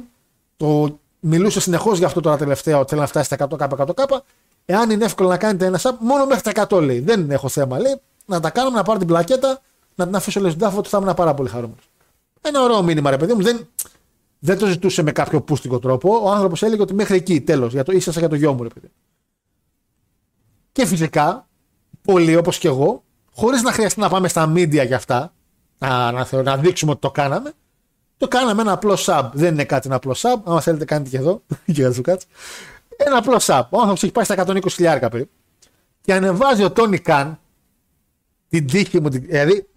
Το μιλούσε συνεχώς για αυτό τώρα τελευταία ότι θέλει να φτάσει στα 100 κάπα 100 κάπα. Εάν είναι εύκολο να κάνετε ένα sub, μόνο μέχρι τα 100 λέει. Δεν έχω θέμα λέει. Να τα κάνουμε, να πάρω την πλακέτα, να την αφήσω λέει στον τάφο ότι θα ήμουν πάρα πολύ χαρούμενος. Ένα ωραίο μήνυμα ρε παιδί μου. Δεν, δεν το ζητούσε με κάποιο πούστικο τρόπο. Ο άνθρωπος έλεγε ότι μέχρι εκεί τέλος. Για το ίσα για το γιο μου ρε παιδί. Και φυσικά, πολλοί όπως και εγώ, χωρίς να χρειαστεί να πάμε στα media για αυτά, να, να, να δείξουμε ότι το κάναμε, το κάναμε ένα απλό sub. Δεν είναι κάτι ένα απλό sub. Αν θέλετε, κάνετε και εδώ. και να σου κάτσει. Ένα απλό sub. Ο άνθρωπος έχει πάει στα 120 χιλιάρικα περίπου. Και ανεβάζει ο Τόνι Καν την τύχη μου. Δηλαδή,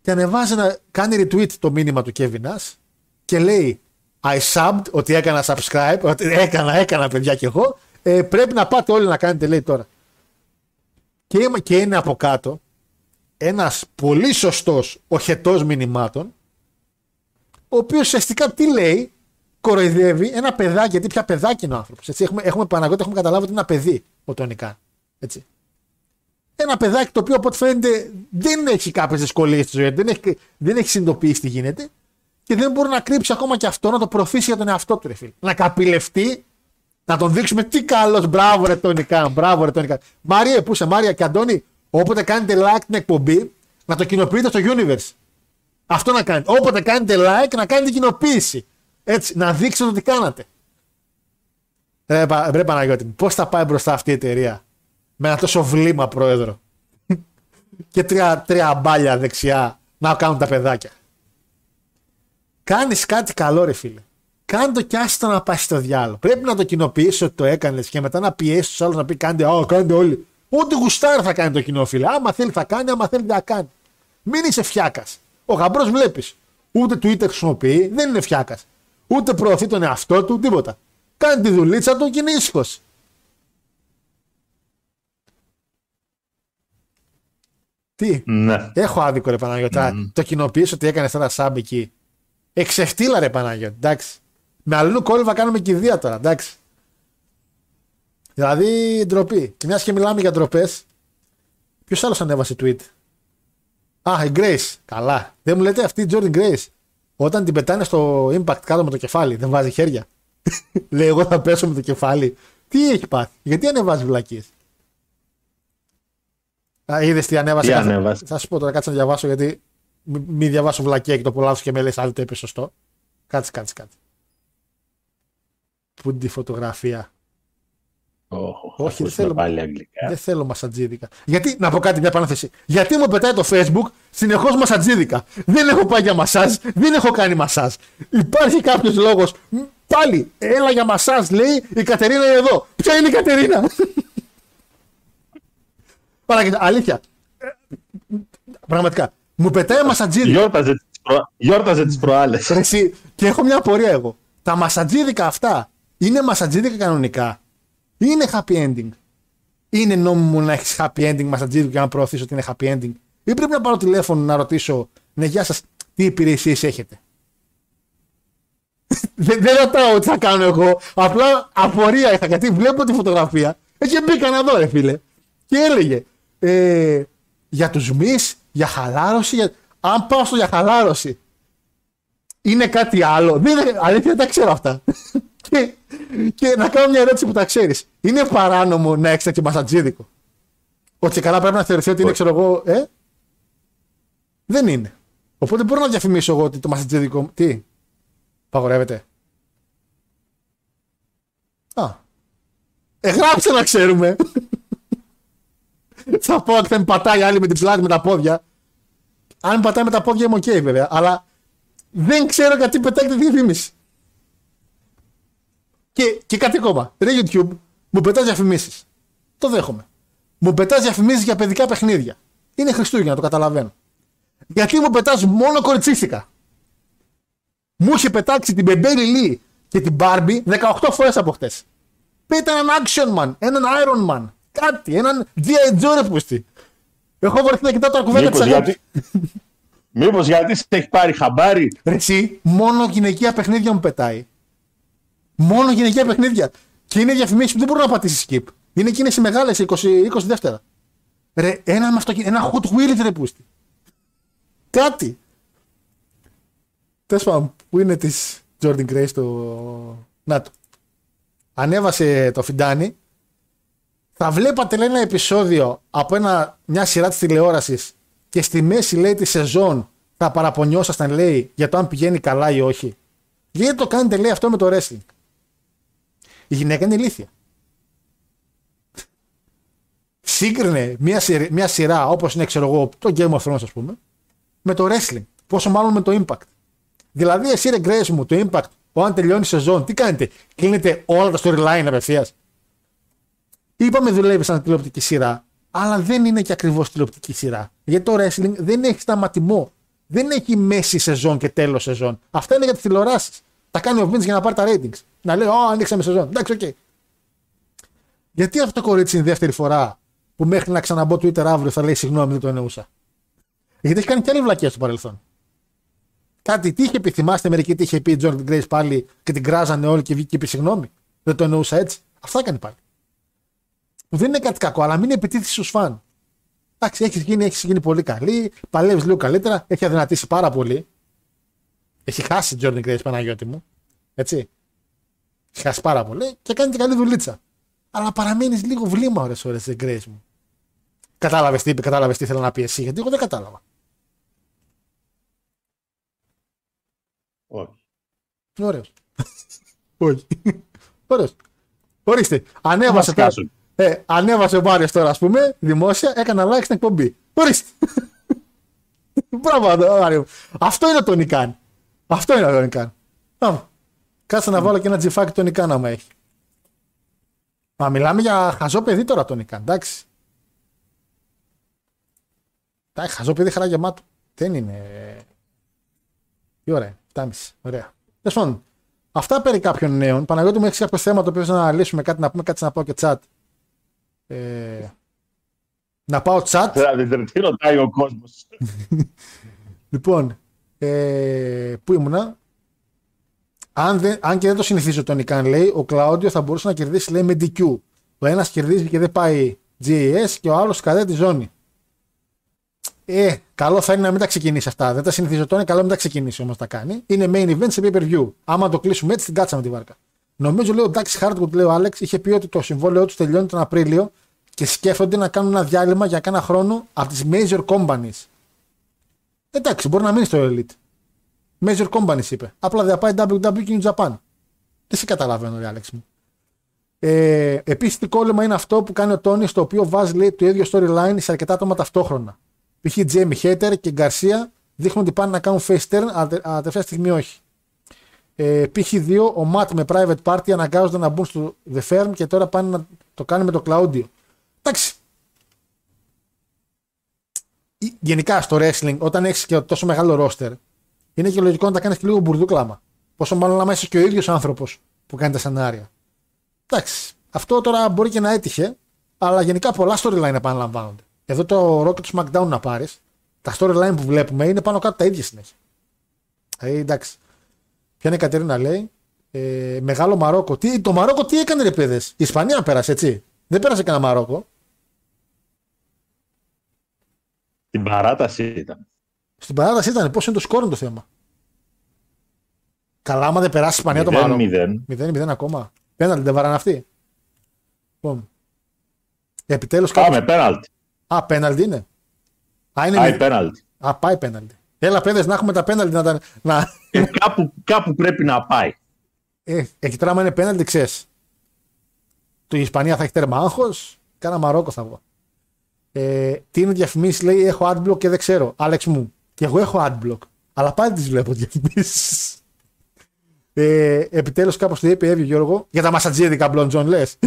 και ανεβάζει να κάνει retweet το μήνυμα του Kevin Nash και λέει I subbed, ότι έκανα subscribe, ότι έκανα, έκανα παιδιά κι εγώ. Ε, πρέπει να πάτε όλοι να κάνετε, λέει τώρα. Και, και είναι από κάτω ένας πολύ σωστός οχετός μηνυμάτων ο οποίος ουσιαστικά τι λέει, κοροϊδεύει ένα παιδάκι, γιατί πια παιδάκι είναι ο άνθρωπος. Έχουμε, έχουμε Παναγιώτη, έχουμε καταλάβει ότι είναι ένα παιδί ο Τονικά. Έτσι. Ένα παιδάκι το οποίο από ό,τι φαίνεται δεν έχει κάποιες δυσκολίες στη ζωή δεν έχει, δεν έχει συνειδητοποιήσει τι γίνεται και δεν μπορεί να κρύψει ακόμα και αυτό, να το προωθήσει για τον εαυτό του, ρε φίλε. Να καπηλευτεί, να τον δείξουμε τι καλός, μπράβο ρε Τονικά, μπράβο ρε Τονικά. Μάρια, πού είσαι, Μάρια και Αντώνη, όποτε κάνετε like την εκπομπή, να το κοινοποιείτε στο universe. Αυτό να κάνετε. Όποτε κάνετε like, να κάνετε κοινοποίηση. Έτσι, να δείξετε ότι κάνατε. Ρε, ρε Παναγιώτη, πώς θα πάει μπροστά αυτή η εταιρεία με ένα τόσο βλήμα πρόεδρο; [LAUGHS] Και τρία, τρία μπάλια δεξιά να κάνουν τα παιδάκια. Κάνεις κάτι καλό, ρε φίλε. Κάνε το κι άστο να πάει στο διάλογο. Πρέπει να το κοινοποιήσει ότι το έκανες και μετά να πιέσεις τους άλλους να πει κάντε, oh, κάντε όλοι. Ό,τι γουστάρει θα κάνει το κοινό, φίλε. Άμα θέλει θα κάνει, άμα θέλει θα κάνει. Μην είσαι φιάκας. Ο γαμπρός βλέπεις. Ούτε Twitter χρησιμοποιεί, δεν είναι φιάκας. Ούτε προωθεί τον εαυτό του, τίποτα. Κάνει τη δουλίτσα του και είναι ήσυχος. Τι; Ναι. Έχω άδικο ρε Παναγιώτη. Mm. Το κοινοποιήσω ότι έκανες ένα σάμπ εκεί. Εξεφτύλα ρε Παναγιώτη. Εντάξει. Με αλλού κόλληβα κάνουμε κηδεία τώρα. Εντάξει. Δηλαδή ντροπή. Και μιας και μιλάμε για ντροπές. Ποιος άλλος ανέβασε tweet; Α, η Grace. Καλά. Δεν μου λέτε αυτή η Jordan Grace. Όταν την πετάνε στο impact κάτω με το κεφάλι, δεν βάζει χέρια. [LAUGHS] Λέει, εγώ θα πέσω με το κεφάλι. Τι έχει πάθει, γιατί ανεβάζει βλακίες; Είδες τι ανέβασε; Τι ανέβασε; Θα σου πω τώρα, κάτσε να διαβάσω γιατί μην διαβάσω βλακία και το πολλάσω και με λες, άλλο το είπε σωστό. Κάτσε, κάτσε, κάτσε. Πού είναι τη φωτογραφία. Όχι, δεν θέλω, πάλι αγγλικά. δεν θέλω μασατζίδικα. Γιατί, να πω κάτι, μια παράθεση. Γιατί μου πετάει το Facebook συνεχώς μασατζίδικα. Δεν έχω πάει για μασάζ, δεν έχω κάνει μασάζ. Υπάρχει κάποιος λόγος. Πάλι, έλα για μασάζ, λέει η Κατερίνα είναι εδώ. Ποια είναι η Κατερίνα; [LAUGHS] Παρακαλώ, αλήθεια. Πραγματικά. Μου πετάει μασατζίδικα. Γιόρταζε τις προ... Γιόρταζε τις προάλλες. Εσύ, και έχω μια απορία εγώ. Τα μασατζίδικα αυτά είναι μασατζίδικα κανονικά; Ή είναι happy ending; Είναι νόμιμο να έχεις happy ending μασατζίδικα και να προωθήσω ότι είναι happy ending; Ή πρέπει να πάρω τηλέφωνο να ρωτήσω, ναι, γεια σας, τι υπηρεσίες έχετε; [LAUGHS] δεν, δεν ρωτάω τι θα κάνω εγώ. Απλά απορία είχα γιατί βλέπω τη φωτογραφία. Έτσι μπήκα να δω, ρε φίλε. Και έλεγε ε, για τους μη, για χαλάρωση. Για... Αν πάω στο για χαλάρωση, είναι κάτι άλλο. Δεν, αλήθεια δεν τα ξέρω αυτά. Και, και να κάνω μια ερώτηση που τα ξέρεις. Είναι παράνομο να έχεις τέτοιο μασατζίδικο; Ότι καλά πρέπει να θεωρηθεί ότι είναι, ξέρω εγώ, ε; Δεν είναι. Οπότε μπορώ να διαφημίσω εγώ ότι το μασατζίδικο. Τι; Παγορεύεται. Α. Ε, γράψτε να ξέρουμε. [LAUGHS] θα πω ότι θα με πατάει άλλη με την πλάτη με τα πόδια. Αν με πατάει με τα πόδια είμαι οκ βέβαια. Αλλά δεν ξέρω γιατί πετάει τη διαφήμιση. Και, και κάτι ακόμα. Ρε YouTube, μου πετάς διαφημίσεις. Το δέχομαι. Μου πετάς διαφημίσεις για παιδικά παιχνίδια. Είναι Χριστούγεννα, το καταλαβαίνω. Γιατί μου πετάς μόνο κοριτσίστικα. Μου είχε πετάξει την Μπεμπέλη Λί και την Barbie 18 φορές από χτες. Πείτε έναν Action Man, έναν Iron Man, κάτι, έναν G.I. Joe ρε πούστη. Έχω βρεθεί να κοιτάω τα κουβέντα της Μήπως αγάπης. γιατί, μήπως γιατί σε έχει πάρει χαμπάρι; Ρε εσύ, μόνο γυναικεία παιχνίδια μου πετάει. Μόνο γυναικεία παιχνίδια. Και είναι διαφημίσεις που δεν μπορούν να πατήσεις skip. Είναι εκείνε οι μεγάλες, 20, 20 δεύτερα. Ρε, ένα με αυτοκίνητο, ένα hot wheels ρε πούστη. Κάτι. Τέλος πάντων, που είναι της Jordan Grace το. Να το. Ανέβασε το Φιντάνι. Θα βλέπατε λέει ένα επεισόδιο από ένα, μια σειρά της τηλεόρασης και στη μέση λέει της σεζόν θα παραπονιόσασταν λέει για το αν πηγαίνει καλά ή όχι. Γιατί το κάνετε λέει αυτό με το wrestling. Η γυναίκα είναι ηλίθια. Σύγκρινε μια, σειρά, μια σειρά όπως είναι ξέρω εγώ το Game of Thrones ας πούμε με το wrestling. Πόσο μάλλον με το Impact. Δηλαδή εσύ ρε Grace μου το Impact όταν τελειώνει η σεζόν τι κάνετε. Κλείνετε όλα τα storyline απευθείας. Είπαμε δουλεύεις σαν τηλεοπτική σειρά αλλά δεν είναι και ακριβώς τηλεοπτική σειρά. Γιατί το wrestling δεν έχει σταματημό. Δεν έχει μέση σεζόν και τέλος σεζόν. Αυτά είναι για τις τηλεοράσεις. Τα κάνει ο Vince για να πάρει τα ratings. Να λέει, Ω, ανοίξαμε σεζόν. Εντάξει, οκ. Γιατί αυτό το κορίτσι είναι η δεύτερη φορά που μέχρι να ξαναμπω Twitter αύριο θα λέει συγγνώμη, δεν το εννοούσα. Γιατί έχει κάνει και άλλη βλακία στο παρελθόν. Κάτι τι είχε πει, θυμάστε μερικοί τι είχε πει η Jordan Grace πάλι και την κράζανε όλοι και βγήκε και είπε συγγνώμη. Δεν το εννοούσα έτσι. Αυτά έκανε πάλι. Που δεν είναι κάτι κακό, αλλά μην επιτίθει στους φαν. Εντάξει, έχεις γίνει, έχεις γίνει πολύ καλή, παλεύεις λίγο καλύτερα, έχει αδυνατήσει πάρα πολύ. Έχει χάσει η Jordan Grace Παναγιώτη μου. Έτσι. Έχει χάσει πάρα πολύ και κάνει και καλή δουλίτσα. Αλλά παραμένεις λίγο βλήμα ώρες ώρες την Grace μου. Κατάλαβες τι είπε, κατάλαβες τι ήθελα να πει εσύ, γιατί εγώ δεν κατάλαβα. Όχι. Ωραίος. [LAUGHS] Όχι. Ωραίος. Ορίστε. Ανέβασε τώρα. σκάσουν. Ε, ανέβασε ο Μάριος τώρα, ας πούμε, δημόσια, έκανα like στην εκπομπή. Ορίστε. [LAUGHS] Μπράβο, Μάριο. Αυτό είναι το Νικάν. Αυτό είναι το Νικάν. Πάμε. Κάτσε να βάλω και ένα τζιφάκι το Νικάν άμα έχει. Μα μιλάμε για χαζό παιδί τώρα το Νικάν, εντάξει. Εντάξει, χαζό παιδί χαρά γεμάτο. Δεν είναι. Τι ωραία, 7,5. Ωραία. Τέλος πάντων, αυτά περί κάποιων νέων. Παναγιώτη μου έχεις κάποιο θέμα το οποίο θες να αναλύσουμε κάτι να πούμε, κάτι να πάω και chat. Ε, να πάω chat; Δηλαδή, τι ρωτάει ο κόσμος. [LAUGHS] Λοιπόν, ε, πού ήμουνα; Αν, δεν, αν και δεν το συνηθίζω τον Ικάν, λέει, ο Κλάοντιο θα μπορούσε να κερδίσει, λέει, με DQ. Ο ένας κερδίζει και δεν πάει GAS και ο άλλος κατά τη ζώνη. Ε, καλό θα είναι να μην τα ξεκινήσει αυτά. Δεν τα συνηθίζω τώρα, καλό να μην τα ξεκινήσει όμως τα κάνει. Είναι main event σε pay per view. Άμα το κλείσουμε έτσι, την κάτσαμε τη βάρκα. Νομίζω, λέει ο Ντάξ Χάρτγκουτ, λέει ο Άλεξ, είχε πει ότι το συμβόλαιό τους τελειώνει τον Απρίλιο και σκέφτονται να κάνουν ένα διάλειμμα για κάνα χρόνο από τις major companies. Εντάξει, μπορεί να μείνει στο Elite. Major companies είπε. Απλά δεν θα πάει WWE και New Japan. Δεν σε καταλαβαίνω, ρε Άλεξ μου. Ε, Επίσης, τι κόλλημα είναι αυτό που κάνει ο Τόνι, στο οποίο βάζει λέει, το ίδιο storyline σε αρκετά άτομα ταυτόχρονα. Π.χ. Τζέμι Χέτερ και Γκαρσία δείχνουν ότι πάνε να κάνουν face turn, αλλά τε- αλλά τελευταία στιγμή όχι. Ε, π.χ. 2, ο Ματ με private party αναγκάζονται να μπουν στο The Firm και τώρα πάνε να το κάνουν με το Claudio. Εντάξει. Ε, Γενικά στο wrestling, όταν έχεις και τόσο μεγάλο roster, είναι και λογικό να τα κάνεις και λίγο μπουρδούκλαμα. Πόσο μάλλον άμα είσαι και ο ίδιος άνθρωπος που κάνει τα σενάρια. Εντάξει. Αυτό τώρα μπορεί και να έτυχε, αλλά γενικά πολλά storyline επαναλαμβάνονται. Εδώ το Rocket SmackDown να πάρεις, τα storyline που βλέπουμε είναι πάνω κάτω τα ίδια συνέχεια. Ε, εντάξει. Ποια είναι η Κατερίνα λέει. Ε, μεγάλο Μαρόκο. Τι, το Μαρόκο τι έκανε ρε παιδες; Η Ισπανία πέρασε έτσι; Δεν πέρασε κανένα Μαρόκο. Την παράταση ήταν. Στην παράταση ήταν. Πώς είναι το σκόρ είναι το θέμα. Καλά, άμα δεν περάσει η Ισπανία το Μαρόκο. 0-0. 0-0 ακόμα. Πέναλτι δεν βαράνε αυτοί. Λοιπόν. Επιτέλους Πάμε, πέναλτι. Α, πέναλτι είναι. Α, είναι Πάει μη- πέναλτι. Α, πάει πέναλτι. Έλα, παιδες, να έχουμε τα πέναλτι να τα. Να... Ε, κάπου, κάπου πρέπει να πάει. Ε, εκεί τώρα, άμα είναι πέναλτι, ξέρεις. η Ισπανία θα έχει τέρμα άγχος. Κάνα Μαρόκο θα βγω. Ε, τι είναι διαφημίσεις, λέει: Έχω adblock και δεν ξέρω. Άλεξ μου. Και εγώ έχω adblock. Αλλά πάλι τις βλέπω διαφημίσεις. Ε, Επιτέλους κάπως το είπε έβγαινε Γιώργο. Για τα μασατζίδικα Μπλον Τζον λες.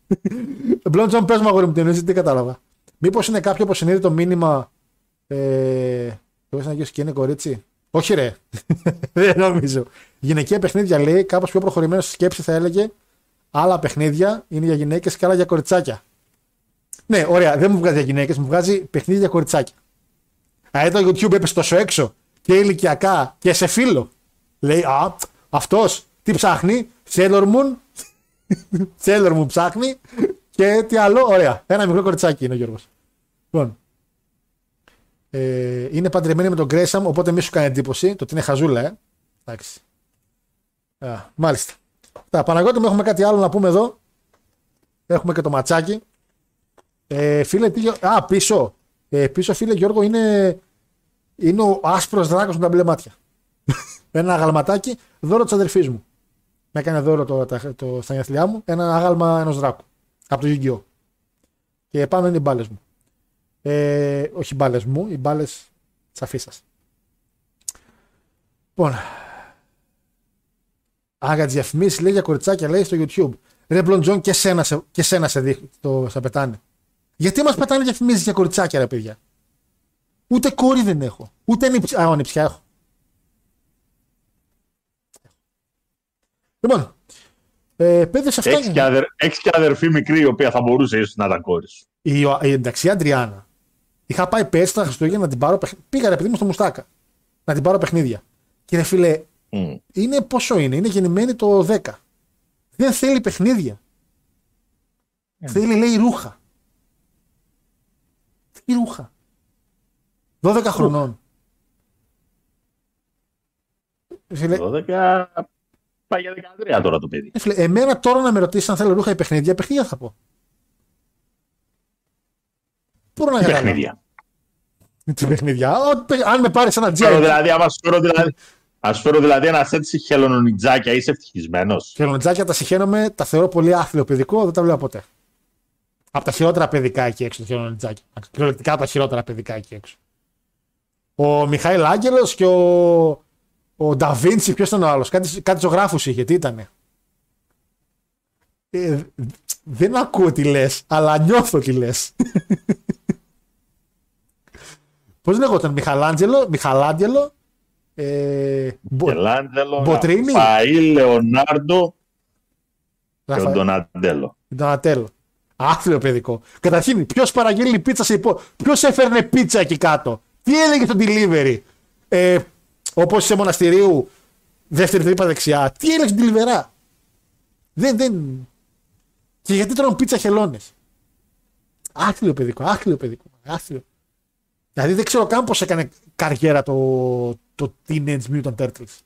[LAUGHS] Μπλον Τζον, πες μου αγόρι μου την εννοείς, τι κατάλαβα. Μήπως είναι κάποιο που συνείδη το μήνυμα. Ε, το να και είναι κορίτσι; Όχι ρε. [LAUGHS] Δεν νομίζω. Γυναικεία παιχνίδια λέει κάπως πιο προχωρημένο στη σκέψη θα έλεγε άλλα παιχνίδια είναι για γυναίκες και άλλα για κοριτσάκια. Ναι, ωραία, δεν μου βγάζει για γυναίκες, μου βγάζει παιχνίδια για κοριτσάκια. Α, το YouTube έπεσε τόσο έξω και ηλικιακά και σε φίλο. Λέει, Α, αυτός τι ψάχνει, Sailor Moon. [LAUGHS] Sailor Moon ψάχνει και τι άλλο, ωραία. Ένα μικρό κοριτσάκι είναι ο Γιώργος. Λοιπόν, ε, είναι παντρεμένη με τον Γκρέσαμ, οπότε μη σου κάνει εντύπωση το ότι είναι χαζούλα, ε. Εντάξει. Α, μάλιστα. Τα Παναγιώτη μου έχουμε κάτι άλλο να πούμε εδώ. Έχουμε και το ματσάκι. Ε, φίλε, τι, α, πίσω. Ε, πίσω, φίλε Γιώργο, είναι, είναι ο άσπρος δράκος με τα μπλε μάτια. [LAUGHS] ένα αγαλματάκι, δώρο της αδερφής μου. Με έκανε δώρο το, το, το, στα γενέθλιά μου ένα άγαλμα ενός δράκου. Από το Yu-Gi-Oh! Και πάνω είναι οι μπάλες μου. Ε, όχι οι μπάλες μου, οι μπάλες της αφή σα. Λοιπόν. Α, για τι διαφημίσει λέει για κοριτσάκια λέει στο YouTube. Ρε Μπλοντζόν και σένα σε, και σένα σε, δείχνει, το, σε πετάνε. Γιατί μας πετάνε διαφημίσει για κοριτσάκια, ρε παιδιά. Ούτε κόρη δεν έχω. Ούτε νυψιά. Α, νυψιά έχω. Λοιπόν, ε, παιδες αυτά. Έχεις και, αδερ, έχεις και αδερφή μικρή η οποία θα μπορούσε ίσως να ήταν κόρης. Η, η εντάξει, Αντριάννα. Είχα πάει πέρσι τα Χριστούγεννα να την πάρω παιχνίδια. Πήγα ρε παιδί μου στο Μουστάκα. Να την πάρω παιχνίδια. Και ρε φίλε, mm. είναι πόσο είναι. Είναι γεννημένη το 10. Δεν θέλει παιχνίδια. Mm. Θέλει λέει ρούχα. Τι ρούχα. 12 χρονών. 12 πάει για 13 τώρα το παιδί. Φίλε, εμένα τώρα να με ρωτήσεις αν θέλω ρούχα ή παιχνίδια, παιχνίδια θα πω. Μπορώ να καταλάβω. Παιχνίδια; Τι παιχνίδια; Αν με πάρεις ένα τζιάκι. Δηλαδή, άμα σου φέρω δηλαδή, Α φέρω δηλαδή ένα σετ χελονιτζάκια, είσαι ευτυχισμένος. Χελονιτζάκια τα συχαίνομαι, τα θεωρώ πολύ άθλιο παιδικό, δεν τα βλέπω ποτέ. Από τα χειρότερα παιδικά εκεί έξω, το χελονιτζάκι. Κυριολεκτικά τα χειρότερα παιδικά εκεί έξω. Ο Μιχάηλ Άγγελος και ο, ο Νταβίντσι, ποιος ήταν ο άλλος; Κάτι, κάτι ζωγράφους είχε, τι ήταν. Ε, δεν ακούω τι λες, αλλά νιώθω τι λες. [LAUGHS] Πώς λέγονταν, Μιχαλάντζελο, Μιχαλάντζελο, ε, Μιχαλάντζελο, Μποτρίνη, Ραφαήλ, Λεωνάρντο και ο Ντονατέλο. Ντονατέλο. Άθλιο παιδικό. Καταρχήν, ποιος παραγγέλνει πίτσα σε υπό. Ποιος έφερνε πίτσα εκεί κάτω; Τι έλεγε στο delivery; Ε, Όπως σε μοναστηρίου, δεύτερη τρύπα δεξιά. Τι έλεγε στην delivery. Δεν, δεν. Και γιατί τρώνε πίτσα χελώνες; Άθλιο παιδικό, άθλιο παιδικό. Άθλιο. Δηλαδή δεν ξέρω καν πώς έκανε καριέρα το, το Teenage Mutant Turtles.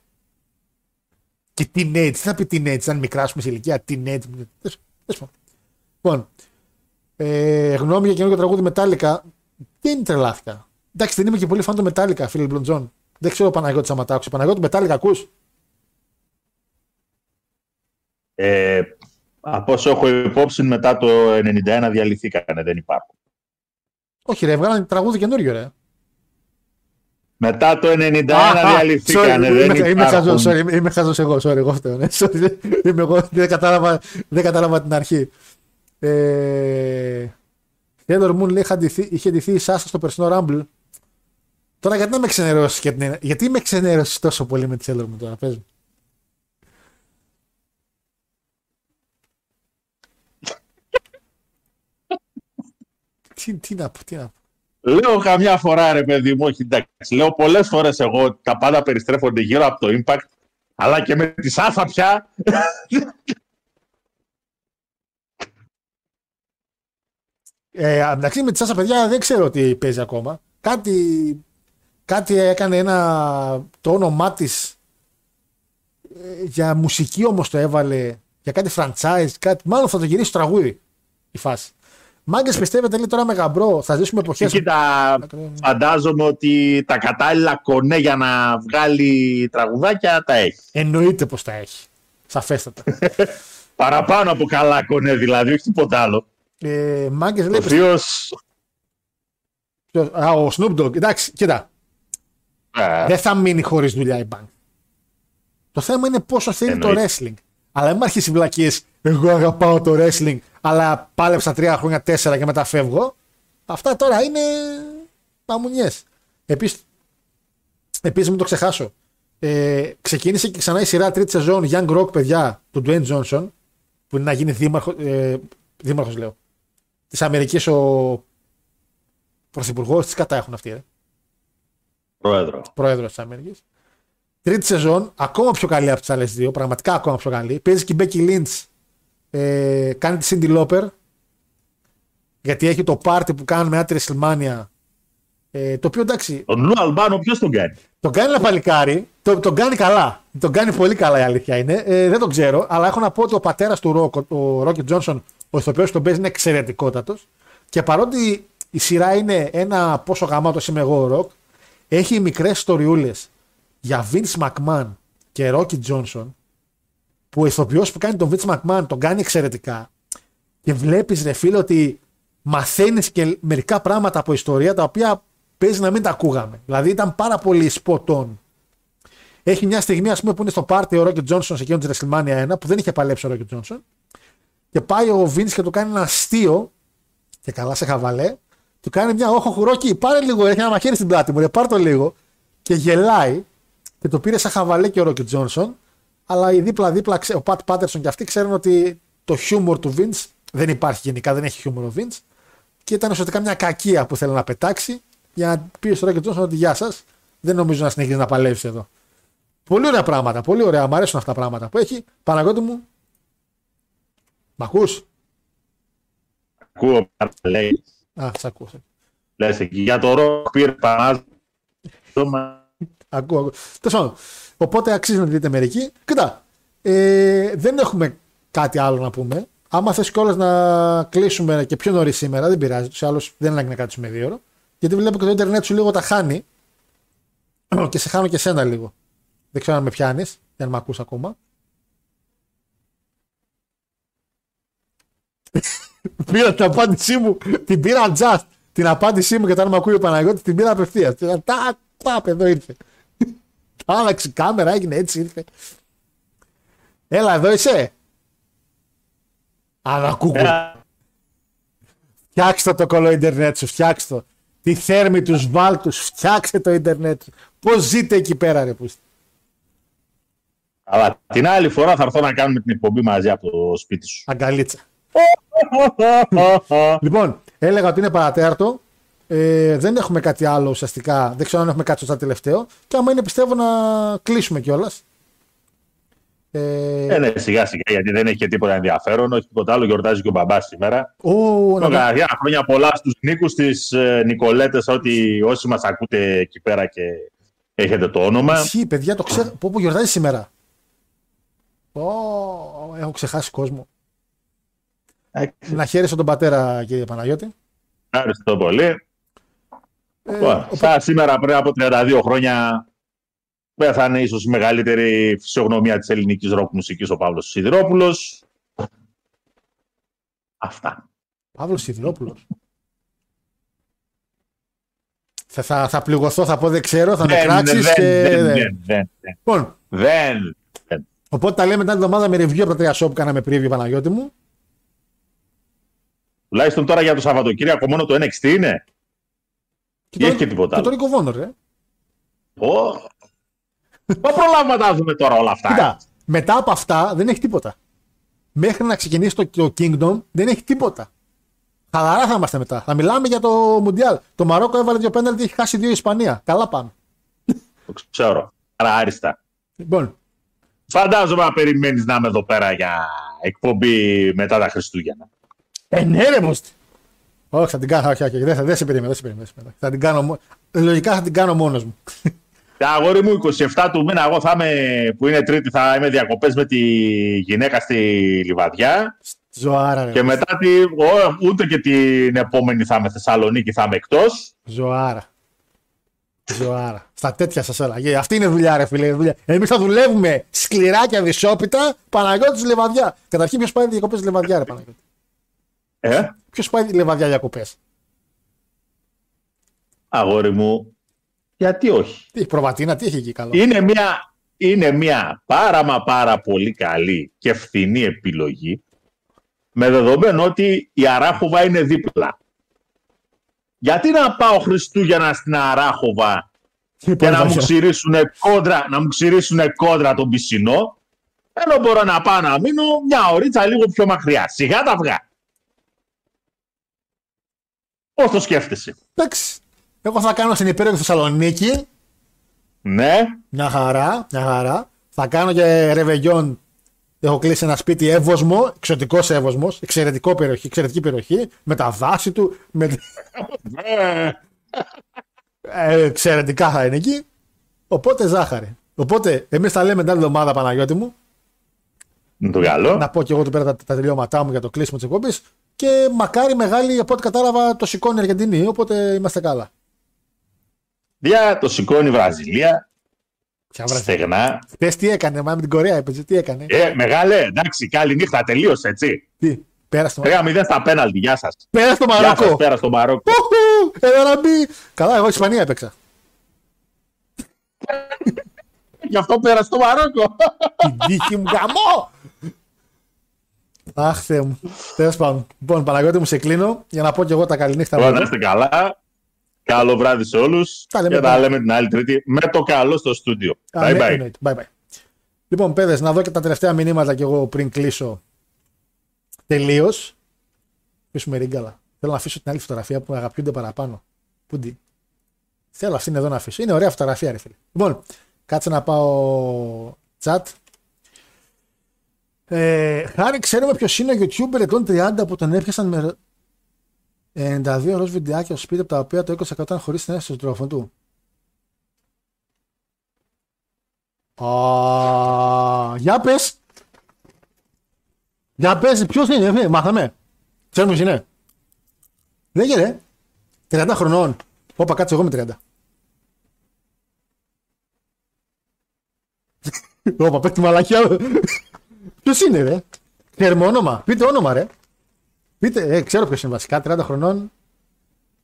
Και teenage, τι θα πει teenage, ήταν μικράς πούμε σε ηλικία, teenage. Λοιπόν, ε, γνώμη για καινούργιο τραγούδι Metallica, δεν τρελάθηκα. Εντάξει, δεν είμαι και πολύ φαν του Metallica, φίλε Μπλοντζόν. Δεν ξέρω Παναγιώτη άμα τα άκουσες. Παναγιώτη Metallica ακούς; Ε, από όσο έχω υπόψη μετά το 91 διαλυθήκανε, δεν υπάρχουν. Όχι ρε, βγάλανε τραγούδι καινούριο ρε. Μετά το 91 διαλυθήκανε, δεν είμαι, είμαι, χαζός, sorry, είμαι χαζός εγώ, sorry, εγώ φταίω. Ναι. Sorry, είμαι εγώ, δεν κατάλαβα, δεν κατάλαβα την αρχή. Ε, Taylor Moon λέει, είχε ντυθεί η Σάσα στο περσινό Rumble. Τώρα γιατί να με ξενερώσεις, γιατί με ξενερώσεις τόσο πολύ με τη Taylor Moon τώρα, πες μου. [LAUGHS] τι, τι να πω, τι να πω. Λέω καμιά φορά ρε παιδί μου, όχι εντάξει. Λέω πολλές φορές εγώ ότι τα πάντα περιστρέφονται γύρω από το impact, αλλά και με τη Σάσα πια. Ε, εντάξει με τη Σάσα παιδιά δεν ξέρω τι παίζει ακόμα. Κάτι, κάτι έκανε ένα, το όνομά της ε, για μουσική όμως το έβαλε, για κάτι franchise, κάτι, μάλλον θα το γυρίσει στο τραγούδι η φάση. Μάγκες πιστεύετε λέει τώρα με γαμπρό, θα ζήσουμε εποχές. Κοίτα, φαντάζομαι ότι τα κατάλληλα κονέ για να βγάλει τραγουδάκια τα έχει. Εννοείται πως τα έχει. Σαφέστατα. [LAUGHS] Παραπάνω από καλά κονέ δηλαδή, όχι τίποτα άλλο. Ε, Μάγκες Ο λέει. οποίο. ποιος- Α, ο Snoop Dogg. Εντάξει, κοίτα. Δεν θα μείνει χωρίς δουλειά η μπάνκ. Το θέμα είναι πόσο θέλει το Εννοείται. wrestling. Αλλά μην αρχίσει βλακίες. Εγώ αγαπάω το wrestling, αλλά πάλεψα τρία χρόνια, τέσσερα και μετά φεύγω. Αυτά τώρα είναι παμουνιέ. Επίσης, επίσης, μην το ξεχάσω. Ε, ξεκίνησε και ξανά η σειρά τρίτη σεζόν Young Rock, παιδιά, του Dwayne Johnson, που είναι να γίνει δήμαρχο, ε, δήμαρχος λέω, της Αμερικής ο πρωθυπουργός, τις κατά έχουν αυτοί, ρε Πρόεδρο. πρόεδρος της Αμερικής. Τρίτη σεζόν, ακόμα πιο καλή από τις άλλες δύο, πραγματικά ακόμα πιο καλή. Παίζει και η Becky Lynch, ε, κάνει τη Cindy Lauper, γιατί έχει το πάρτι που κάνουν μετά τη WrestleMania. Ε, το οποίο εντάξει, Τον Λου Αλμπάνο, ποιος τον κάνει; τον κάνει ένα παλικάρι, το, τον κάνει καλά. Τον κάνει πολύ καλά η αλήθεια είναι. Ε, δεν τον ξέρω, αλλά έχω να πω ότι ο πατέρας του Ρόκ, ο Ρόκι Τζόνσον, ο ηθοποιός που τον παίζει είναι εξαιρετικότατος. Και παρότι η σειρά είναι ένα πόσο γαμάτος είμαι εγώ ο Ροκ, έχει μικρές ιστοριούλες για Vince McMahon και Ρόκι Τζόνσον, που ο ηθοποιός που κάνει τον Vince McMahon τον κάνει εξαιρετικά. Και βλέπεις, ρε φίλε, ότι μαθαίνεις και μερικά πράγματα από ιστορία τα οποία παίζει να μην τα ακούγαμε. Δηλαδή ήταν πάρα πολύ spot on. Έχει μια στιγμή, ας πούμε, που είναι στο πάρτι ο Ρόκι Τζόνσον σε εκείνο τη WrestleMania 1 που δεν είχε παλέψει ο Ρόκι Τζόνσον. Και πάει ο Vince και του κάνει ένα αστείο. Και καλά σε χαβαλέ. Του κάνει μια όχο Ρόκι, πάρε λίγο, έχει ένα μαχαίρι στην πλάτη μου, ρε, πάρ το λίγο. Και γελάει. Και το πήρε σαν χαβαλέ και ο Ρόκι Τζόνσον. Αλλά οι δίπλα-δίπλα, ξέ- ο Πατ Πάτερσον και αυτοί ξέρουν ότι το χιούμορ του Vince δεν υπάρχει γενικά, δεν έχει χιούμορ ο Vince. Και ήταν ουσιαστικά μια κακία που θέλει να πετάξει για να πεις στο Ρόκι Τζόνσον ότι γεια σας, δεν νομίζω να συνεχίζεις να παλεύσει εδώ. Πολύ ωραία πράγματα, πολύ ωραία. Μ' αρέσουν αυτά τα πράγματα που έχει. Παναγιώτη μου. Μ' ακούς; Ακούω λέει. Α, σ' ακούω. Λες εκεί. Για το ροκ πήρε Πανάζο. Ακούω, ακούω. Τέλος πάντων. Οπότε αξίζει να τη δείτε μερικοί. Κοίτα, ε, δεν έχουμε κάτι άλλο να πούμε. Άμα θες κιόλας να κλείσουμε και πιο νωρίς σήμερα, δεν πειράζει. Τους άλλους δεν είναι ανάγκη να κάτσουμε δύο ώρα. Γιατί βλέπω και το Ιντερνετ σου λίγο τα χάνει. [CLEARS THROAT] και σε χάνω και σένα λίγο. Δεν ξέρω αν με πιάνεις, δεν με ακούς ακόμα. Πήρα την απάντησή μου, την πήρα just. Την απάντησή μου και όταν με ακούει ο Παναγιώτης την πήρα απευθείας. Τα πάπ, εδώ ήρθε. Τα άλλαξε η κάμερα, έγινε έτσι, ήρθε. Έλα, εδώ είσαι. Ανακούκου. Φτιάξτε το κολό ίντερνετ σου, φτιάξτε το. Τι θέρμη τους βάλτους, φτιάξτε το ίντερνετ σου. Πώς ζείτε εκεί πέρα ρε πούστη. Αλλά την άλλη φορά θα έρθω να κάνουμε την εκπομπή μαζί από το σπίτι σου. Αγκαλίτσα. Λοιπόν, έλεγα ότι είναι παρατέρτο. Ε, δεν έχουμε κάτι άλλο ουσιαστικά. Δεν ξέρω αν έχουμε κάτι σωστά τελευταίο. Και άμα είναι πιστεύω να κλείσουμε κιόλας. Ε, Ε, ναι, σιγά σιγά, γιατί δεν έχει και τίποτα ενδιαφέρον. Όχι τίποτα άλλο, γιορτάζει και ο μπαμπάς σήμερα. ω, να- Καταρχήν, χρόνια πολλά στους Νίκους, στι ε, Νικολέτες, ότι όσοι μας ακούτε εκεί πέρα και έχετε το όνομα. Ισχύει, παιδιά, το ξέρω. Πω, πω γιορτάζει σήμερα. Ω, έχω ξεχάσει κόσμο. Να χαίρεσαι τον πατέρα, κύριε Παναγιώτη. Ευχαριστώ πολύ. Ε, Ωραία. Σαν σήμερα πριν από 32 χρόνια πέθανε ίσως η μεγαλύτερη φυσιογνωμία της ελληνικής ροκ μουσικής ο Παύλος Σιδηρόπουλος. Αυτά. Παύλος Σιδηρόπουλος. Θα, θα, θα πληγωθώ, θα πω δεν ξέρω, θα με Δεν, κράξεις δεν, και. δεν, δεν. δεν, δεν, δεν. Λοιπόν, Δεν. δεν. οπότε τα λέμε μετά την εβδομάδα με review από τα τρία show που κάναμε preview, Παναγιώτη μου. Τουλάχιστον τώρα για το Σαββατοκύριακο μόνο το NXT είναι. Ή έχει και τίποτα Και το άλλο. Rico Vonor, ρε. Ω. Μα προλάβουμε να τα δούμε τώρα όλα αυτά. Κοίτα, μετά από αυτά δεν έχει τίποτα. Μέχρι να ξεκινήσει το, το Kingdom δεν έχει τίποτα. Χαλαρά θα είμαστε μετά. Θα μιλάμε για το Μουντιάλ. Το Μαρόκο έβαλε δύο πέναλτι, έχει χάσει δύο η Ισπανία. Καλά πάμε. Το ξέρω. Άρα άριστα. Λοιπόν, Φαντάζομαι να περιμένεις να είμαι εδώ πέρα για εκπομπή μετά τα Χριστούγεννα. Ε, ναι, ρε, Μούστη. Όχι, θα την κάνω. Όχι, όχι, δεν, θα, δεν σε περιμένω. Δεν σε περιμένω, δεν σε περιμένω. Θα την κάνω, μο- λογικά θα την κάνω μόνος μου. Τα αγόρι μου, 27 του μήνα, εγώ θα είμαι, που είναι Τρίτη, θα είμαι διακοπές με τη γυναίκα στη Λιβαδιά. Ζωάρα, ρε. Και μετά τη, ο, ούτε και την επόμενη θα είμαι Θεσσαλονίκη, θα είμαι εκτός. Ζωάρα. Ζωάρα. Στα τέτοια σας έλα. Αυτή είναι δουλειά, ρε φίλε. Δουλειά. Εμείς θα δουλεύουμε σκληρά και αδυσόπιτα. Παναγιώτης λεβαδιά. Καταρχήν, ποιος πάει διακοπές λεβαδιά, ρε Παναγιώτη; Ε, Ποιο πάει λεβαδιά διακοπέ. αγόρι μου, γιατί όχι; Τι έχει προβατίνα, τι έχει εκεί καλό; Είναι μια, είναι μια πάρα μα πάρα πολύ καλή και φθηνή επιλογή με δεδομένο ότι η Αράχοβα είναι δίπλα. Γιατί να πάω Χριστούγεννα στην Αράχοβα και να μου ξηρίσουν κόντρα, να μου ξηρίσουνε κόντρα τον πισινό, ενώ μπορώ να πάω να μείνω μια ωρίτσα λίγο πιο μακριά. Σιγά τα αυγά. Πώς το σκέφτεσαι; Εντάξει. Εγώ θα κάνω στην υπέροχη Θεσσαλονίκη. Ναι, Μια χαρά, μια χαρά. Θα κάνω και ρεβεγιόν. Έχω κλείσει ένα σπίτι εύωσμο, εξωτικός εύωσμος, εξαιρετικό περιοχή, εξαιρετική περιοχή, με τα δάση του. Με... ε, εξαιρετικά θα είναι εκεί. Οπότε ζάχαρη. Οπότε εμείς θα λέμε την άλλη εβδομάδα, Παναγιώτη μου, είναι το καλό. να πω και εγώ εδώ πέρα τα, τα τελειώματά μου για το κλείσιμο της εκπομπής. Και μακάρι μεγάλη, από ό,τι κατάλαβα, το σηκώνει η Αργεντινή. Οπότε είμαστε καλά. Δια το σηκώνει η Βραζιλία, Ποια βράδυ. στεγνά. Πε τι έκανε, μα με την Κορέα έπαιζε, τι έκανε; Ε, μεγάλε, εντάξει, καλή νύχτα, τελείωσε, έτσι. Τι, πέρασε το, 3-0 στα πέναλτι, γεια σας. πέρασε το Γεια σας, Μαρόκο. πέρα στο Μαρόκο. Ουχου, Έλα να μπει. Καλά, εγώ Ισπανία έπαιξα. Γι' αυτό πέρα στο Μαρόκο. Την τύχη μου γαμό. Αχ, Θεέ μου. Τέλος πάντων. Λοιπόν, Παναγιώτη μου, σε κλείνω για να πω και εγώ τα καληνύχτα Λοιπόν, μου. να είστε καλά. Καλό βράδυ σε όλους. Τα λέμε Και τα πάλι. λέμε την άλλη Τρίτη με το καλό στο στούντιο. Α, Bye ναι, bye. εννοείται. Bye bye. Λοιπόν, παιδες, να δω και τα τελευταία μηνύματα κι εγώ πριν κλείσω τελείως. Αφήσουμε ρίγκαλα. Θέλω να αφήσω την άλλη φωτογραφία που αγαπιούνται παραπάνω. Πούντι. Θέλω αυτήν εδώ να αφήσω. Είναι ωραία φωτογραφία, ρε φίλε. Λοιπόν, κάτσε να πάω chat. Ε, χάρη, ξέρουμε ποιος είναι ο YouTuber ετών 30 που τον έπιασαν με 92 ροζ βιντεάκια στο σπίτι από τα οποία το 20% ήταν χωρίς την αίσθηση του τρόφων του. Α, για πες. Για πες, ποιος είναι, ε, μάθαμε. Ξέρουμε ποιος είναι. Λέγε ρε. 30 χρονών. Όπα, κάτσε εγώ με 30. [LAUGHS] Όπα, πες τη μαλακιά. Ποιος είναι ρε; Ξέρουμε όνομα. Πείτε όνομα ρε. Πείτε, ε, ξέρω ποιος είναι βασικά. 30 χρονών.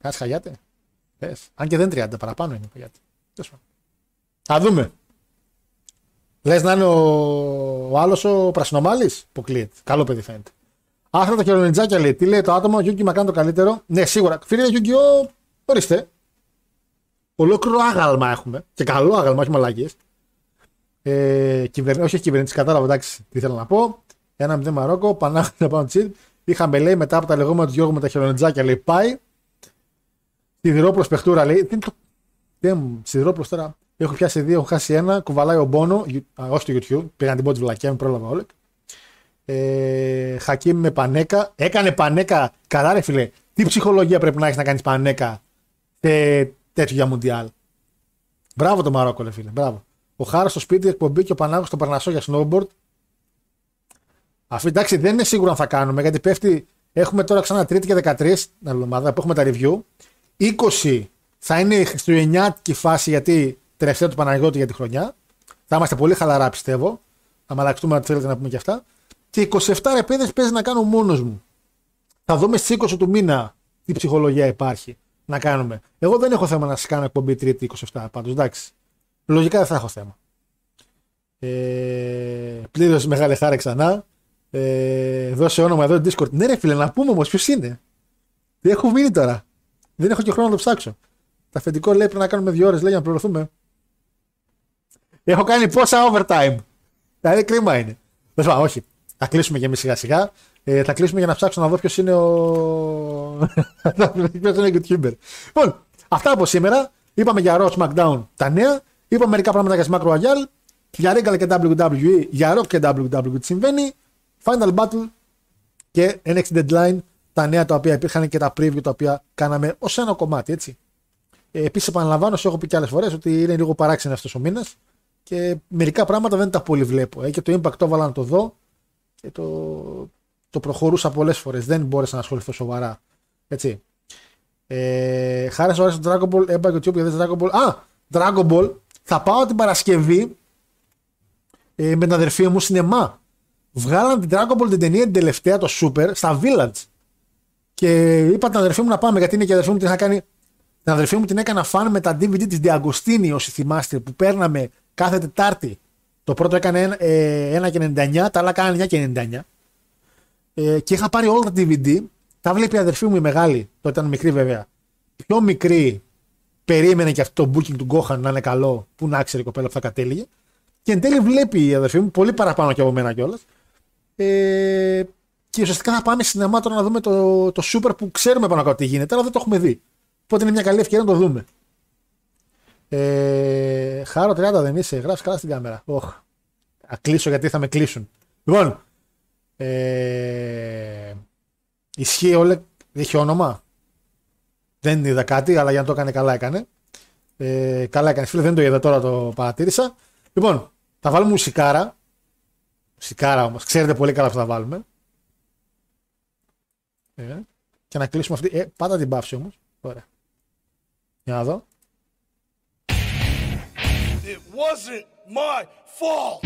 Κάτσε χαγιάτε. Πες. Αν και δεν 30, παραπάνω είναι χαγιάτε. Τέλος πάντων. Θα δούμε. Λες να είναι ο, ο άλλος ο Πρασινομάλης. Αποκλείεται. Καλό παιδί φαίνεται. Άθρα τα χειρονιτζάκια λέει. Τι λέει το άτομο, Γιούγκι μα κάνει το καλύτερο. Ναι, σίγουρα. Φίλε Γιούγκι, ο... ορίστε. Ολόκληρο άγαλμα έχουμε. Και καλό άγαλμα, όχι μαλάκίε. Ε, κυβερνή, όχι κυβερνήτης, κατάλαβα εντάξει τι θέλω να πω. Ένα μηδέν Μαρόκο, Πανάγια [LAUGHS] πάνω τσιτ. Είχαμε λέει μετά από τα λεγόμενα του Γιώργου με τα χειρονιτζάκια λέει πάει. Σιδηρόπλο παιχτούρα λέει. Τι είναι το. Τι μου, Σιδηρόπλο τώρα. Έχω πιάσει δύο, έχω χάσει ένα. Κουβαλάει ο Μπόνο. Α, όχι στο YouTube. Πήγα να την πω τη βλακιά, με πρόλαβα όλα. Ε, Χακίμ με πανέκα. Έκανε πανέκα. Καλά, ρε φίλε. Τι ψυχολογία πρέπει να έχεις να κάνεις πανέκα σε τέτοιο για Μουντιάλ; Μπράβο το Μαρόκο, ρε φίλε. Μπράβο. Ο Χάρα στο σπίτι, εκπομπή και ο Πανάγος στο Παρνασό για snowboard. Αυτή εντάξει δεν είναι σίγουρο αν θα κάνουμε γιατί πέφτει. Έχουμε τώρα ξανά Τρίτη και 13 την άλλη εβδομάδα που έχουμε τα review. 20 θα είναι η χριστουγεννιάτικη φάση γιατί τελευταία του Παναγιώτη για τη χρονιά. Θα είμαστε πολύ χαλαρά πιστεύω. Θα μαλαξτούμε αν θέλετε να πούμε και αυτά. Και 27 ρε παιδες παίζει να κάνω μόνος μου. Θα δούμε στις 20 του μήνα τι ψυχολογία υπάρχει να κάνουμε. Εγώ δεν έχω θέμα να σας κάνω εκπομπή Τρίτη 27 πάντως. Εντάξει. Λογικά δεν θα έχω θέμα. Ε, Πλήρως μεγάλη χάρη ξανά. Ε, δώσε όνομα εδώ Discord. Ναι, ρε φίλε, να πούμε όμως ποιος είναι. Τι έχω μείνει τώρα. Δεν έχω και χρόνο να το ψάξω. Τα αφεντικό λέει πρέπει να κάνουμε δύο ώρες, λέει για να πληρωθούμε. Έχω κάνει πόσα overtime. Δηλαδή κρίμα είναι. Δεν σου όχι. Θα κλείσουμε και εμείς σιγά σιγά. Ε, θα κλείσουμε για να ψάξω να δω ποιος είναι ο. [LAUGHS] ποιος είναι ο YouTuber. Λοιπόν, αυτά από σήμερα. Είπαμε για Raw SmackDown τα νέα. Είπαμε μερικά πράγματα για Smack Royale. Για Regal και WWE. Για Rock και WWE τι συμβαίνει. Final Battle και NXT Deadline. Τα νέα τα οποία υπήρχαν και τα preview τα οποία κάναμε ως ένα κομμάτι, έτσι. Ε, Επίσης, επαναλαμβάνω, σου έχω πει και άλλες φορές ότι είναι λίγο παράξενο αυτός ο μήνας και μερικά πράγματα δεν τα πολύ βλέπω. Ε, και το impact το έβαλα να το δω και το, το προχωρούσα πολλές φορές. Δεν μπόρεσα να ασχοληθώ σοβαρά. Έτσι. Ε, χάρη σου άρεσε το Dragon Ball, έμπα YouTube για Dragon Ball. Α! Dragon Ball, θα πάω την Παρασκευή ε, με την αδερφή μου σινεμά. Βγάλαν την Dragon Ball την ταινία την τελευταία, το Super, στα Village. Και είπα την αδερφή μου να πάμε, γιατί είναι και η αδερφή μου την είχα κάνει. Την αδερφή μου την έκανα φαν με τα DVD της Διαγκοστίνη, όσοι θυμάστε, που παίρναμε κάθε Τετάρτη. Το πρώτο έκανε ένα- ε, 1,99, τα άλλα κάνανε 9,99. Ε, και είχα πάρει όλα τα DVD. Τα βλέπει η αδερφή μου η μεγάλη, τότε ήταν μικρή βέβαια. Η πιο μικρή περίμενε και αυτό το booking του Gohan να είναι καλό, που να ξέρει η κοπέλα που θα κατέληγε. Και εν τέλει βλέπει η αδερφή μου, πολύ παραπάνω και από μένα κιόλας. Ε, και ουσιαστικά θα πάμε σινεμά τώρα να δούμε το, το Super που ξέρουμε πάνω κάτω τι γίνεται, αλλά δεν το έχουμε δει. Οπότε είναι μια καλή ευκαιρία να το δούμε. Ε, Χάρο 30 δεν είσαι, γράφεις καλά στην κάμερα. Οχ. Θα κλείσω γιατί θα με κλείσουν. Λοιπόν, ε, ισχύει όλε, έχει όνομα; Δεν είδα κάτι, αλλά για να το έκανε καλά έκανε. Ε, καλά έκανε. Φίλε, δεν το είδα τώρα, το παρατήρησα. Λοιπόν, θα βάλουμε μουσικάρα. Μουσικάρα όμως. Ξέρετε πολύ καλά που θα βάλουμε. Ε, και να κλείσουμε αυτή. Ε, πάτα την πάυση όμως. Ωραία. Για να δω. It wasn't my fault.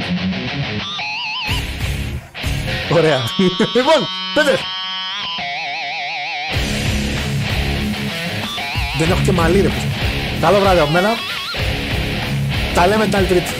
Ωραία. [LAUGHS] λοιπόν, πέντε. Δεν έχω και μαλλί ρε. Καλό βράδυ από μένα. Τα λέμε την άλλη τρίτη.